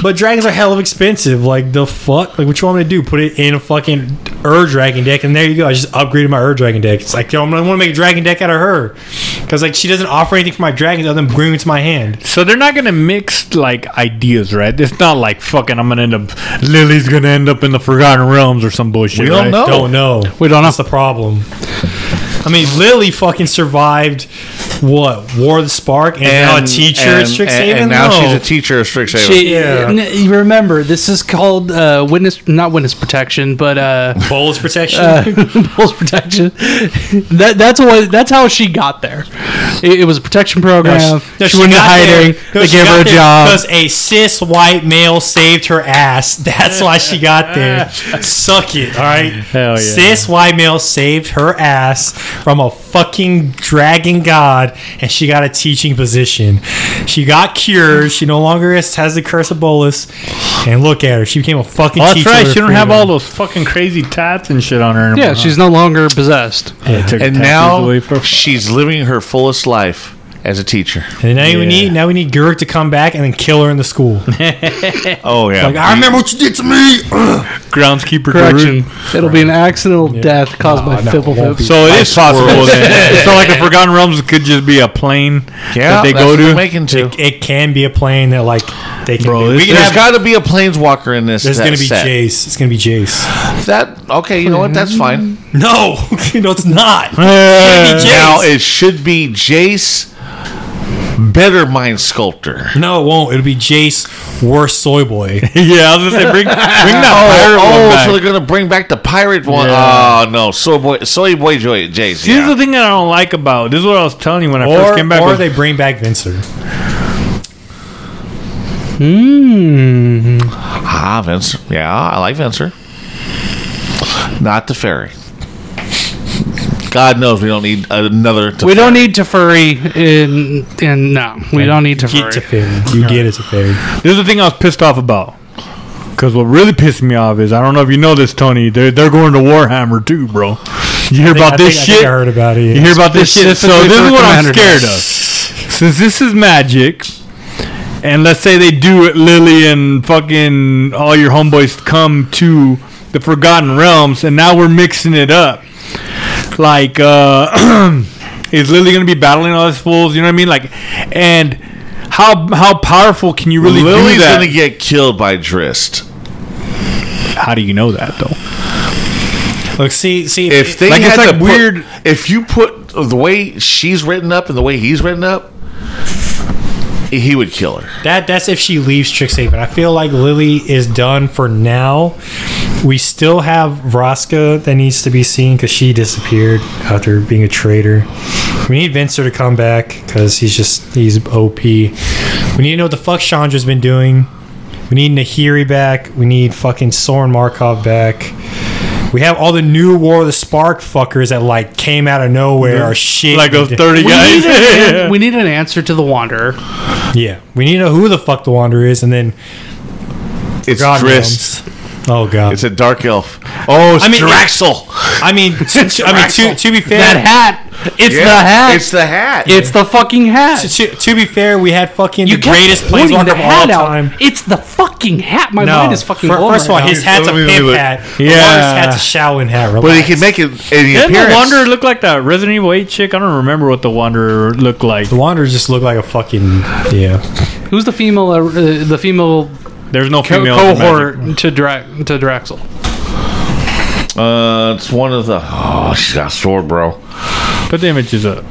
S5: But dragons are hell of expensive. Like the fuck? Like what you want me to do? Put it in a fucking Ur dragon deck, and there you go. I just upgraded my Ur dragon deck. It's like yo, I'm gonna want to make a dragon deck out of her because like she doesn't offer anything for my dragons other than bringing it to my hand.
S6: So they're not gonna mix like ideas, right? It's not like fucking. I'm gonna end up. Lily's gonna end up in the Forgotten Realms or some bullshit.
S1: We don't
S6: right?
S1: know.
S5: Don't know.
S7: We don't know.
S5: That's the problem. I mean, Lily fucking survived what War of the Spark and, now a teacher at
S1: and-
S5: Strixhaven.
S1: and, and now
S5: No.
S1: she's a teacher at Strixhaven.
S7: She,
S5: Yeah.
S7: n- remember, this is called uh, witness, not witness protection, but uh,
S5: Bolas (laughs) protection.
S7: Bulls protection. that that's what that's how she got there. It, it was a protection program. she, went into hiding. They gave her a job.
S5: because a cis white male saved her ass. (laughs) That's why she got there. Suck it, all right.
S6: Hell yeah.
S5: Cis white male saved her ass from a fucking dragon god, and she got a teaching position. She got cured. She no longer has, has the curse of Bolas. And look at her. She became a fucking
S6: Oh, that's
S5: teacher.
S6: right. She don't have all those fucking crazy tats and shit on her. Anymore,
S7: Yeah, she's no longer possessed.
S6: They took
S1: and now she's living her fullest life as a teacher.
S5: And now we need now we need Gurk to come back and then kill her in the school. (laughs)
S1: Oh yeah,
S5: Like I remember what you did to me. (laughs)
S6: groundskeeper
S7: Correction.
S6: Garut.
S7: It'll be an accidental death caused by
S5: no, it
S7: Fibble
S5: won't.
S6: So it is possible. then. so like the (laughs) Forgotten Realms could just be a plane
S1: yeah.
S6: that they go to.
S1: making to.
S5: It, it can be a plane that like they can.
S6: Bro,
S5: do.
S6: this-
S5: we can
S1: There's
S5: have.
S1: got to be a planeswalker in this.
S5: There's gonna be
S1: set.
S5: Jace. It's gonna be Jace.
S1: That okay? You know what? That's fine.
S5: No, no, it's not.
S6: Yeah.
S5: Jace.
S1: Now it should be Jace, better mind sculptor. (laughs)
S5: No, it won't. It'll be Jace, worst soy boy. (laughs)
S6: yeah, I was gonna say bring bring that (laughs) pirate
S1: Oh,
S6: one back.
S1: so they're gonna bring back the pirate one?
S6: Yeah.
S1: Oh no, soy boy, soy boy, Joy, Jace.
S6: Here's
S1: Yeah.
S6: the thing that I don't like about this is what I was telling you when I
S5: or
S6: first came back.
S5: or
S6: was-
S5: they bring back Venser. Hmm.
S1: Ah, Vince. Yeah, I like Venser. Not the fairy. God knows we don't need another.
S7: We don't need Teferi in in no. We don't need
S5: Get to
S7: Teferi.
S5: fairy. You get it to fairy.
S6: This is the thing I was pissed off about. Because what really pissed me off is I don't know if you know this, Tony. They're they're going to Warhammer too, bro. You hear
S5: think-
S6: about
S5: I
S6: this
S5: think-
S6: shit?
S5: think I heard about it.
S6: You hear about this shit? So this is what I'm scared of. Since this is magic, and let's say they do it, Lily and fucking all your homeboys come to the Forgotten Realms, and now we're mixing it up. Like, uh, (clears throat) is Lily gonna be battling all these fools? You know what I mean? Like, and how how powerful can you really
S1: Lily's
S6: do that?
S1: gonna get killed by Drizzt.
S6: how do you know that though?
S5: Look, see, see.
S1: If they
S6: Like, it's
S1: had
S6: like
S1: to put-
S6: weird-
S1: if you put the way she's written up and the way he's written up, he would kill her.
S5: That that's if she leaves Strixhaven. I feel like Lily is done for now. We still have Vraska that needs to be seen because she disappeared after being a traitor. We need Venser to come back because he's just he's OP. We need to know what the fuck Chandra's been doing. We need Nahiri back. We need fucking Sorin Markov back. We have all the new War of the Spark fuckers that like came out of nowhere are shit.
S6: Like those thirty
S7: We
S6: guys.
S7: need, an, (laughs) we need an answer to the Wanderer.
S5: Yeah, we need to know who the fuck the Wanderer is, and then
S1: It's
S5: God
S1: Drizzt.
S5: knows. Oh god.
S1: It's a dark elf. Oh, it's
S5: I mean,
S1: Draxel.
S5: I mean, (laughs) to, to- I mean, to, to be fair,
S7: That hat. It's
S1: Yeah,
S7: the hat.
S1: It's the hat.
S7: It's the fucking hat.
S5: to, to, to be fair, we had fucking
S7: You
S5: the greatest
S7: pointing
S5: planeswalker
S7: the
S5: of all
S7: hat out.
S5: time.
S7: It's the fucking hat. My
S5: No,
S7: mind is fucking.
S5: fir-
S7: blown
S5: first of all,
S7: right
S5: his
S7: now.
S5: hat's a
S1: Let me- let me
S5: pimp
S1: look.
S5: hat.
S6: Yeah.
S5: Yeah, hat's a Shaolin hat.
S1: but he
S5: Relax.
S1: can make it any
S6: Didn't the
S1: appearance.
S6: Wanderer look like that Resident Evil 8 chick? I don't remember what the Wanderer looked like.
S5: The Wanderers just look like a fucking yeah.
S7: Who's the female? Uh, uh, the female
S6: There's no
S7: co-
S6: female in
S7: cohort to Dra- to Draxel.
S1: Uh, it's one of the. Oh, she's got a sword, bro.
S6: Put the images up.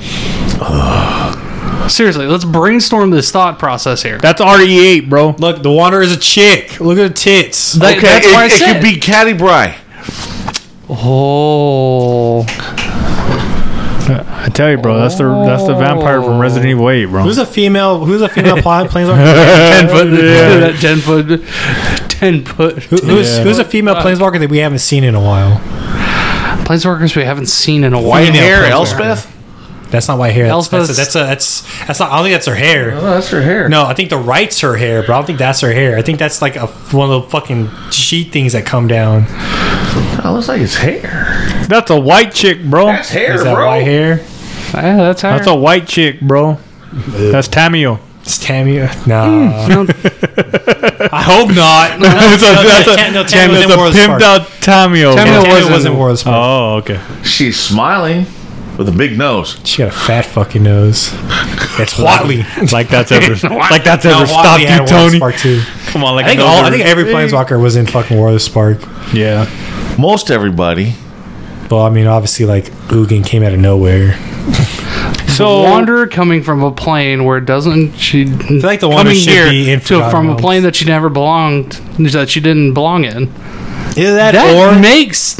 S7: Seriously, let's brainstorm this thought process here.
S6: That's RE8, bro.
S5: Look, the water is a chick. Look at the tits.
S7: That-
S1: Okay,
S7: that's
S1: it,
S7: why I
S1: it
S7: said.
S1: could be Caddy Bry.
S7: Oh,
S6: I tell you, bro. That's the that's the vampire from Resident Evil 8, bro.
S5: Who's a female? Who's a female pla- planeswalker? (laughs)
S6: ten foot? (laughs) Yeah. (laughs)
S7: that ten foot, ten foot.
S5: Who- who's
S6: Yeah.
S5: who's a female planeswalker that we haven't seen in a while?
S7: Planeswalkers we haven't seen in a while.
S1: White hair,
S5: planeswalker.
S1: Elspeth.
S5: That's not white hair. That's, that's, a, that's a that's that's not. I don't think that's her hair.
S1: Oh, that's her hair.
S5: No, I think the right's her hair, but I don't think that's her hair. I think that's like a one of the fucking sheet things that come down.
S1: That looks like his hair.
S6: That's a white chick, bro.
S1: That's hair,
S5: Is that
S1: bro.
S5: white hair?
S7: Yeah, that's how.
S6: That's a white chick, bro. That's Tamiyo.
S5: It's Tammy. Nah, hmm,
S7: No, (laughs)
S5: I hope not. No, (laughs)
S6: That's a, that's a,
S5: no,
S6: Tam-
S5: Tammy was in
S6: that's
S5: War
S6: a pimped out Tamiyo.
S7: Tamiyo
S6: bro.
S7: Wasn't-
S5: wasn't War of the Spark.
S6: Oh, okay.
S1: She's smiling with a big nose.
S5: She got a fat fucking nose. It's Watley. (laughs)
S6: Like that's ever (laughs) like that's ever
S5: Watley
S6: stopped
S5: had
S6: you,
S5: War of the
S6: Tony.
S5: Spark too.
S6: Come on, like
S5: I think all, I think every planeswalker was in fucking War of the Spark.
S6: Yeah.
S1: Most everybody.
S5: Well, I mean, obviously, like Ugin came out of nowhere. (laughs)
S6: So-
S7: Wanderer coming from a plane where it doesn't she I feel
S5: like the Wanderer should be in
S7: to from a plane that she never belonged that she didn't belong in.
S5: Either that,
S7: That
S5: or
S7: makes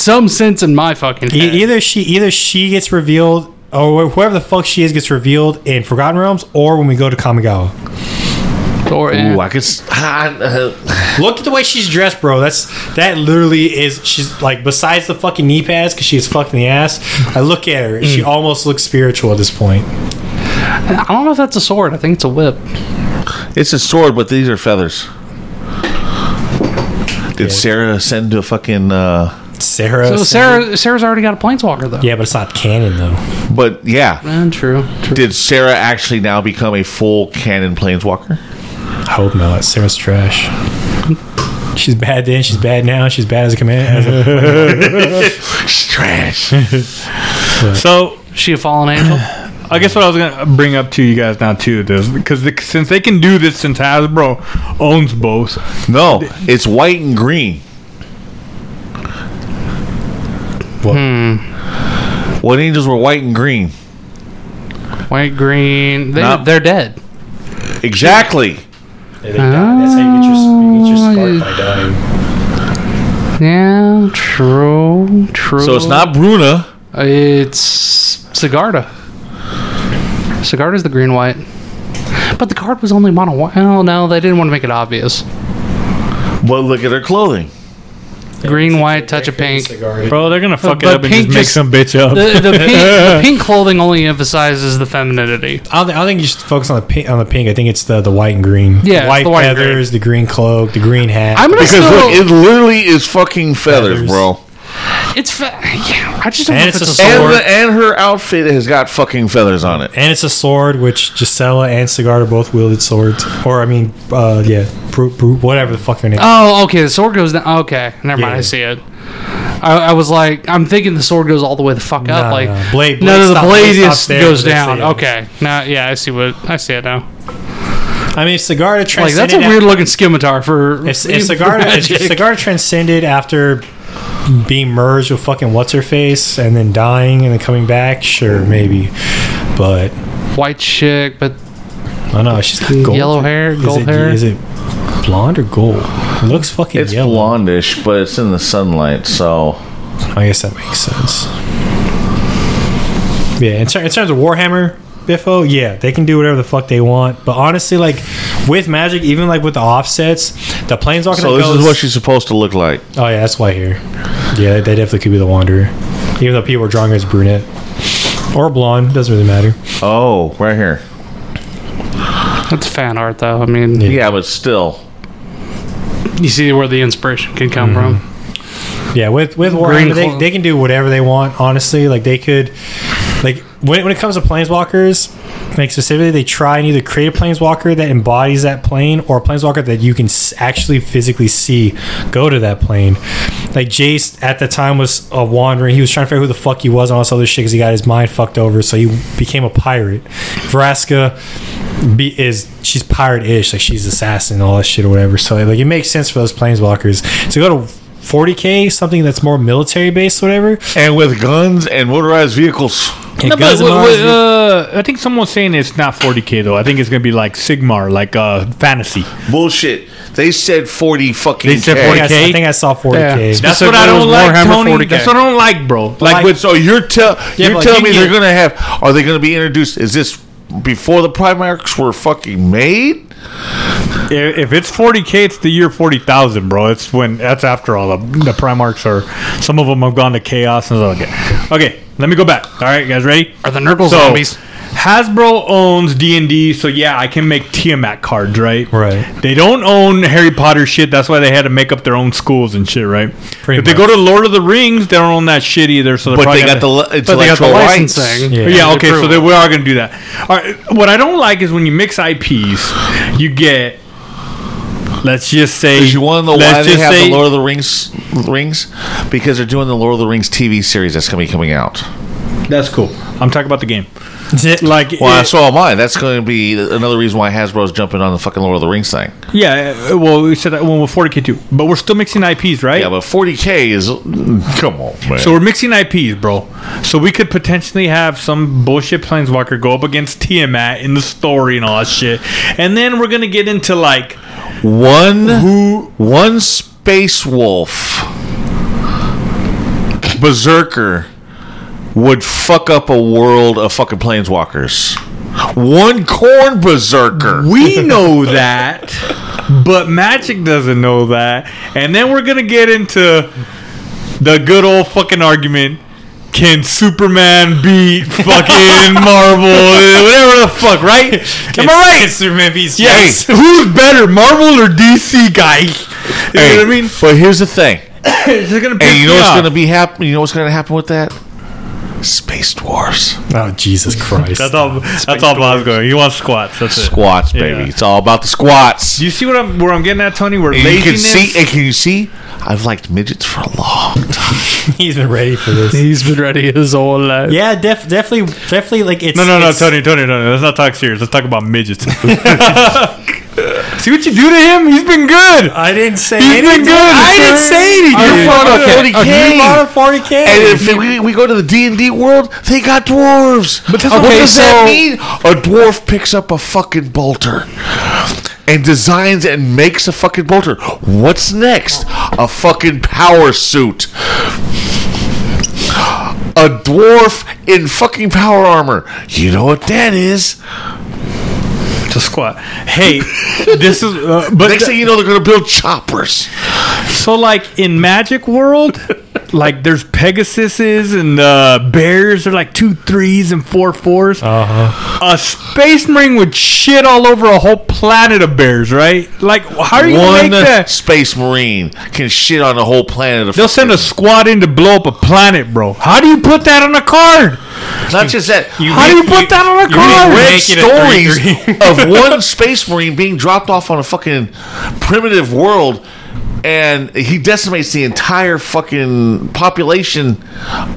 S7: some sense in my fucking head.
S5: Either she either she gets revealed or whoever the fuck she is gets revealed in Forgotten Realms or when we go to Kamigawa.
S7: or.
S1: Ooh, I could. (sighs) uh,
S5: Look at the way she's dressed, bro. That's that literally is she's like besides the fucking knee pads because she's fucking the ass. I look at her, she almost looks spiritual at this point.
S7: I don't know if that's a sword. I think it's a whip.
S1: it's a sword, but these are feathers. Did Serra send to a fucking? uh
S5: Serra,
S7: So Serra Serra's already got a planeswalker though.
S5: yeah, but it's not canon though.
S1: But yeah,
S7: Eh, true. True.
S1: did Serra actually now become a full canon planeswalker?
S5: I hope not. Serra's trash. She's bad then. She's bad now. She's bad as a command. As a, (laughs) (laughs)
S1: Trash.
S6: So
S7: she a fallen angel?
S6: I guess what I was gonna bring up to you guys now too, is because the, since they can do this, since Hasbro owns both,
S1: No, it's white and green. What hmm. angels were white and green?
S7: White, green. They,
S1: Not-
S7: they're dead.
S1: Exactly.
S5: That's how you get your, you get your spark by dying.
S7: Yeah, true. True.
S1: So it's not Bruna.
S7: It's Sigarda. Sigarda's the green white. But the card was only mono white. Oh no, they didn't want to make it obvious.
S1: But look at her clothing.
S7: Green, white, touch of pink.
S6: bro, they're gonna fuck it
S7: but
S6: up and
S7: pink
S6: just make
S7: just-
S6: some bitch up.
S7: The, the, (laughs) pink, the pink clothing only emphasizes the femininity.
S5: I don't, think, I don't think you should focus on the pink. On the pink, I think it's the the white and green.
S7: Yeah,
S5: the white
S7: the white and
S5: feathers, the green cloak, the green hat.
S7: I'm gonna
S1: Because
S7: still.
S1: look, it literally is fucking feathers,
S5: Feathers.
S1: bro.
S7: It's fa- yeah. I just don't
S5: And
S7: know if
S5: it's
S7: it's
S5: a
S7: a
S1: And,
S7: sword.
S1: the, and her outfit has got fucking feathers on it.
S5: and it's a sword, which Gisela and Sigarda both wielded swords. Or I mean, uh, yeah, Bru- Bru- whatever the fuck their name.
S7: Oh, okay. The sword goes down. Okay, never mind. I see it. I, I was like, I'm thinking the sword goes all the way the fuck up.
S5: No,
S7: like,
S5: no. Blade-
S7: no,
S5: blade
S7: no, the
S5: stop-
S7: blade
S5: blade
S7: is,
S5: there,
S7: goes down. Okay, now, yeah, I see what I see it now.
S5: I mean, if Sigarda
S7: Like, that's a weird looking scimitar for.
S5: If, if (laughs) Sigarda, if. Sigarda transcended after being merged with fucking what's her face and then dying and then coming back, sure, maybe. But
S7: white chick, but
S5: I don't know. She's got gold.
S7: Yellow hair,
S5: Is
S7: gold
S5: it,
S7: hair?
S5: Is it blonde or gold? It looks fucking
S1: It's
S5: yellow.
S1: blondish, but it's in the sunlight, so
S5: I guess that makes sense. Yeah, in, ter- in terms of Warhammer, Biffo, yeah, they can do whatever the fuck they want. But honestly, like with Magic, even like with the offsets, the Planeswalker
S1: so
S5: that
S1: this
S5: goes,
S1: is what she's supposed to look like.
S5: Oh yeah, that's why here. Yeah, they definitely could be the Wanderer, even though people are drawing her as brunette or blonde. Doesn't really matter.
S1: Oh, right here.
S7: that's fan art, though. I mean,
S1: Yeah, but still.
S7: you see where the inspiration can come
S5: Mm-hmm.
S7: from.
S5: Yeah, with with
S7: Green
S5: Warhammer, they, they can do whatever they want. Honestly, like they could, like when, when it comes to planeswalkers, like specifically, they try and either create a planeswalker that embodies that plane, or a planeswalker that you can actually physically see go to that plane. Like Jace at the time was a wandering. He was trying to figure out who the fuck he was and all this other shit because he got his mind fucked over. So he became a pirate. Vraska be, is she's pirate-ish, like she's assassin and all that shit or whatever. So like it makes sense for those planeswalkers to go to 40k, something that's more military based, whatever.
S1: And with guns and motorized vehicles.
S5: And
S6: No, but wait, wait, uh, I think someone's saying it's not 40k though. I think it's gonna be like Sigmar, like uh, fantasy.
S1: Bullshit. They said 40 fucking
S6: They said
S1: K.
S5: I, think I,
S6: 40K?
S5: I think I saw 40k.
S7: Yeah.
S6: That's what I don't like,
S7: Warhammer
S6: Tony.
S7: 40K.
S6: That's what I don't like, bro. Like,
S5: like-
S6: with
S1: So you're, tell you're telling
S5: you
S1: me
S5: can
S1: they're going to have, are they going to be introduced? Is this before the Primarchs were fucking made?
S6: if if it's 40k, it's the year 40,000, bro. It's when that's after all the the Primarchs are. Some of them have gone to chaos and stuff. Okay, okay. Let me go back. All right, you guys ready?
S7: Are the Nurgle
S6: So,
S7: zombies?
S6: Hasbro owns D and D, so yeah, I can make Tiamat cards, right?
S5: Right.
S6: They don't own Harry Potter shit. That's why they had to make up their own schools and shit, right?
S5: Pretty
S6: if they go to Lord of the Rings, they don't own that shit either. So they're
S1: But
S6: probably
S1: they got the le-
S7: But they got the
S1: intellectual rights.
S7: licensing.
S5: Yeah.
S6: yeah, okay, so
S7: prove
S6: they,
S7: it.
S6: we are going to do that. All right, what I don't like is when you mix IPs, you get, let's just say,
S1: Because you want to know why they have
S6: say-
S1: the Lord of the Rings rings? Because they're doing the Lord of the Rings TV series that's going to be coming out.
S6: That's cool. I'm talking about the game.
S5: Like, (laughs)
S6: Like,
S1: Well,
S6: it-
S1: so am I. That's going to be another reason why Hasbro's jumping on the fucking Lord of the Rings thing.
S6: yeah. uh, Well, we said that one with 40k too, but we're still mixing IPs, right?
S1: Yeah, but 40k is. Come on, man.
S6: So we're mixing IPs, bro. So we could potentially have some bullshit planeswalker go up against Tiamat in the story and all that shit, and then we're gonna get into like
S1: one who one space wolf berserker would fuck up a world of fucking planeswalkers. One Khorne berserker. (laughs)
S6: we know that, but Magic doesn't know that, and then we're gonna get into the good old fucking argument. Can Superman beat fucking (laughs) Marvel? Whatever the fuck, right? Am I right?
S5: Superman beats
S6: Yes. Who's better, Marvel or DC, guy? You know what I mean?
S1: But here's the thing. (coughs)
S6: It's gonna
S1: And you know what's to be happen? You know what's to happen with that? Space dwarfs,
S5: Oh Jesus Christ!
S6: That's all. That's all I was going. You want squats? That's it.
S1: squats, baby.
S6: Yeah.
S1: It's all about the squats.
S6: Do you see what I'm where I'm getting at, Tony? Where
S1: And you can
S6: laziness.
S1: see. And can you see? I've liked midgets for a long time. (laughs)
S5: He's been ready for this.
S7: He's been ready his whole life.
S5: Yeah, def- definitely, definitely. Like it's
S6: no, no, no,
S5: it's-
S6: Tony, Tony, Tony. Let's not talk serious. Let's talk about midgets. (laughs) (laughs) see what you do to him? He's been good.
S5: I didn't say
S6: He's been good.
S5: I didn't say anything.
S1: You brought up
S5: Okay,
S1: 40K.
S5: You brought up 40k.
S1: And if we, we go to the D and D world, they got dwarves. But
S6: that's uh,
S1: what
S6: okay,
S1: does that mean? A dwarf picks up a fucking bolter and designs and makes a fucking bolter. What's next? A fucking power suit. A dwarf in fucking power armor. You know what that is?
S6: A squat. Hey, this is. Uh, but
S1: Next thing you know, they're gonna build choppers.
S6: so, like in Magic World, (laughs) like there's Pegasuses and uh, bears. They're like two threes and four fours.
S5: Uh-huh.
S6: A space marine would shit all over a whole planet of bears, right? Like, how are you gonna
S1: One
S6: make that?
S1: space marine can shit on a whole planet of.
S6: They'll send a squad in to blow up a planet, bro. How do you put that on a card?
S1: Not just that.
S6: How do you put that on a
S1: You
S6: card?
S1: read
S5: make it a
S1: stories of (laughs) one space marine being dropped off on a fucking primitive world, and he decimates the entire fucking population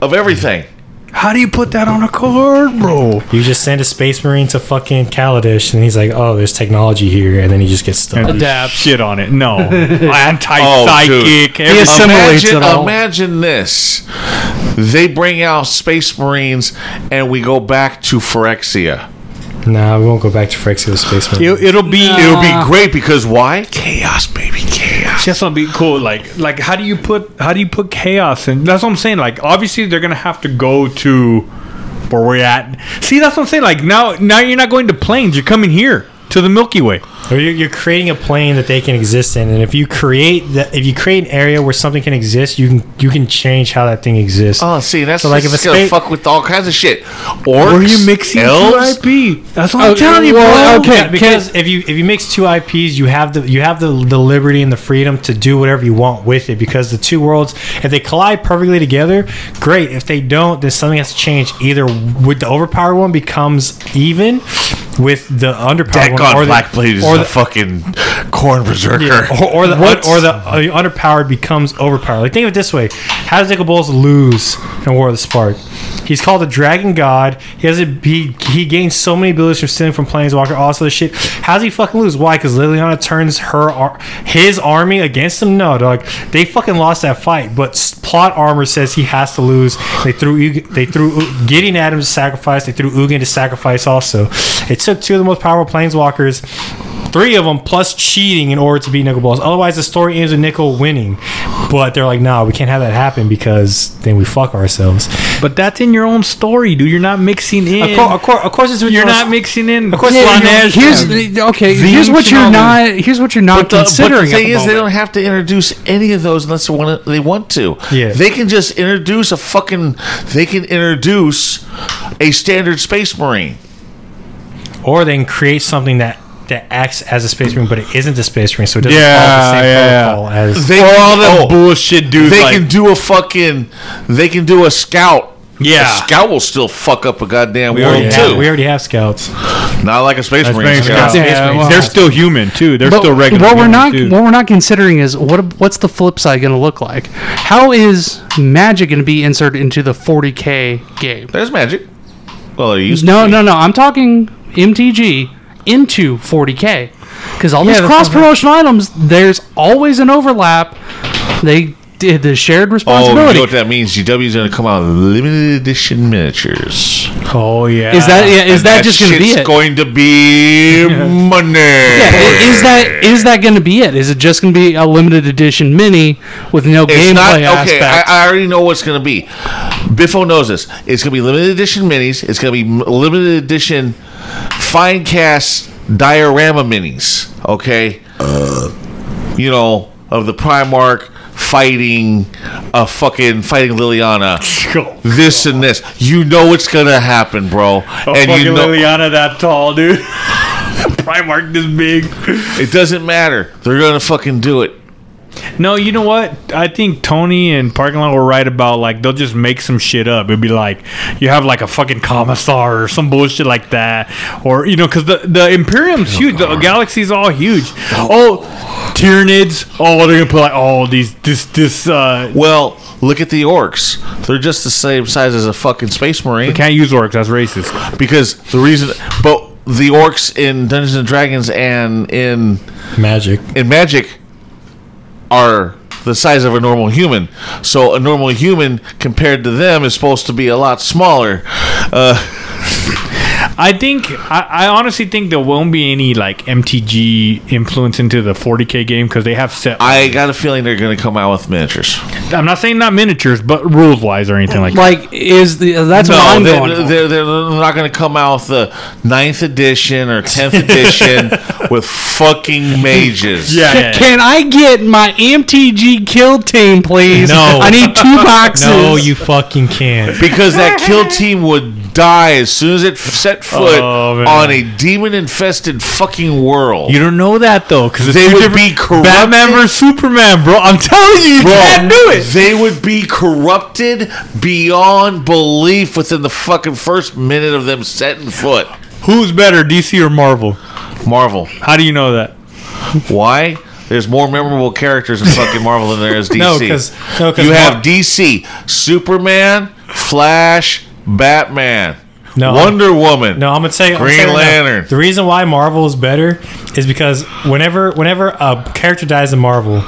S1: of everything.
S6: How do you put that on a card, bro?
S5: You just send a space marine to fucking Kaladesh, and he's like, "Oh, there's technology here," and then he just gets stuck.
S6: Adapt shit on it. No, (laughs) anti
S1: Oh,
S6: psychic.
S1: dude.
S7: He assimilates
S1: Imagine,
S7: it all.
S1: imagine this: they bring out space marines, and we go back to Phyrexia.
S5: Nah, we won't go back to Phyrexia with space. (gasps)
S6: It, will be.
S1: It'll be great because why? Chaos, baby, chaos.
S6: That's gonna be cool. Like, like how do you put how do you put chaos in? That's what I'm saying. Like, obviously they're gonna have to go to where we're at. See, that's what I'm saying. Like now, now you're not going to planes. You're coming here to the Milky Way.
S5: Or you're, you're creating a plane that they can exist in, and if you create that, if you create an area where something can exist, you can you can change how that thing exists.
S1: Oh, see, that's
S5: So, like,
S1: like
S5: if
S1: it's
S5: a
S1: gonna
S5: spa-
S1: fuck with all kinds of shit. Orcs,
S6: Or you mixing
S1: elves.
S6: two IP? That's what I'm
S7: Oh,
S6: telling you,
S7: well,
S6: bro.
S7: okay.
S5: Yeah, because if you if you mix two IPs, you have the you have the the liberty and the freedom to do whatever you want with it. Because the two worlds, if they collide perfectly together, great. If they don't, then something has to change. Either with the overpowered one becomes even with the underpowered one, or the,
S1: Blackblade is
S5: or the
S1: fucking Khorne berserker.
S5: Yeah, or, or the
S6: What's-
S5: or the uh, underpowered becomes overpowered. Like think of it this way: How does Nicol Bolas lose in War of the Spark? He's called the Dragon God. He has a, he he gains so many abilities from stealing from Planeswalker, all this shit. How's he fucking lose? Why? Because Liliana turns her his army against him. No, dog. They fucking lost that fight. But plot armor says he has to lose. They threw they threw Gideon Adams to sacrifice. They threw Ugin to sacrifice. Also, it took two of the most powerful Planeswalkers three of them plus cheating in order to beat Nicol Bolas. Otherwise, the story ends with Nicol winning. But they're like, nah, we can't have that happen because then we fuck ourselves.
S6: But that's in your own story, dude. You're not mixing in.
S5: Of course, of course, of course it's
S6: You're
S5: your-
S6: not mixing in.
S5: Of course,
S7: Yeah,
S5: Slaanesh-
S7: here's okay. Here's what you're not. Here's what you're not
S1: But the, but
S7: considering.
S1: the
S7: at
S1: thing
S7: the
S1: is, they don't have to introduce any of those unless they want to. They want to.
S5: Yeah.
S1: They can just introduce a fucking. They can introduce a standard space marine.
S5: or they can create something that that acts as a space marine, but it isn't a space marine, so it doesn't
S6: Yeah,
S5: follow the same
S6: yeah.
S5: protocol as.
S1: They
S6: Or all
S1: can,
S6: that
S1: oh,
S6: bullshit, dude.
S1: They
S6: like,
S1: can do a fucking. They can do a scout
S6: Yeah.
S1: A scout will still fuck up a goddamn
S5: We
S1: world
S5: already,
S1: too.
S5: have, we already have scouts.
S1: Not like a space
S6: That's
S1: marine
S6: very
S1: scout.
S6: true.
S7: Yeah, well-
S6: They're still human too. They're still regular.
S7: what we're
S6: humans,
S7: not
S6: too.
S7: what we're not considering is what what's the flip side going to look like? How is magic going to be inserted into the 40k game?
S1: There's magic. Well, there used
S7: No,
S1: to be.
S7: no, no. I'm talking MTG into 40k because all these cross promotional items, there's always an overlap. They did the shared
S1: Oh, you
S7: responsibility.
S1: know what that means? GW is going to come out with limited edition miniatures.
S6: Oh yeah.
S7: is that yeah, is
S1: And
S7: that, just going to be it?
S1: going to be (laughs) money.
S7: yeah, is that is that going to be it? Is it just going to be a limited edition mini with no
S1: It's
S7: gameplay
S1: not
S7: aspect?
S1: okay. I, I already know what's going to be. Biffo knows this. It's going to be limited edition minis. It's going to be limited edition Finecast diorama minis. Okay, uh. you know of the Primarch fighting a fucking fighting Liliana. This and this. You know it's going to happen, bro.
S6: Oh,
S1: and
S6: fucking
S1: you know
S6: Liliana that tall, dude. (laughs) Primarch this big.
S1: it doesn't matter. They're going to fucking do it.
S6: No, you know what? I think Tony and Parking Lot were right about like they'll just make some shit up. It'd be like you have like a fucking commissar or some bullshit like that, or you know, because the the Imperium's huge, the galaxy's all huge. Oh, Tyranids. Oh, they're gonna put like all these this this. uh
S1: Well, look at the orcs. They're just the same size as a fucking space marine.
S6: Can't use orcs. That's racist.
S1: because the reason but the orcs in Dungeons and Dragons and in
S5: Magic.
S1: in Magic are the size of a normal human. So a normal human compared to them is supposed to be a lot smaller. Uh, (laughs)
S6: I think I, I honestly think there won't be any like MTG influence into the 40k game because they have set.
S1: I got a feeling they're going to come out with miniatures.
S6: I'm not saying not miniatures, but rules wise or anything like
S7: like is the that's what I'm
S1: they,
S7: going.
S1: they're, they're not going to come out with the ninth edition or tenth (laughs) edition with fucking mages.
S6: Yeah, yeah, yeah.
S7: Can I get my MTG kill team, please?
S5: No.
S7: I need two (laughs) boxes.
S5: No, you fucking can't.
S1: Because that kill (laughs) team would die as soon as it set oh, foot
S6: Oh,
S1: on a demon infested fucking world.
S6: You don't know that though, because
S1: They would be corrupted.
S6: Batman versus Superman, bro. I'm telling you, you
S1: Bro,
S6: can't do it.
S1: They would be corrupted beyond belief within the fucking first minute of them setting foot.
S6: Who's better, DC or Marvel?
S1: Marvel.
S6: How do you know that?
S1: Why? There's more memorable characters in fucking Marvel than there is (laughs) DC.
S5: No, 'cause- no,
S1: you have DC, Superman, Flash, Batman,
S5: No,
S1: Wonder Woman.
S5: No, I'm gonna say I'm
S1: Green
S5: saying right now,
S1: Lantern.
S5: The reason why Marvel is better is because whenever whenever a character dies in Marvel,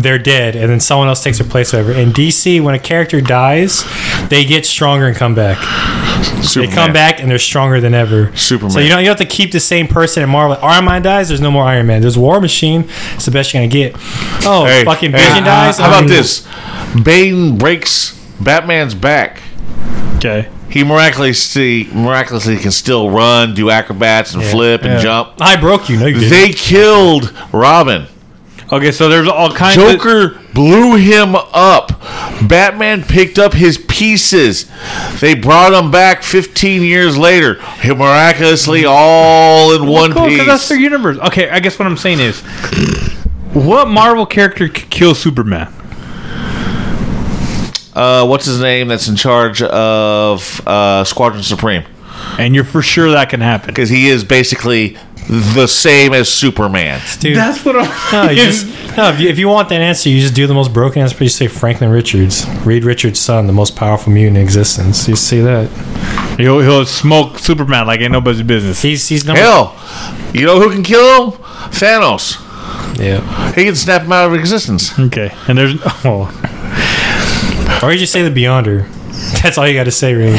S5: they're dead, and then someone else takes their place over. In DC, when a character dies, they get stronger and come back. They come back and they're stronger than ever.
S1: Superman.
S5: So you don't you don't have to keep the same person in Marvel. Iron Man dies, there's no more Iron Man. There's War Machine. It's the best you're gonna get. Oh,
S1: Hey,
S5: fucking
S1: hey,
S5: Vision dies.
S1: How about
S5: Um,
S1: this? Bane breaks Batman's back.
S6: Okay.
S1: He miraculously miraculously can still run, do acrobats, and flip and
S6: yeah.
S1: jump.
S5: I broke you. No, you didn't.
S1: They killed Robin.
S6: Okay, so there's all kinds of
S1: Joker blew him up. Batman picked up his pieces. They brought him back 15 years later, miraculously all in one
S6: Cool, 'cause
S1: piece.
S6: that's their universe. Okay, I guess what I'm saying is, what Marvel character could kill Superman?
S1: Uh, what's his name? That's in charge of uh, Squadron Supreme
S6: And you're for sure that can happen.
S1: because he is basically the same as Superman.
S5: Dude,
S6: That's what I'm. (laughs)
S5: No, you just, no if, you, if you want that answer, you just do the most broken answer. You say Franklin Richards, Reed Richards' son, the most powerful mutant in existence. You see that?
S6: He'll, he'll smoke Superman like ain't nobody's business.
S5: He's he's number.
S1: Hell, you know who can kill him? Thanos.
S5: Yeah.
S1: He can snap him out of existence.
S6: Okay, and there's (laughs) oh,
S5: Or you just say the Beyonder. That's all you got to say, really.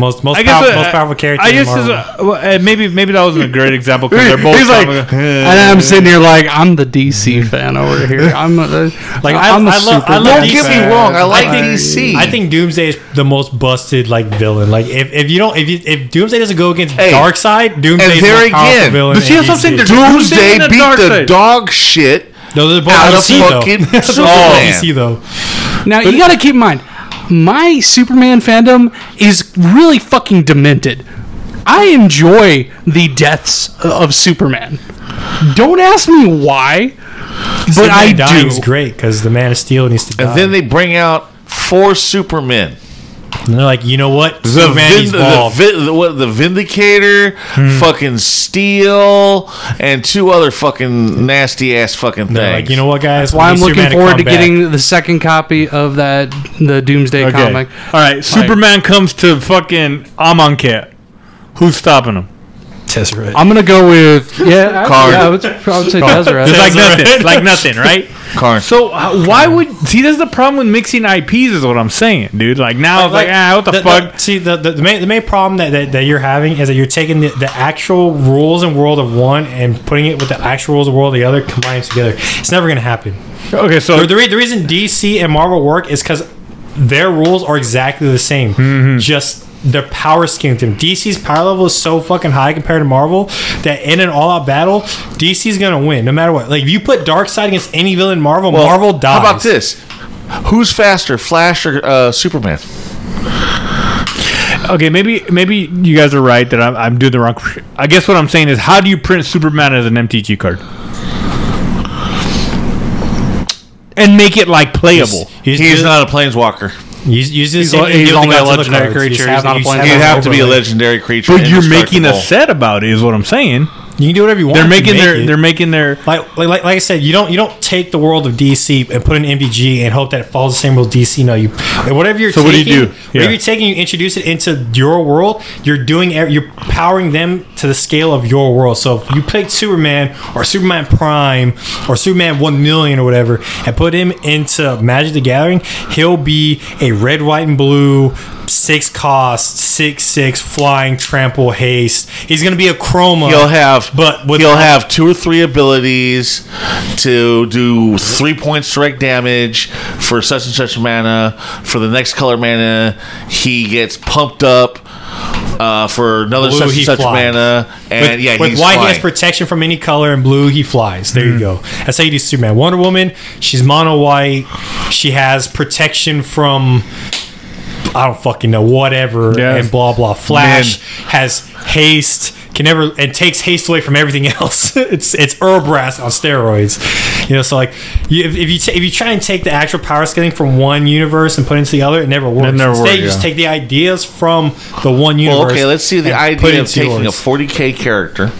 S5: Most most,
S6: I guess
S5: pow-
S6: uh,
S5: most powerful character.
S6: I
S5: in
S6: guess
S5: Marvel.
S6: is a, well, maybe maybe that wasn't a great (laughs) example because they're both.
S1: He's like,
S6: comic- (laughs)
S7: And I'm sitting here like I'm the DC (laughs) fan over here. I'm uh,
S5: Like I,
S7: I'm the
S5: I love, I love
S1: Don't get me
S5: DC.
S1: wrong, I like
S5: think-
S1: DC.
S5: I think Doomsday is the most busted like villain. Like if, if you don't if you, if Doomsday doesn't go against
S1: Hey,
S5: Side, Doomsday is
S1: there
S5: the most powerful
S1: again,
S5: villain.
S6: but see,
S5: in
S6: that's what I'm saying,
S1: Doomsday
S6: Doomsday
S1: beat
S6: the
S1: the dog shit
S5: No, they're both
S1: out of
S5: DC, though.
S1: fucking
S5: They're both
S1: Superman.
S5: DC though.
S7: Now you got to keep in mind, my Superman fandom is really fucking demented. I enjoy the deaths of Superman. Don't ask me why, but
S5: Superman
S7: I do.
S5: is great because the Man of Steel needs to die.
S1: And then they bring out four Supermen.
S5: And they're like, you know what?
S1: The,
S5: Superman
S1: Vin- the,
S5: evolved.
S1: Vi- the, what, the Vindicator,
S5: Hmm.
S1: fucking Steel, and two other fucking nasty ass fucking things.
S5: They're like, you know what, guys?
S7: That's
S5: Why
S7: I'm
S5: need
S7: looking
S5: Superman
S7: forward
S5: come
S7: to getting the second copy of that the Doomsday
S6: Okay.
S7: comic.
S6: All right. Superman comes to fucking Amonkhet. Who's stopping him?
S5: Tesseract.
S7: I'm gonna go with yeah. I-
S1: Card.
S7: Yeah, I would, I would say Deseret.
S6: It's like nothing. Like nothing, right? (laughs)
S1: Karn.
S6: So uh, why would see? That's the problem with mixing IPs, is what I'm saying, dude. Like now, it's like, ah, what the, fuck?
S5: see, the, the, the, main, the main problem that, that, that you're having is that you're taking the, the actual rules and world of one and putting it with the actual rules of world of the other, combining together. It's never going to happen.
S6: okay, so
S5: The, the, re- the reason DC and Marvel work is because their rules are exactly the same.
S6: Mm-hmm.
S5: Just their power scheme to them. DC's power level is so fucking high compared to Marvel that in an all-out battle, DC's gonna win no matter what. Like if you put Darkseid against any villain Marvel,
S1: Well,
S5: Marvel dies.
S1: How about this? Who's faster, Flash or uh, Superman?
S6: okay, maybe maybe you guys are right that I'm, I'm doing the wrong. I guess what I'm saying is, how do you print Superman as an MTG card? And make it like playable.
S5: He's,
S1: He's
S5: he's
S1: not a planeswalker.
S5: Use, use the
S7: He's
S5: same
S7: o-
S5: thing you
S7: he's
S5: do with
S7: only a legendary
S5: cards. You
S7: creature, he's not a
S5: you just
S7: planeswalker.
S1: He'd have to be a legendary creature.
S6: But you're making a set about it, is what I'm saying.
S5: You can do whatever you want.
S6: They're making their
S5: it.
S6: they're making their
S5: like, like, like, I said, you don't you don't take the world of DC and put in MTG and hope that it follows the same rules DC. No, you whatever you're
S6: So what do
S5: taking,
S6: you do?
S5: whatever you're taking, you introduce it into your world. You're doing you're powering them to the scale of your world. So if you pick Superman or Superman Prime or Superman One Million or whatever and put him into Magic the Gathering, he'll be a red, white, and blue six cost, six six flying trample haste. He's gonna be a chroma.
S1: He'll have,
S5: but with
S1: he'll have two or three abilities to do three points direct damage for such and such mana. For the next color mana, he gets pumped up uh, for another
S5: Blue,
S1: such and such mana, and
S5: with,
S1: yeah,
S5: with
S1: he's
S5: white, he has protection from any color, and blue, he flies. There you go. That's how you do Superman. Wonder Woman, she's mono white. She has protection from. I don't fucking know, whatever,
S6: Yes.
S5: and blah blah. Flash has haste, can never and takes haste away from everything (laughs) else. it's it's Urabrask on steroids, you know. So like, you, if, if you ta- if you try and take the actual power scaling from one universe and put it into the other, it never works.
S6: never
S5: Instead,
S6: works,
S5: you just take the ideas from the one universe.
S1: Well, okay, let's see the
S5: and put
S1: idea of taking
S5: yours.
S1: a 40k character.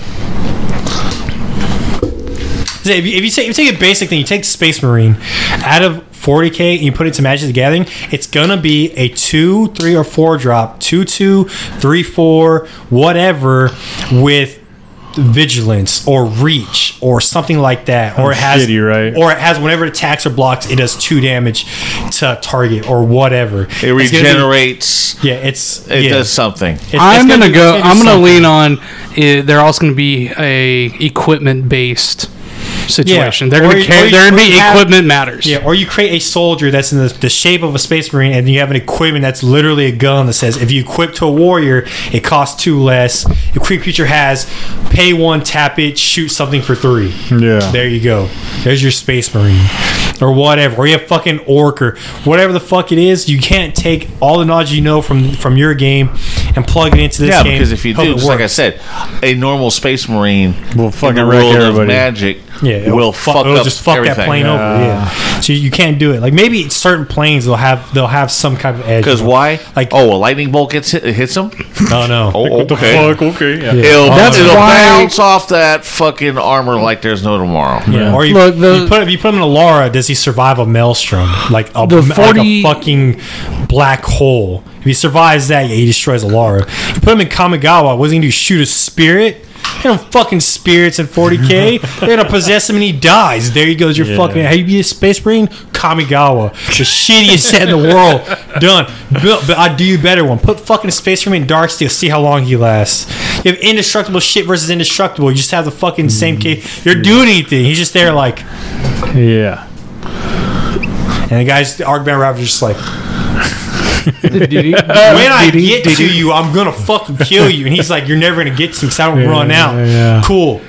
S5: So if you, if you take, if you take a basic thing, you take Space Marine out of 40k and you put it to Magic the Gathering, it's gonna be a two, three, or four drop, two, two, three, four, whatever, with vigilance or reach or something like that, or it has,
S6: shitty, right?
S5: or it has whenever it attacks or blocks, it does two damage to target or whatever.
S1: It
S5: It's gonna be-
S1: regenerates.
S5: yeah, it's
S1: It
S5: yeah.
S1: does something.
S5: It's- it's
S7: I'm gonna,
S5: be-
S7: go. I'm gonna
S5: something.
S7: lean on. Uh, they're also gonna be a equipment based situation. They're gonna
S5: you-
S7: care, they're gonna be
S5: you have-
S7: equipment matters.
S5: Yeah, or you create a soldier that's in the, the shape of a space marine, and you have an equipment that's literally a gun that says if you equip to a warrior, it costs two less. If creature has pay one, tap it, shoot something for three.
S6: Yeah.
S5: there you go. There's your space marine, or whatever. Or you have fucking orc or whatever the fuck it is. You can't take all the knowledge you know from from your game and plug it into this
S1: Yeah,
S5: game.
S1: because if you do, just like I said, a normal space marine
S6: Will
S1: in
S6: fucking
S1: the
S6: wreck
S1: world of magic
S5: Yeah, it'll
S1: will fuck
S5: it'll
S1: up
S5: just fuck
S1: everything.
S5: that plane over. Yeah, so you can't do it. Like maybe certain planes they'll have they'll have some kind of edge.
S1: Because why?
S5: Like
S1: oh, a lightning bolt gets hit, it hits him.
S5: no, no. (laughs)
S1: Oh, okay.
S6: Okay. Yeah.
S1: It'll,
S7: That's
S1: it'll
S7: why-
S1: bounce off that fucking armor like there's no tomorrow.
S5: Yeah. Or you,
S7: Look, the-
S5: you put if you put him in Alara, does he survive a maelstrom like a,
S7: The
S5: like a fucking black hole? If he survives that, yeah, he destroys Alara. You put him in Kamigawa, what's he gonna do? Shoot a spirit? They don't fucking spirits in 40k. (laughs) They're gonna possess him and he dies. There he goes. You're fucking. How you be a space marine? Kamigawa, the shittiest set in the world. Done. But, but I do you better one. Put fucking space marine in Darksteel. See how long he lasts. You have indestructible shit versus indestructible. You just have the fucking same case. Mm. You're doing anything. He's just there like.
S6: Yeah.
S5: And the guys, the Arcbound Ravager's just like, when I get to you, I'm gonna fucking kill you. And he's like, you're never gonna get to me because I don't run out. Cool.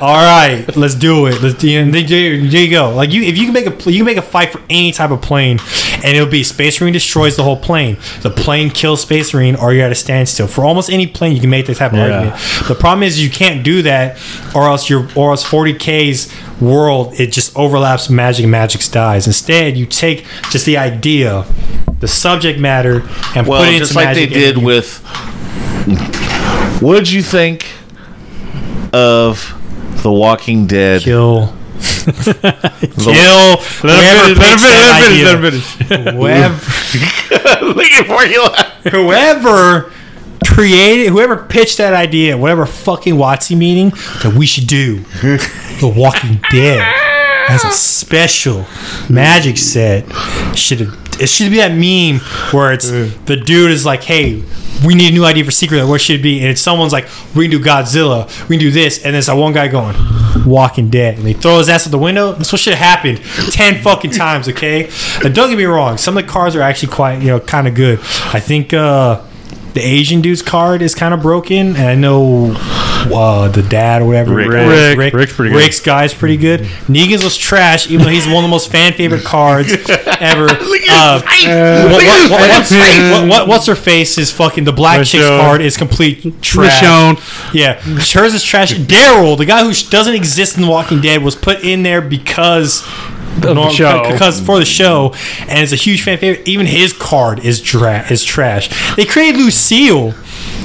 S5: All right, let's do it. Let's there, there you go. Like you, if you can make a you can make a fight for any type of plane, and it'll be Space Marine destroys the whole plane. The plane kills Space Marine, or you're at a standstill. For almost any plane, you can make this type of
S6: Yeah.
S5: argument. The problem is you can't do that, or else your or else 40k's world it just overlaps magic and magic's dies. Instead, you take just the idea, the subject matter, and
S1: Well,
S5: put it into
S1: just like they did with. What did you think of The Walking Dead?
S5: kill.
S1: The-
S5: Kill. Whoever pitched that idea.
S6: let him finish.
S5: Whoever, (laughs)
S1: Look at where you
S5: whoever created, whoever pitched that idea, whatever fucking WotC meeting that we should do The Walking Dead as a special magic set. Should have it should be that meme where it's the dude is like, "Hey, we need a new idea for Secret. Lair. What should it be?" And it's someone's like, "We can do Godzilla. We can do this." And there's that one guy going, "Walking Dead," and they throw his ass out the window. That's what should have happened (laughs) ten fucking times. Okay, and don't get me wrong. Some of the cards are actually quite, you know, kind of good. I think. uh the Asian dude's card is kind of broken, and I know (laughs) uh, the dad or whatever.
S1: Rick.
S6: Rick.
S5: Rick.
S6: Rick's pretty good.
S5: Rick's guy's pretty good. Negan's was trash, even though he's one of the most fan favorite cards (laughs) ever. Uh, what- what- what- what's, what- what- what's her face is fucking the black chick's
S6: Michonne.
S5: card is complete trash.
S7: Michonne.
S5: Yeah, hers is trash. Daryl, the guy who sh- doesn't exist in The Walking Dead, was put in there because.
S7: the show.
S5: because for the show, and it's a huge fan favorite. Even his card is dra- is trash. They created Lucille,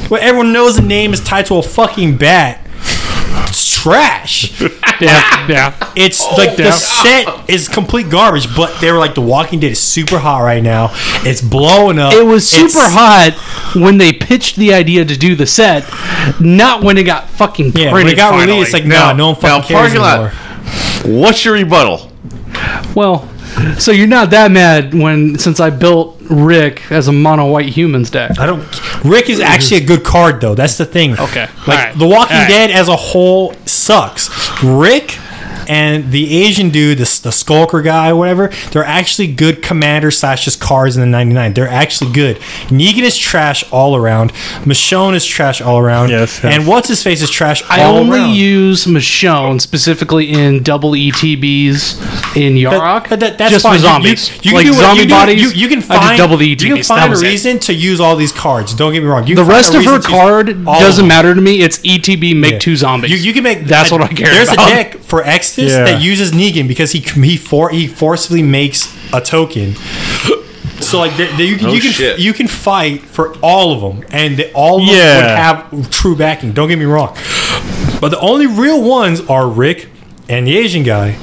S5: where everyone knows the name is tied to a fucking bat. It's trash. (laughs)
S7: Yeah, yeah.
S5: It's like the set is complete garbage, but they were like, The Walking Dead is super hot right now. It's blowing up.
S7: It was super
S5: It's-
S7: hot when they pitched the idea to do the set, not when it got fucking printed.
S5: Yeah, when it got
S7: finally.
S5: released, like,
S1: Now-
S5: nah, no one
S1: now,
S5: fucking cares
S1: parking lot.
S5: anymore.
S1: What's your rebuttal?
S7: well, so you're not that mad when since I built Rick as a mono white humans deck.
S5: I don't. Rick is actually a good card, though. That's the thing.
S7: Okay.
S5: Like
S7: Alright.
S5: The Walking
S7: Alright.
S5: Dead as a whole sucks. Rick and the Asian dude, the, the Skulker guy, whatever, they're actually good commander slash just cards in the 99. They're actually good. Negan is trash all around. Michonne is trash all around.
S6: Yes, yes.
S5: And what's his face is trash
S7: I only
S5: around.
S7: use Michonne specifically in double ETBs in Yarok.
S5: That- that- that's
S7: just
S5: fine.
S7: for zombies.
S5: You, you,
S7: like
S5: can do,
S7: zombie
S5: you, do-
S7: bodies.
S5: You, you can
S7: I
S5: find
S7: double the
S5: You can find a
S7: was it.
S5: reason to use all these cards. Don't get me wrong. You
S7: The rest of her
S5: reason to use
S7: card doesn't matter to me. It's ETB make
S5: Yeah.
S7: two zombies.
S5: You, you can make
S7: That's
S5: a-
S7: what I care
S5: There's
S7: about.
S5: a deck for Exodus
S6: Yeah.
S5: that uses Negan because he he for he forcibly makes a token. So like they, they- you can
S1: Oh,
S5: you can
S1: shit.
S5: you can fight for all of them, and they, all of them
S6: Yeah.
S5: would have true backing. Don't get me wrong, but the only real ones are Rick and the Asian guy.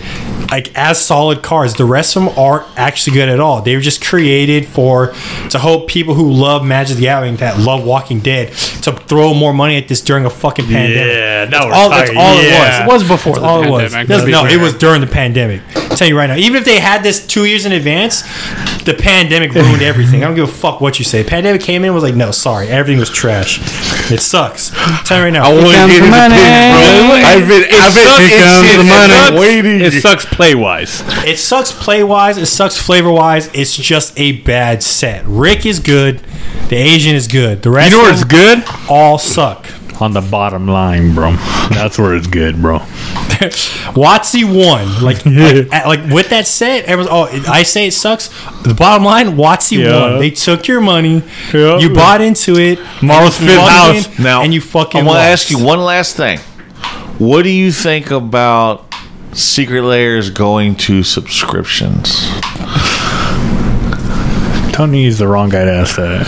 S5: Like as solid cards, the rest of them aren't actually good at all. They were just created for to hope people who love Magic the Gathering that love Walking Dead to throw more money at this during a fucking pandemic.
S6: Yeah, now
S5: that's all. That's
S6: talking.
S5: all
S6: Yeah.
S5: it
S7: It
S5: was.
S7: was before
S5: That's
S7: the
S5: all it was.
S7: let's
S5: No, it was during the pandemic. I'm telling you right now. Even if they had this two years in advance, the pandemic ruined (laughs) everything. I don't give a fuck what you say. Pandemic came in and was like, no, sorry, everything was trash. It sucks. I'm telling you right now.
S1: I want to
S7: comes
S1: get
S7: the money.
S1: pit, bro. I've been, I've been
S6: sucks-
S1: itching
S6: Here comes the
S1: and
S6: money.
S1: I'm waiting.
S6: It sucks play wise.
S5: It sucks play wise. It sucks flavor wise. It's just a bad set. Rick is good. The Asian is good. The rest
S6: You know where it's good?
S5: all suck.
S6: On the bottom line, bro. That's where it's good, bro. (laughs)
S5: WotC won. Like, (laughs) like, like with that set, everyone's oh, I say it sucks. The bottom line, WotC
S6: Yeah.
S5: won. They took your money.
S6: Yeah.
S5: You bought into it.
S6: Marvel's
S5: and you
S6: fifth house.
S5: in,
S1: Now,
S5: and you fucking.
S1: I want to ask you one last thing. What do you think about Secret Lairs going to subscriptions?
S6: Tony is the wrong guy to ask that.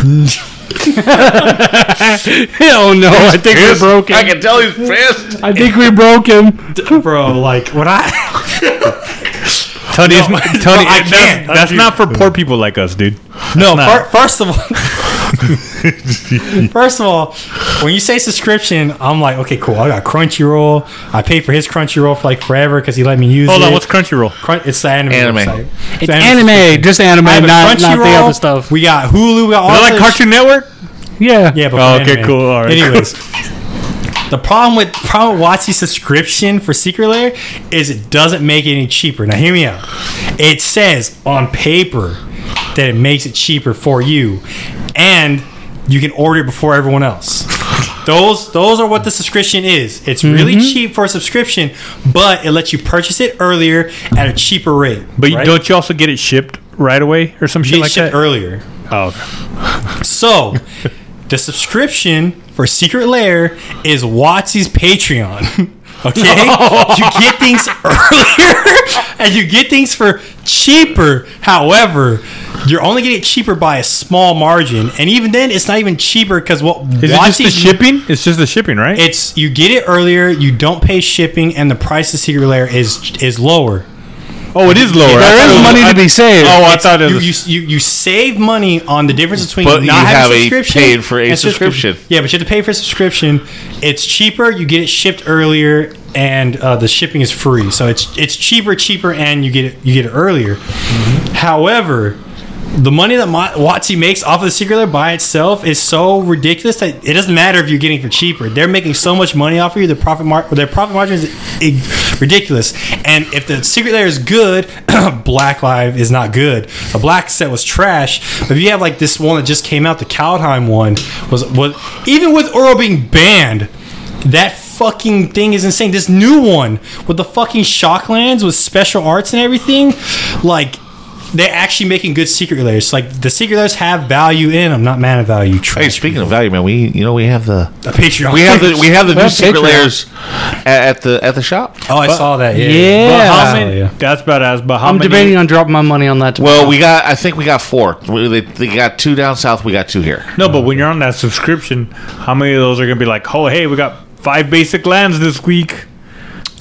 S6: (laughs)
S7: oh no! I think we broke him.
S1: I
S7: him.
S1: can tell he's pissed.
S7: I think we broke him.
S5: bro. Like when I. (laughs)
S6: Tony, is, Tony,
S5: I
S6: that's,
S5: can't.
S6: that's not for poor people like us, dude.
S5: No,
S6: not.
S5: fir- first of all, (laughs) first of all, when you say subscription, I'm like, okay, cool. I got Crunchyroll. I paid for his Crunchyroll for like forever because he let me use
S6: Hold
S5: it.
S6: on, what's Crunchyroll?
S5: Crun- it's the anime.
S1: Anime.
S5: website.
S7: It's anime, just anime,
S5: I have a
S7: not, not the
S5: Crunchyroll.
S7: other stuff.
S5: We got Hulu. We got all
S6: Is it like
S5: this-
S6: Cartoon Network?
S7: Yeah,
S5: Yeah, but
S6: Oh,
S5: for
S6: okay,
S5: anime.
S6: cool, all right,
S5: Anyways, (laughs) the problem with problem with WotC subscription for Secret Lair is it doesn't make it any cheaper. Now, hear me out. It says on paper that it makes it cheaper for you, and you can order it before everyone else. Those those are what the subscription is. It's really mm-hmm. cheap for a subscription, but it lets you purchase it earlier at a cheaper rate.
S6: But
S5: right?
S6: don't you also get it shipped right away or some
S5: You
S6: shit like
S5: shipped
S6: that?
S5: earlier.
S6: Oh, okay.
S5: So, (laughs) the subscription for Secret Lair is WotC's Patreon. (laughs) Okay, (laughs) you get things earlier, (laughs) and you get things for cheaper. However, you're only getting it cheaper by a small margin, and even then, it's not even cheaper because what
S6: Is it just the shipping? It's just the shipping, right?
S5: It's you get it earlier, you don't pay shipping, and the price of Secret Lair is is lower.
S6: Oh, it is lower. I
S7: There
S6: thought
S7: is
S6: it
S7: money to be saved.
S6: Oh, I thought it
S5: You,
S6: was.
S5: you, you, you save money on the difference between
S1: But
S5: not
S1: you
S5: having
S1: have
S5: a
S1: a
S5: subscription
S1: paid for a
S5: and
S1: subscription.
S5: Yeah, but you have to pay for a subscription. It's cheaper. You get it shipped earlier, and uh, the shipping is free. So it's it's cheaper, cheaper, and you get it you get it earlier. However, the money that WotC makes off of the Secret Lair by itself is so ridiculous that it doesn't matter if you're getting for cheaper. They're making so much money off of you. Their profit mar- their profit margin is ridiculous. And if the Secret Lair is good, (clears throat) Black Live is not good. The Black set was trash. But if you have like this one that just came out, the Kaldheim one was was even with Oro being banned, that fucking thing is insane. This new one with the fucking Shocklands with special arts and everything, like they're actually making good secret lairs. Like the secret lairs have value in them, not mana value.
S1: Hey,
S5: Trash
S1: speaking of value, man, we you know we have the
S5: a Patreon.
S1: we have the we have the new secret
S7: Patreon.
S1: layers at, at the at the shop.
S5: oh, I saw that. Yeah.
S7: Yeah.
S6: But how many?
S5: Yeah.
S6: That's badass. But how
S7: I'm
S6: many?
S7: debating on dropping my money on that. Tomorrow.
S1: Well, we got I think we got four. We, they, they got two down south. We got two here.
S6: No, but when you're on that subscription, how many of those are gonna be like, oh, hey, we got five basic lands this week?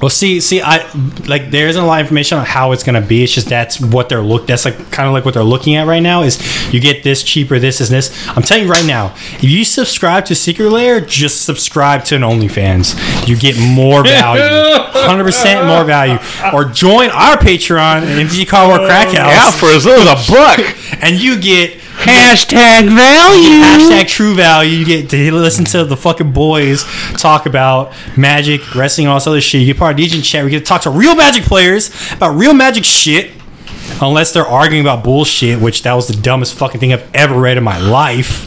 S5: Well, see, see, I like there isn't a lot of information on how it's gonna be. It's just that's what they're look. That's like kind of like what they're looking at right now. Is you get this cheaper, this is this. I'm telling you right now, if you subscribe to Secret Lair, just subscribe to an OnlyFans. You get more value, (laughs) hundred percent more value. Or join our Patreon and MTG Car War Crack House,
S1: Yeah, for as little as a buck. (laughs)
S5: and you get
S7: hashtag value.
S5: Hashtag true value. You get to listen to the fucking boys talk about magic, wrestling, all this other shit. You get part of DJ chat. We get to talk to real magic players about real magic shit. Unless they're arguing about bullshit, which that was the dumbest fucking thing I've ever read in my life.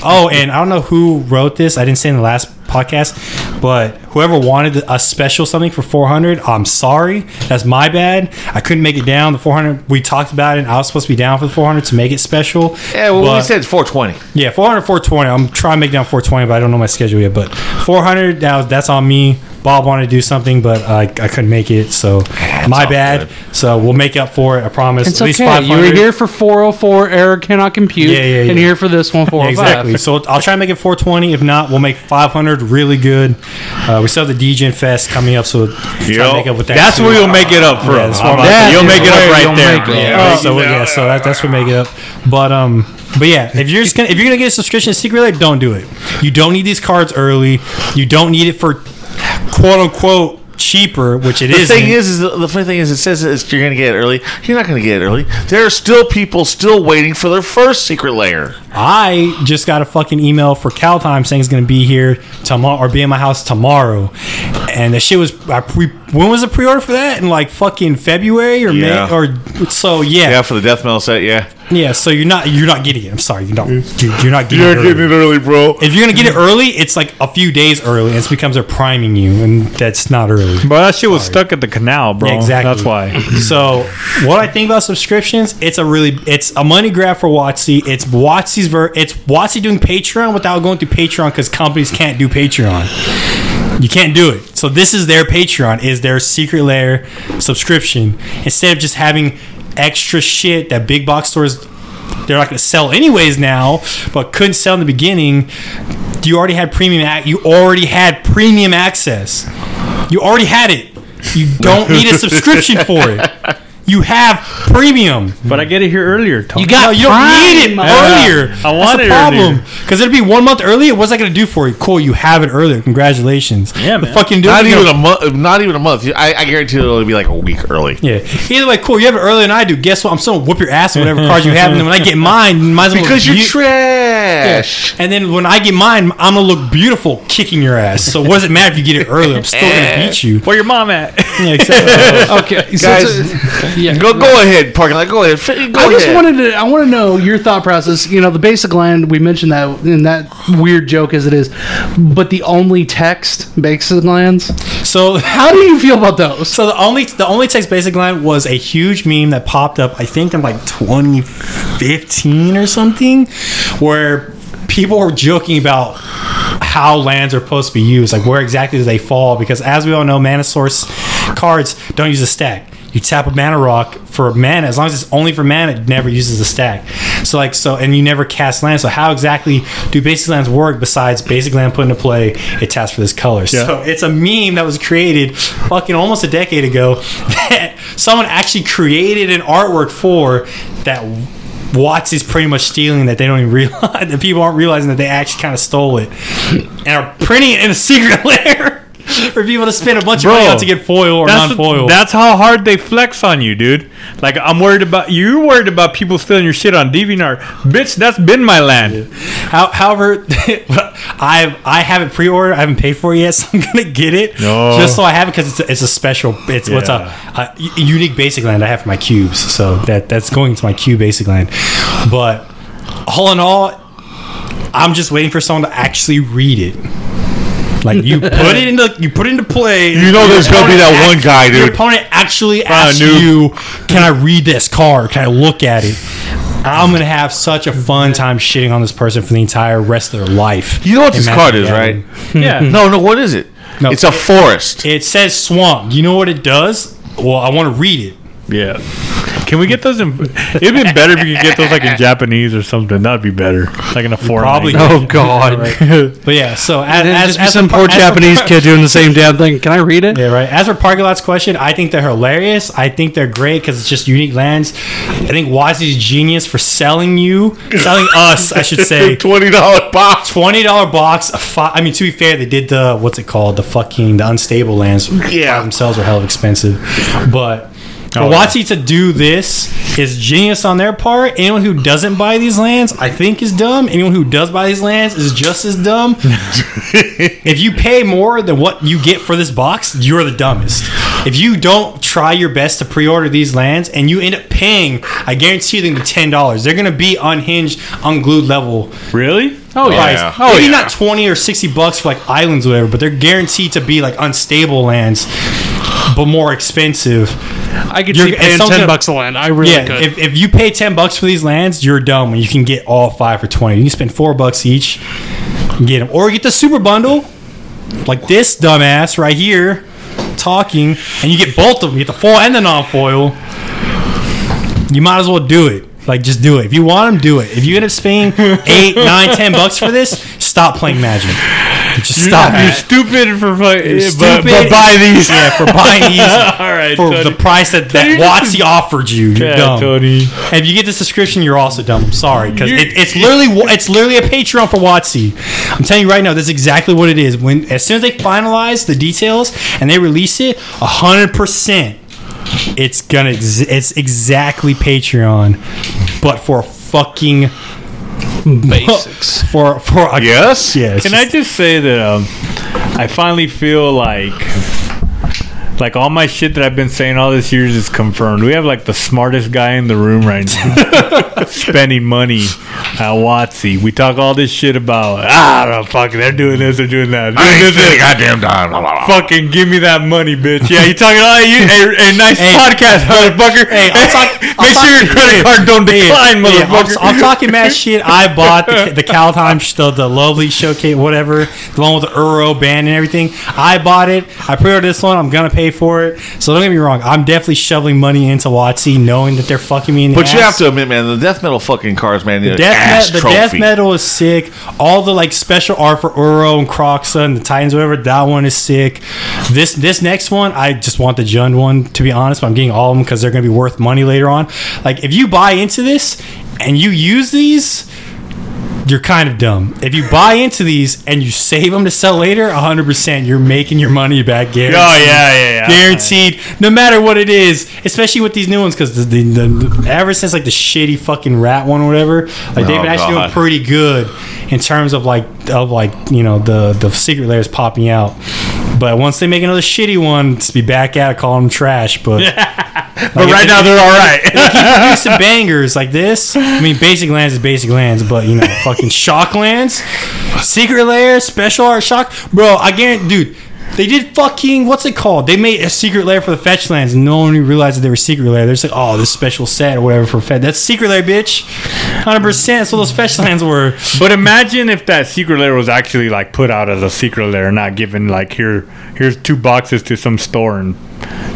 S5: (laughs) oh, and I don't know who wrote this. I didn't say in the last podcast, but whoever wanted a special something for 400, I'm sorry. That's my bad. I couldn't make it down. The 400, we talked about it. And I was supposed to be down for the 400 to make it special.
S1: Yeah, well, we said it's 420.
S5: yeah, 400, 420. I'm trying to make it down 420, but I don't know my schedule yet. But 400, now that's on me. Bob wanted to do something, but I, I couldn't make it, so my bad.
S1: good.
S5: So we'll make up for it. I promise.
S7: It's
S5: At least
S7: okay. You
S5: 500.
S7: were here for 404. Error cannot compute.
S5: Yeah, yeah,
S7: And here for this (laughs) one,
S5: Yeah,
S7: 405.
S5: exactly. So I'll try to make it 420. If not, we'll make 500 really good. Uh, we still have the DJ Fest coming up, so try to make up with that.
S6: That's
S5: too.
S6: where you'll make it up for.
S5: Yeah,
S6: us.
S5: that's where
S6: I'm
S5: I'm
S6: like,
S5: at.
S6: you'll make it up right there.
S7: it.
S5: Yeah,
S7: Oh,
S5: so yeah, so that, that's what make it up. But um, but yeah, if you're just gonna if you're gonna get a subscription to Secret Lair, don't do it. You don't need these cards early. You don't need it for quote unquote cheaper, which it
S1: The
S5: is.
S1: thing is, is the, the funny thing is, it says it's, you're going to get it early. You're not going to get it early. There are still people still waiting for their first secret lair.
S5: I just got a fucking email for Kaldheim saying it's gonna be here tomorrow or be in my house tomorrow, and the shit was I pre, when was the pre-order for that? In like fucking February or
S1: Yeah.
S5: May or so yeah.
S1: Yeah, for the death metal set. Yeah,
S5: Yeah, so you're not you're not getting it. I'm sorry, you don't. You're, you're not getting
S1: you're
S5: it. early.
S1: getting it early, bro.
S5: If you're gonna get it early, it's like a few days early, and it becomes they're priming you, and that's not early.
S6: But that shit was stuck at the canal, bro.
S5: Yeah, exactly.
S6: That's why. (clears throat)
S5: So, what I think about subscriptions, it's a really it's a money grab for WotC. It's WotC's ver it's WotC doing Patreon without going through Patreon because companies can't do Patreon. You can't do it. So this is their Patreon, is their secret lair subscription. Instead of just having extra shit that big box stores they're not going to sell anyways now, but couldn't sell in the beginning. You already had premium. ac- You already had premium access. You already had it. You don't need a (laughs) subscription for it. You have premium.
S6: But I get it here earlier, Tony.
S7: You got
S5: No, you don't need it
S7: Prime.
S5: earlier.
S6: I
S5: That's
S6: want
S5: the
S6: it
S5: problem. Because it'd be one month earlier. What's that going to do for you? Cool, you have it earlier. Congratulations.
S6: Yeah, man.
S5: The fucking do
S1: Not
S5: it, you
S1: even a month. Not even a month. I, I guarantee it'll be like a week early.
S5: Yeah. Either way, cool. You have it earlier than I do. Guess what? I'm still gonna whoop your ass with whatever cards you have, and then when I get mine, might as well
S1: Because you're
S5: you-
S1: trash.
S5: And then when I get mine, I'm gonna look beautiful kicking your ass. So what does it matter if you get it early? I'm still gonna eh. beat you.
S6: Where your mom at?
S5: Yeah, exactly. (laughs)
S7: Okay, so
S1: Guys,
S7: it's Yeah.
S1: Go go ahead, parking lot. Go ahead. Go
S7: I just
S1: ahead.
S7: wanted to. I want to know your thought process. You know, the basic land we mentioned that in that weird joke as it is, but the only text basic lands.
S5: So
S7: How do you feel about those?
S5: So the only the only text basic land was a huge meme that popped up. I think in like 2015 or something, where people were joking about how lands are supposed to be used, like where exactly do they fall? Because as we all know, mana source cards don't use a stack. You tap a mana rock for mana as long as it's only for mana. It never uses a stack. So like so, and you never cast lands. So how exactly do basic lands work besides basic land put into play? It taps for this color. So it's a meme that was created fucking almost a decade ago (laughs) that someone actually created an artwork for that. Watts is pretty much stealing that they don't even (laughs) realize that people aren't realizing that they actually kind of stole it and are printing it in a secret (laughs) lair for people to spend a bunch of money
S6: Bro,
S5: on to get foil or
S6: That's,
S5: non-foil.
S6: that's how hard they flex on you, dude. Like I'm worried about you're worried about people stealing your shit on DeviantArt. Bitch, that's been my land.
S5: How, however, (laughs) I I haven't pre-ordered. I haven't paid for it yet, (laughs) so I'm gonna get it
S6: No.
S5: just so I have it because it's a, it's a special. It's what's a,
S6: Yeah.
S5: a unique basic land I have for my cubes. So that that's going to my cube basic land. But all in all, I'm just waiting for someone to actually read it. Like you (laughs) put it into you put it into play.
S1: You know there's gonna be that one guy, dude.
S5: Your opponent actually asks
S6: noob.
S5: you, "Can I read this card? Can I look at it?" I'm gonna have such a fun time shitting on this person for the entire rest of their life.
S1: You know what this card is, right? (laughs)
S6: Yeah.
S1: No, no. What is it?
S5: No.
S1: It's a forest.
S5: It says swamp. You know what it does? Well, I want to read it.
S6: Yeah. Can we get those in? It'd be better if you could get those like in (laughs) Japanese or something. That'd be better. Like in a foreign.
S5: Probably.
S6: language.
S7: Oh God! (laughs)
S5: But yeah, so as, as,
S7: just
S5: as
S7: some
S5: for-
S7: poor
S5: as for-
S7: Japanese kid doing the same damn thing. Can I read it?
S5: Yeah, right. As for Parking Lot's question, I think they're hilarious. I think they're great because it's just unique lands. I think WotC's genius for selling you, selling (laughs) us, I should say,
S1: Twenty dollar box.
S5: twenty dollar box. A fi- I mean, to be fair, they did the what's it called? The fucking the unstable lands.
S1: Yeah.
S5: themselves are hell of expensive, but. For
S6: Oh, yeah.
S5: WotC to do this is genius on their part. Anyone who doesn't buy these lands, I think, is dumb. Anyone who does buy these lands is just as dumb. (laughs) if you pay more than what you get for this box, you're the dumbest. If you don't try your best to pre-order these lands and you end up paying, I guarantee you, the ten dollars, they're gonna be unhinged, unglued level
S6: Really?
S7: Oh
S5: price.
S1: yeah.
S7: Oh,
S5: Maybe
S7: yeah.
S5: not twenty or sixty bucks for like islands, or whatever, but they're guaranteed to be like unstable lands, but more expensive.
S7: I could see paying ten bucks a land. I really
S5: yeah,
S7: could.
S5: if, if you pay ten bucks for these lands, you're dumb when you can get all five for twenty. You can spend four bucks each, and get them, or get the super bundle, like this dumbass right here, talking, and you get both of them. You get the foil and the non-foil. You might as well do it. Like, just do it. If you want them, do it. If you end up spending (laughs) eight, nine, ten bucks for this, stop playing Magic. Just stop
S6: You're
S5: it.
S6: stupid for fi-
S5: You're
S6: eh, but,
S5: but
S6: buy these.
S5: Yeah, for buying these (laughs)
S6: All right.
S5: for
S6: Tony.
S5: the price that, that WotC offered you. You're
S6: Yeah,
S5: dumb.
S6: Tony.
S5: And if you get the subscription, you're also dumb. I'm sorry because it, it's literally it's literally a Patreon for WotC. I'm telling you right now, that's exactly what it is. When as soon as they finalize the details and they release it, hundred percent, it's gonna ex- it's exactly Patreon, but for fucking (laughs)
S7: Basics.
S5: for for a,
S1: Yes.
S5: yeah.
S6: Can I just say that um, I finally feel like like all my shit that I've been saying all this years is confirmed. We have like the smartest guy in the room right now (laughs) spending money at WotC. We talk all this shit about ah no, fuck they're doing this, they're doing that.
S1: I
S6: Doing
S1: ain't
S6: this,
S1: spending goddamn time. Blah, blah, blah.
S6: Fucking give me that money, bitch. Yeah, you talking all you a, a nice
S5: Hey,
S6: podcast, motherfucker.
S5: Hey, I'll talk- (laughs)
S6: Make
S5: I'll
S6: sure
S5: talk-
S6: your credit card don't decline,
S5: Yeah, I'm,
S6: motherfucker.
S5: I'm talking mad (laughs) shit. I bought the, the Kaldheim, sh- the, the lovely showcase, whatever, the one with the Euro band and everything. I bought it. I pre-ordered this one. I'm gonna pay for it. So don't get me wrong. I'm definitely shoveling money into WotC, knowing that they're fucking me in the
S1: But you have to admit, man, the death metal fucking cars, man. The
S5: Death me- the death metal is sick. All the like special art for Uro and Kroxa and the Titans, whatever. That one is sick. This this next one, I just want the Jund one to be honest. But I'm getting all of them because they're gonna be worth money later on. Like if you buy into this and you use these. You're kind of dumb. If you buy into these and you save them to sell later, 100% you're making your money back. Oh, guaranteed.
S6: Oh yeah, yeah, yeah.
S5: Guaranteed, no matter what it is, especially with these new ones, because the, the, the ever since like the shitty fucking rat one or whatever, like they've
S1: Oh,
S5: been actually doing pretty good in terms of like of like you know the the secret lairs popping out. But once they make another shitty one, just be back at it, calling them trash. But (laughs)
S6: But right now they're all right.
S5: Use (laughs) some bangers like this. I mean, basic lands is basic lands, but you know, fucking shock lands, secret lair, special art shock, bro. I guarantee, dude. They did fucking what's it called? They made a secret lair for the fetch lands. and No one realized that they were secret lair. They're just like, oh, this special set or whatever for fetch. That's secret lair, bitch. Hundred percent. That's what those fetch lands were.
S6: But imagine if that secret lair was actually like put out as a secret lair, not given like here, here's two boxes to some store and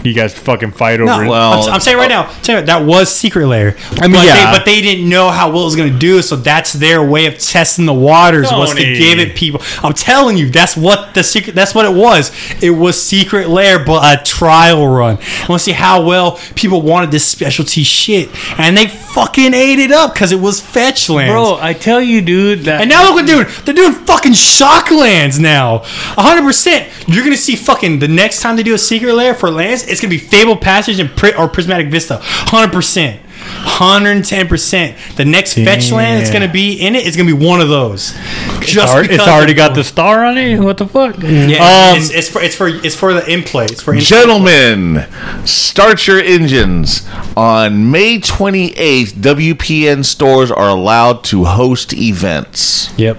S6: you guys fucking fight over
S5: No,
S6: it.
S1: well-
S5: I'm, I'm saying right now, saying that was secret lair. I
S6: mean,
S5: but
S6: yeah.
S5: they, but they didn't know how well it was going to do, so that's their way of testing the waters. Was to
S6: Tony.
S5: give it people. I'm telling you, that's what the secret. That's what it was. It was secret lair, but a trial run. I want to see how well people wanted this specialty shit, and they fucking ate it up because it was fetch lands.
S6: Bro, I tell you, dude, that
S5: And now look what they're doing. They're doing fucking shock lands now. 100%. You're going to see fucking the next time they do a secret lair for lands, it's going to be Fabled Passage and Pri- or Prismatic Vista. 100%. 110%. The next fetch land that's going to be in it is going to be one of those. Just
S6: Alre- it's
S5: because
S6: already
S5: of-
S6: got the star on it. What the fuck?
S5: Yeah,
S6: Um,
S5: it's, it's for it's for it's for the in play. It's for in
S1: Gentlemen, start your engines. On May 28th, WPN stores are allowed to host events.
S5: Yep.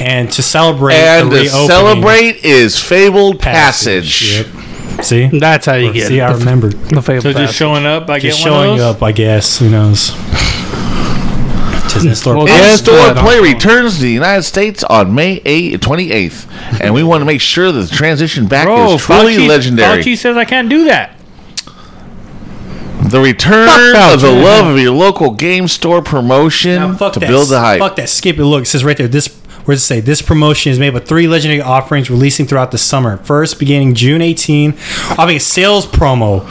S5: And to celebrate
S1: And
S5: the
S1: to celebrate is Fabled Passage.
S5: Yep. See?
S7: That's how you get
S5: See,
S7: it.
S5: I
S7: The-
S5: remember.
S7: The favorite
S6: So just showing up, I
S5: Just
S6: get one
S5: showing
S6: of those.
S5: up, I guess. Who knows? Just store.
S7: Well,
S1: In store play returns to the United States on May 8, 28th, and we want to make sure that the transition back
S6: Bro,
S1: is truly
S6: Fauci,
S1: legendary.
S6: Fauci says I can't do that.
S1: the return
S7: Fuck
S1: of the
S7: Fauci.
S1: love of your local game store promotion
S5: Now,
S1: to
S5: that.
S1: build the hype.
S5: Fuck that. Skip it. Look, it says right there. This where does it say? This promotion is made with three legendary offerings releasing throughout the summer. First, beginning June 18, having a sales promo.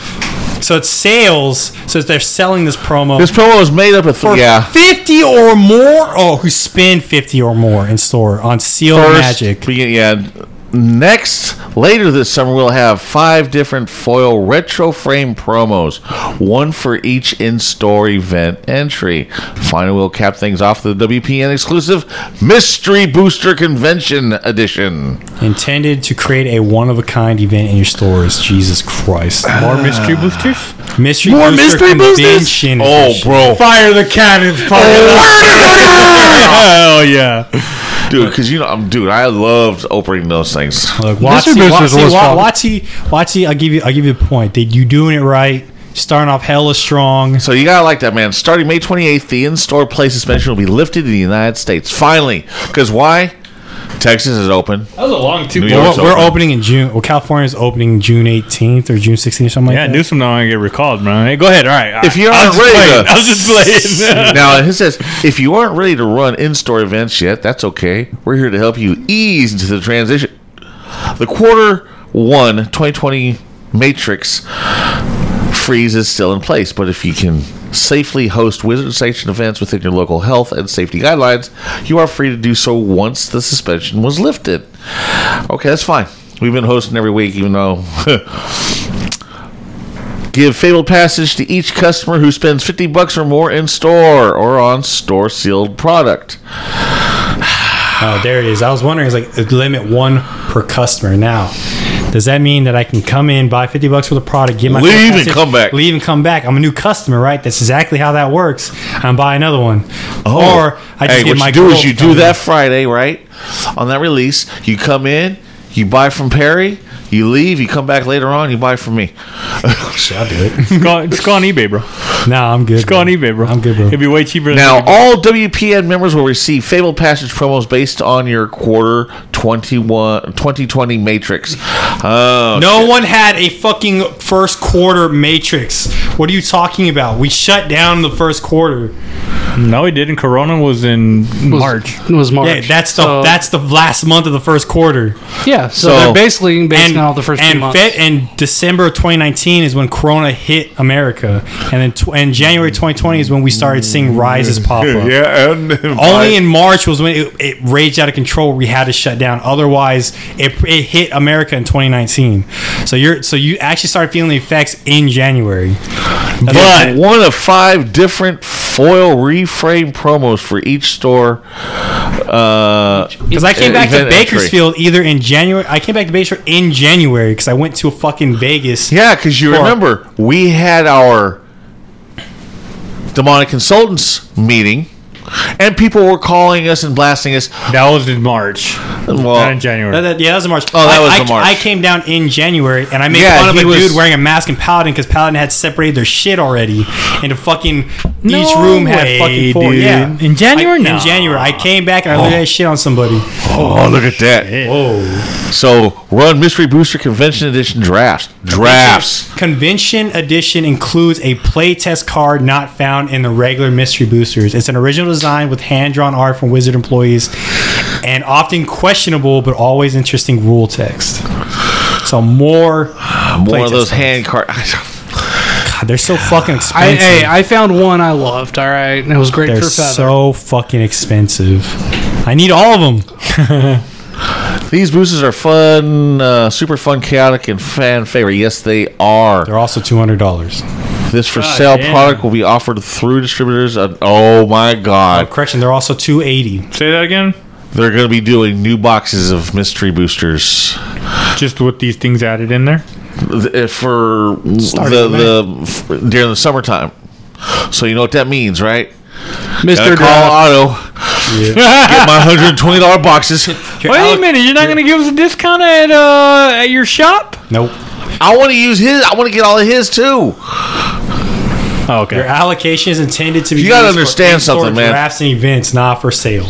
S5: So it's sales. So they're selling this promo
S1: This promo is made up of
S5: for
S1: th- yeah.
S5: 50 or more. Oh, who spend 50 or more in store on Sealed
S1: First,
S5: Magic.
S1: begin- yeah. Next, later this summer, we'll have five different foil retro frame promos, one for each in-store event entry. Finally, we'll cap things off with the WPN exclusive Mystery Booster Convention Edition.
S5: Intended to create a one of a kind event in your stores. Jesus Christ.
S6: More mystery boosters.
S5: Mystery
S1: More
S5: Booster
S1: mystery boosters?
S5: Convention
S1: Oh, bro,
S6: Fire the cannons! Fire oh, Hell yeah!
S1: Dude, because you know, I'm dude, I loved opening those things.
S5: Look,
S7: Mystery WotC,
S5: WotC,
S7: was
S5: Wa-
S7: fun.
S5: WotC, WotC, I'll give you, I'll give you a point. Did you doing it right, starting off hella strong.
S1: So you gotta like that, man. Starting May 28th, the in-store play suspension will be lifted in the United States. Finally, because why? Texas is open.
S6: That was a long two.
S1: New
S5: Well,
S1: York's
S5: we're, we're
S1: open.
S5: opening in June. Well, California's opening June 18th or June 16th or something
S6: Yeah,
S5: like that.
S6: Newsom don't want to get recalled, man. Hey, go ahead. All right.
S1: If you aren't
S6: was just
S1: ready
S6: playing.
S1: to- (laughs)
S6: I was just playing. (laughs)
S1: now it says if you aren't ready to run in-store events yet, that's okay. We're here to help you ease into the transition. The quarter one 2020 matrix freeze is still in place, but if you can safely host wizard sanctioned events within your local health and safety guidelines, you are free to do so once the suspension was lifted. Okay, that's fine. We've been hosting every week, even though (laughs) Give Fabled Passage to each customer who spends 50 bucks or more in store or on store sealed product. (sighs)
S5: Oh, there it is. I was wondering, it's like limit one per customer. Now, does that mean that I can come in, buy 50 bucks for the product, get my
S1: Leave and come back.
S5: leave and come back? I'm a new customer, right? That's exactly how that works. I'm buy another one.
S1: Oh.
S5: Or I just
S1: hey,
S5: get
S1: what
S5: my
S1: you do is you do that
S5: in.
S1: Friday, right? On that release, you come in, you buy from Perry, you leave, you come back later on, you buy from me. (laughs)
S5: Shit, I'll do it.
S6: Just go, just go on eBay, bro.
S5: no, I'm good.
S6: Just go on eBay, bro.
S5: I'm good, bro.
S6: It'd be way cheaper. Than
S1: Now,
S6: eBay.
S1: all WPN members will receive Fabled Passage promos based on your quarter 21, 2020 matrix. Oh,
S5: No one had a fucking first quarter matrix. What are you talking about? We shut down the first quarter.
S6: No, he didn't. Corona was in
S7: was,
S6: March.
S7: It was March.
S5: Yeah, that's the
S7: So-
S5: that's the last month of the first quarter.
S7: yeah. So,
S1: So-
S7: they're basically basing
S5: and
S7: off the first
S5: and
S7: two months.
S5: Fe- and December of 2019 is when Corona hit America, and then tw- and January 2020 is when we started seeing rises (laughs) pop up.
S1: yeah, and
S5: Only in March was when it, it raged out of control. We had to shut down. Otherwise, it, it hit America in 2019. So you're so you actually started feeling the effects in January. That's
S1: But one of five different foil reframe promos for each store. Uh,
S5: Because I came back to
S1: event entry.
S5: Bakersfield either in January. I came back to Bakersfield in January because I went to a fucking Vegas.
S1: Yeah, because you
S5: For-
S1: remember we had our demonic consultants meeting, and people were calling us and blasting us.
S6: That was in March,
S1: Well,
S6: not in January.
S5: That- that- yeah, that was in March.
S1: Oh, that
S5: I,
S1: was
S5: I,
S1: the March.
S5: I came down in January and I made
S1: Yeah,
S5: fun of a
S1: was-
S5: dude wearing a mask and Paladin because Paladin had separated their shit already into fucking each
S6: No
S5: room had fucking four.
S6: dude.
S5: Yeah,
S6: In January?
S5: I,
S6: No.
S5: in January, I came back and I literally oh. had shit on somebody.
S1: oh, look at that!
S5: Whoa,
S1: So run mystery booster convention edition drafts. Drafts.
S5: Convention edition includes a playtest card not found in the regular mystery boosters. It's an original design with hand drawn art from Wizard employees and often questionable but always interesting rule text. So more,
S1: More of those
S5: cards.
S1: hand cards. (laughs)
S5: God, they're so fucking
S7: I,
S5: expensive.
S7: hey, I found one I loved. All right, and it was great
S5: They're
S7: for feather.
S5: so fucking expensive. I need all of them. (laughs)
S1: These boosters are fun, uh, super fun, chaotic, and fan favorite. Yes, they are.
S5: They're also two hundred dollars.
S1: This for sale
S6: damn.
S1: product will be offered through distributors. Uh, oh my
S5: Oh,
S1: god!
S5: correction, they're also two eighty.
S6: Say that again.
S1: They're going to be doing new boxes of mystery boosters
S6: Just with these things added in there.
S1: th- for
S5: Starting
S1: the, the during the summertime. So you know what that means, right?
S7: Mr.
S1: Gotta call
S7: Draft.
S1: Auto. Get my (laughs) hundred and twenty dollar boxes.
S5: Your
S6: Wait a minute, you're not going to give us a discount at uh at your shop?
S5: Nope.
S1: I want to use his. I want to get all of his too.
S6: Oh, okay.
S5: Your allocation is intended to be.
S1: You gotta
S5: used
S1: understand
S5: in-store
S1: something, man.
S5: Drafts and events, not for sale.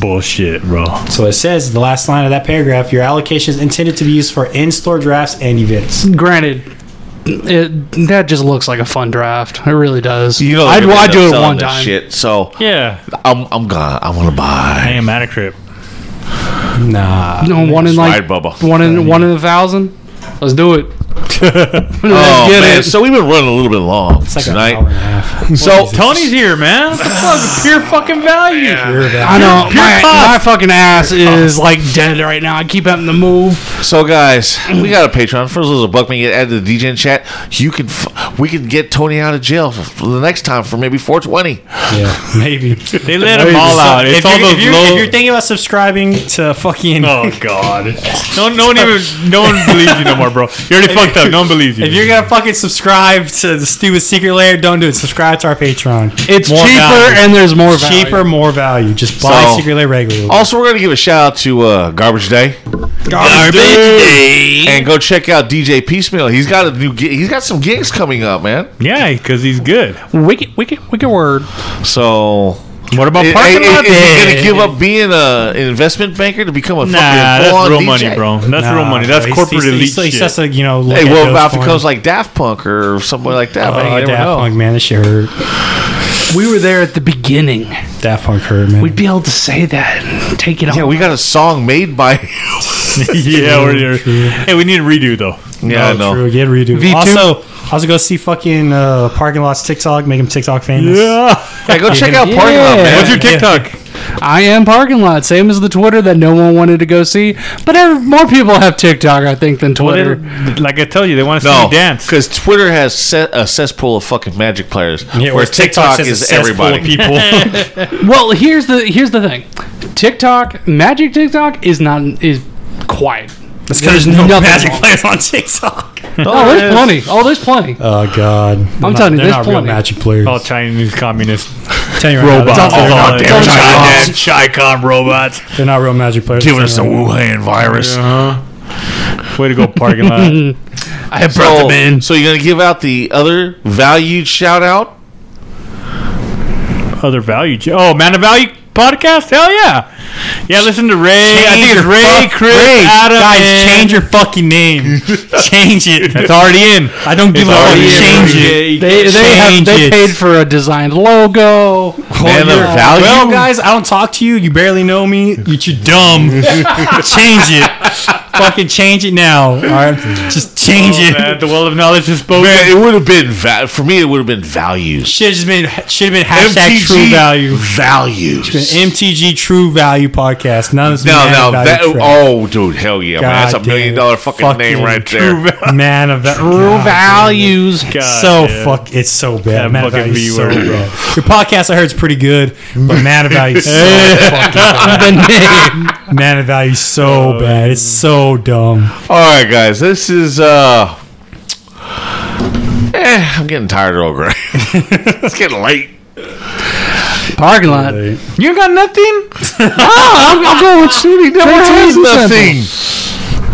S6: Bullshit, bro.
S5: So it says the last line of that paragraph: your allocation is intended to be used for in-store drafts and events.
S7: Granted, it that just looks like a fun draft. It really does.
S1: You know,
S7: I'd, I'd do it one time.
S1: Shit. So
S6: Yeah.
S1: I'm I'm gonna I want to
S6: I
S1: buy.
S6: am at a crib.
S5: Nah.
S7: No, one in like
S1: Right, Bubba.
S7: one in one in a thousand. Let's do it. (laughs) Let's
S1: Oh
S7: get
S1: man!
S7: it.
S1: So we've been running a little bit long
S5: It's like
S1: tonight.
S5: an hour and a half. (laughs)
S1: So
S6: Tony's here, man. (laughs) What the? Pure fucking value.
S7: I know my, my fucking ass is like dead right now. I keep having to move.
S1: So, guys, we got a Patreon. First, those a buck may get added to the DJ chat. You can, f- we can get Tony out of jail for, for the next time for maybe 420.
S5: Yeah, maybe.
S6: They let him all out. It's
S5: if,
S6: all
S5: you're,
S6: those
S5: if, you're,
S6: low.
S5: if you're thinking about subscribing to fucking,
S6: oh god. No, no one even. No one believes you no more, bro. You already fucked up. No one believes you.
S5: if you're gonna fucking subscribe to the stupid secret lair, don't do it. Subscribe to our Patreon.
S7: It's
S5: More
S7: cheaper
S5: value.
S7: and there's more value.
S5: cheaper, more value. Just buy
S1: So-
S5: secret lair regularly.
S1: Also, we're going to give a shout out to uh, Garbage Day.
S5: Garbage
S1: Day. And go check out DJ Piecemeal. He's got a new. gi- He's got some gigs coming up, man.
S6: yeah, because he's good.
S7: Wicked, wicked, wicked word.
S1: So.
S6: What about
S1: Hey,
S6: parking lot?
S1: is he going to give up being a, an investment banker to become a
S6: Nah,
S1: fucking
S6: that's real
S1: DJ?
S6: money, bro. That's
S5: Nah,
S6: real money.
S5: bro,
S6: That's
S5: he's-
S6: corporate
S5: he's,
S6: elite
S5: he's, he's
S6: shit.
S5: just a, you know.
S1: Hey,
S5: at
S1: what about if it
S5: porn.
S1: becomes like Daft Punk or something like that? man,
S5: Oh,
S1: you
S5: Daft
S1: know.
S5: Punk, man, this shit hurt.
S7: We were there at the beginning.
S5: Daft Punk hurt, man.
S7: We'd be able to say that and take it off.
S1: Yeah,
S7: on.
S1: we got a song made by. (laughs) (laughs)
S6: yeah, we're, here. hey, we need a redo though.
S1: yeah, I
S5: Oh,
S1: know.
S5: True, get redo.
S7: V2?
S5: Also, also go see fucking uh, parking lots TikTok, make him TikTok famous.
S1: Yeah, go check out Parking Lot, man.
S6: What's your TikTok?
S7: I am parking lot, same as the Twitter that no one wanted to go see. But ev- more people have TikTok, I think, than Twitter.
S6: Whatever. Like I tell you, they want to see
S1: No,
S6: you dance.
S1: because Twitter has set a cesspool of fucking magic players,
S5: Yeah,
S1: where
S5: whereas
S1: TikTok is everybody.
S5: people. (laughs) (laughs)
S7: Well, here's the here's the thing. TikTok, Magic TikTok is not is quiet.
S5: It's because there's no
S7: nothing
S5: magic
S7: wrong.
S5: players on TikTok.
S7: Oh, there's plenty. Oh, there's plenty.
S5: Oh God,
S7: I'm telling you,
S5: they're
S7: there's
S5: not real
S7: plenty.
S5: magic players.
S6: All Chinese communist
S5: Tell you right
S6: robots.
S5: now, they're,
S6: Oh,
S5: not,
S6: damn
S7: China.
S6: China. Chicon robots.
S5: they're not real magic players.
S1: Giving us the Wuhan virus.
S6: Uh-huh. Way to go, parking lot. (laughs)
S7: I have
S1: So, so you're gonna give out the other valued shout out?
S6: Other value. ch- Oh, man of value podcast. Hell yeah. Yeah, listen to Ray. I think it's Ray,
S5: fuck-
S6: Chris,
S5: Ray,
S6: Adam.
S5: guys,
S6: and-
S5: change your fucking name. (laughs) change it.
S6: It's already in.
S5: I don't give a fuck.
S6: already in.
S5: Change it.
S6: you
S7: They they have they
S5: it.
S7: paid for a designed logo.
S1: Man of
S5: yeah.
S1: value.
S5: Well, guys, I don't talk to you. You barely know me. You- You're dumb. (laughs) change it. (laughs) Fucking change it now. All right, just change
S6: Oh,
S5: it.
S6: man, the well of knowledge is spoken.
S1: Man, it would have been va- for me. It would have been values.
S5: Should have been should have been hashtag true value.
S1: values.
S5: MTG True Value Podcast. None of this
S1: No, no, that. Oh, dude, hell yeah, man! That's a million
S5: dollar
S1: dollar
S5: it.
S1: fucking,
S5: Fucking
S1: name right
S5: true
S1: there.
S5: man of that
S7: True values.
S6: God
S5: so
S6: damn.
S5: fuck, it's so bad.
S6: That
S5: Mana
S6: fucking
S5: value is so
S6: V word, bro.
S5: bad. Your podcast I heard is pretty good, but mana value is so (laughs) fucking bad.
S7: the name.
S5: Mana value is so oh, bad. It's so dumb.
S1: All right, guys. This is. uh Eh, I'm getting tired of Earl Grey. (laughs) it's getting late.
S7: Parking lot.
S6: You got nothing? (laughs)
S7: I'm, I'm going with Shooty.
S1: Never has nothing.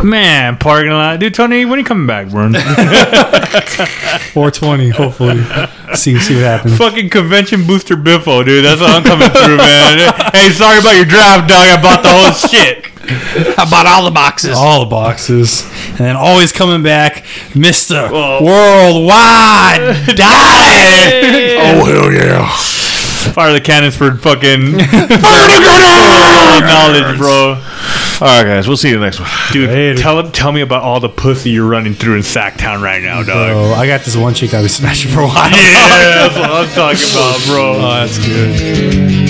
S6: Man, parking lot. Dude, Tony, when are you coming back, bro? (laughs)
S5: 420, hopefully. See see what happens.
S6: Fucking convention booster biffo, dude. That's what I'm coming through, man. Hey, sorry about your draft, dog. I bought the whole shit.
S7: I bought all the boxes.
S5: All the boxes. And then always coming back, Mr. Worldwide (laughs) Die!
S1: Oh hell yeah!
S6: Fire the cannons for fucking (laughs) knowledge, bro.
S1: All right, guys. We'll see you next one.
S6: Dude,
S5: Later.
S6: tell tell me about all the pussy you're running through in Sacktown right now, dog.
S5: Oh, I got this one chick I was smashing for a while. (laughs)
S6: Yeah, that's what I'm talking about, bro.
S5: Oh, that's good.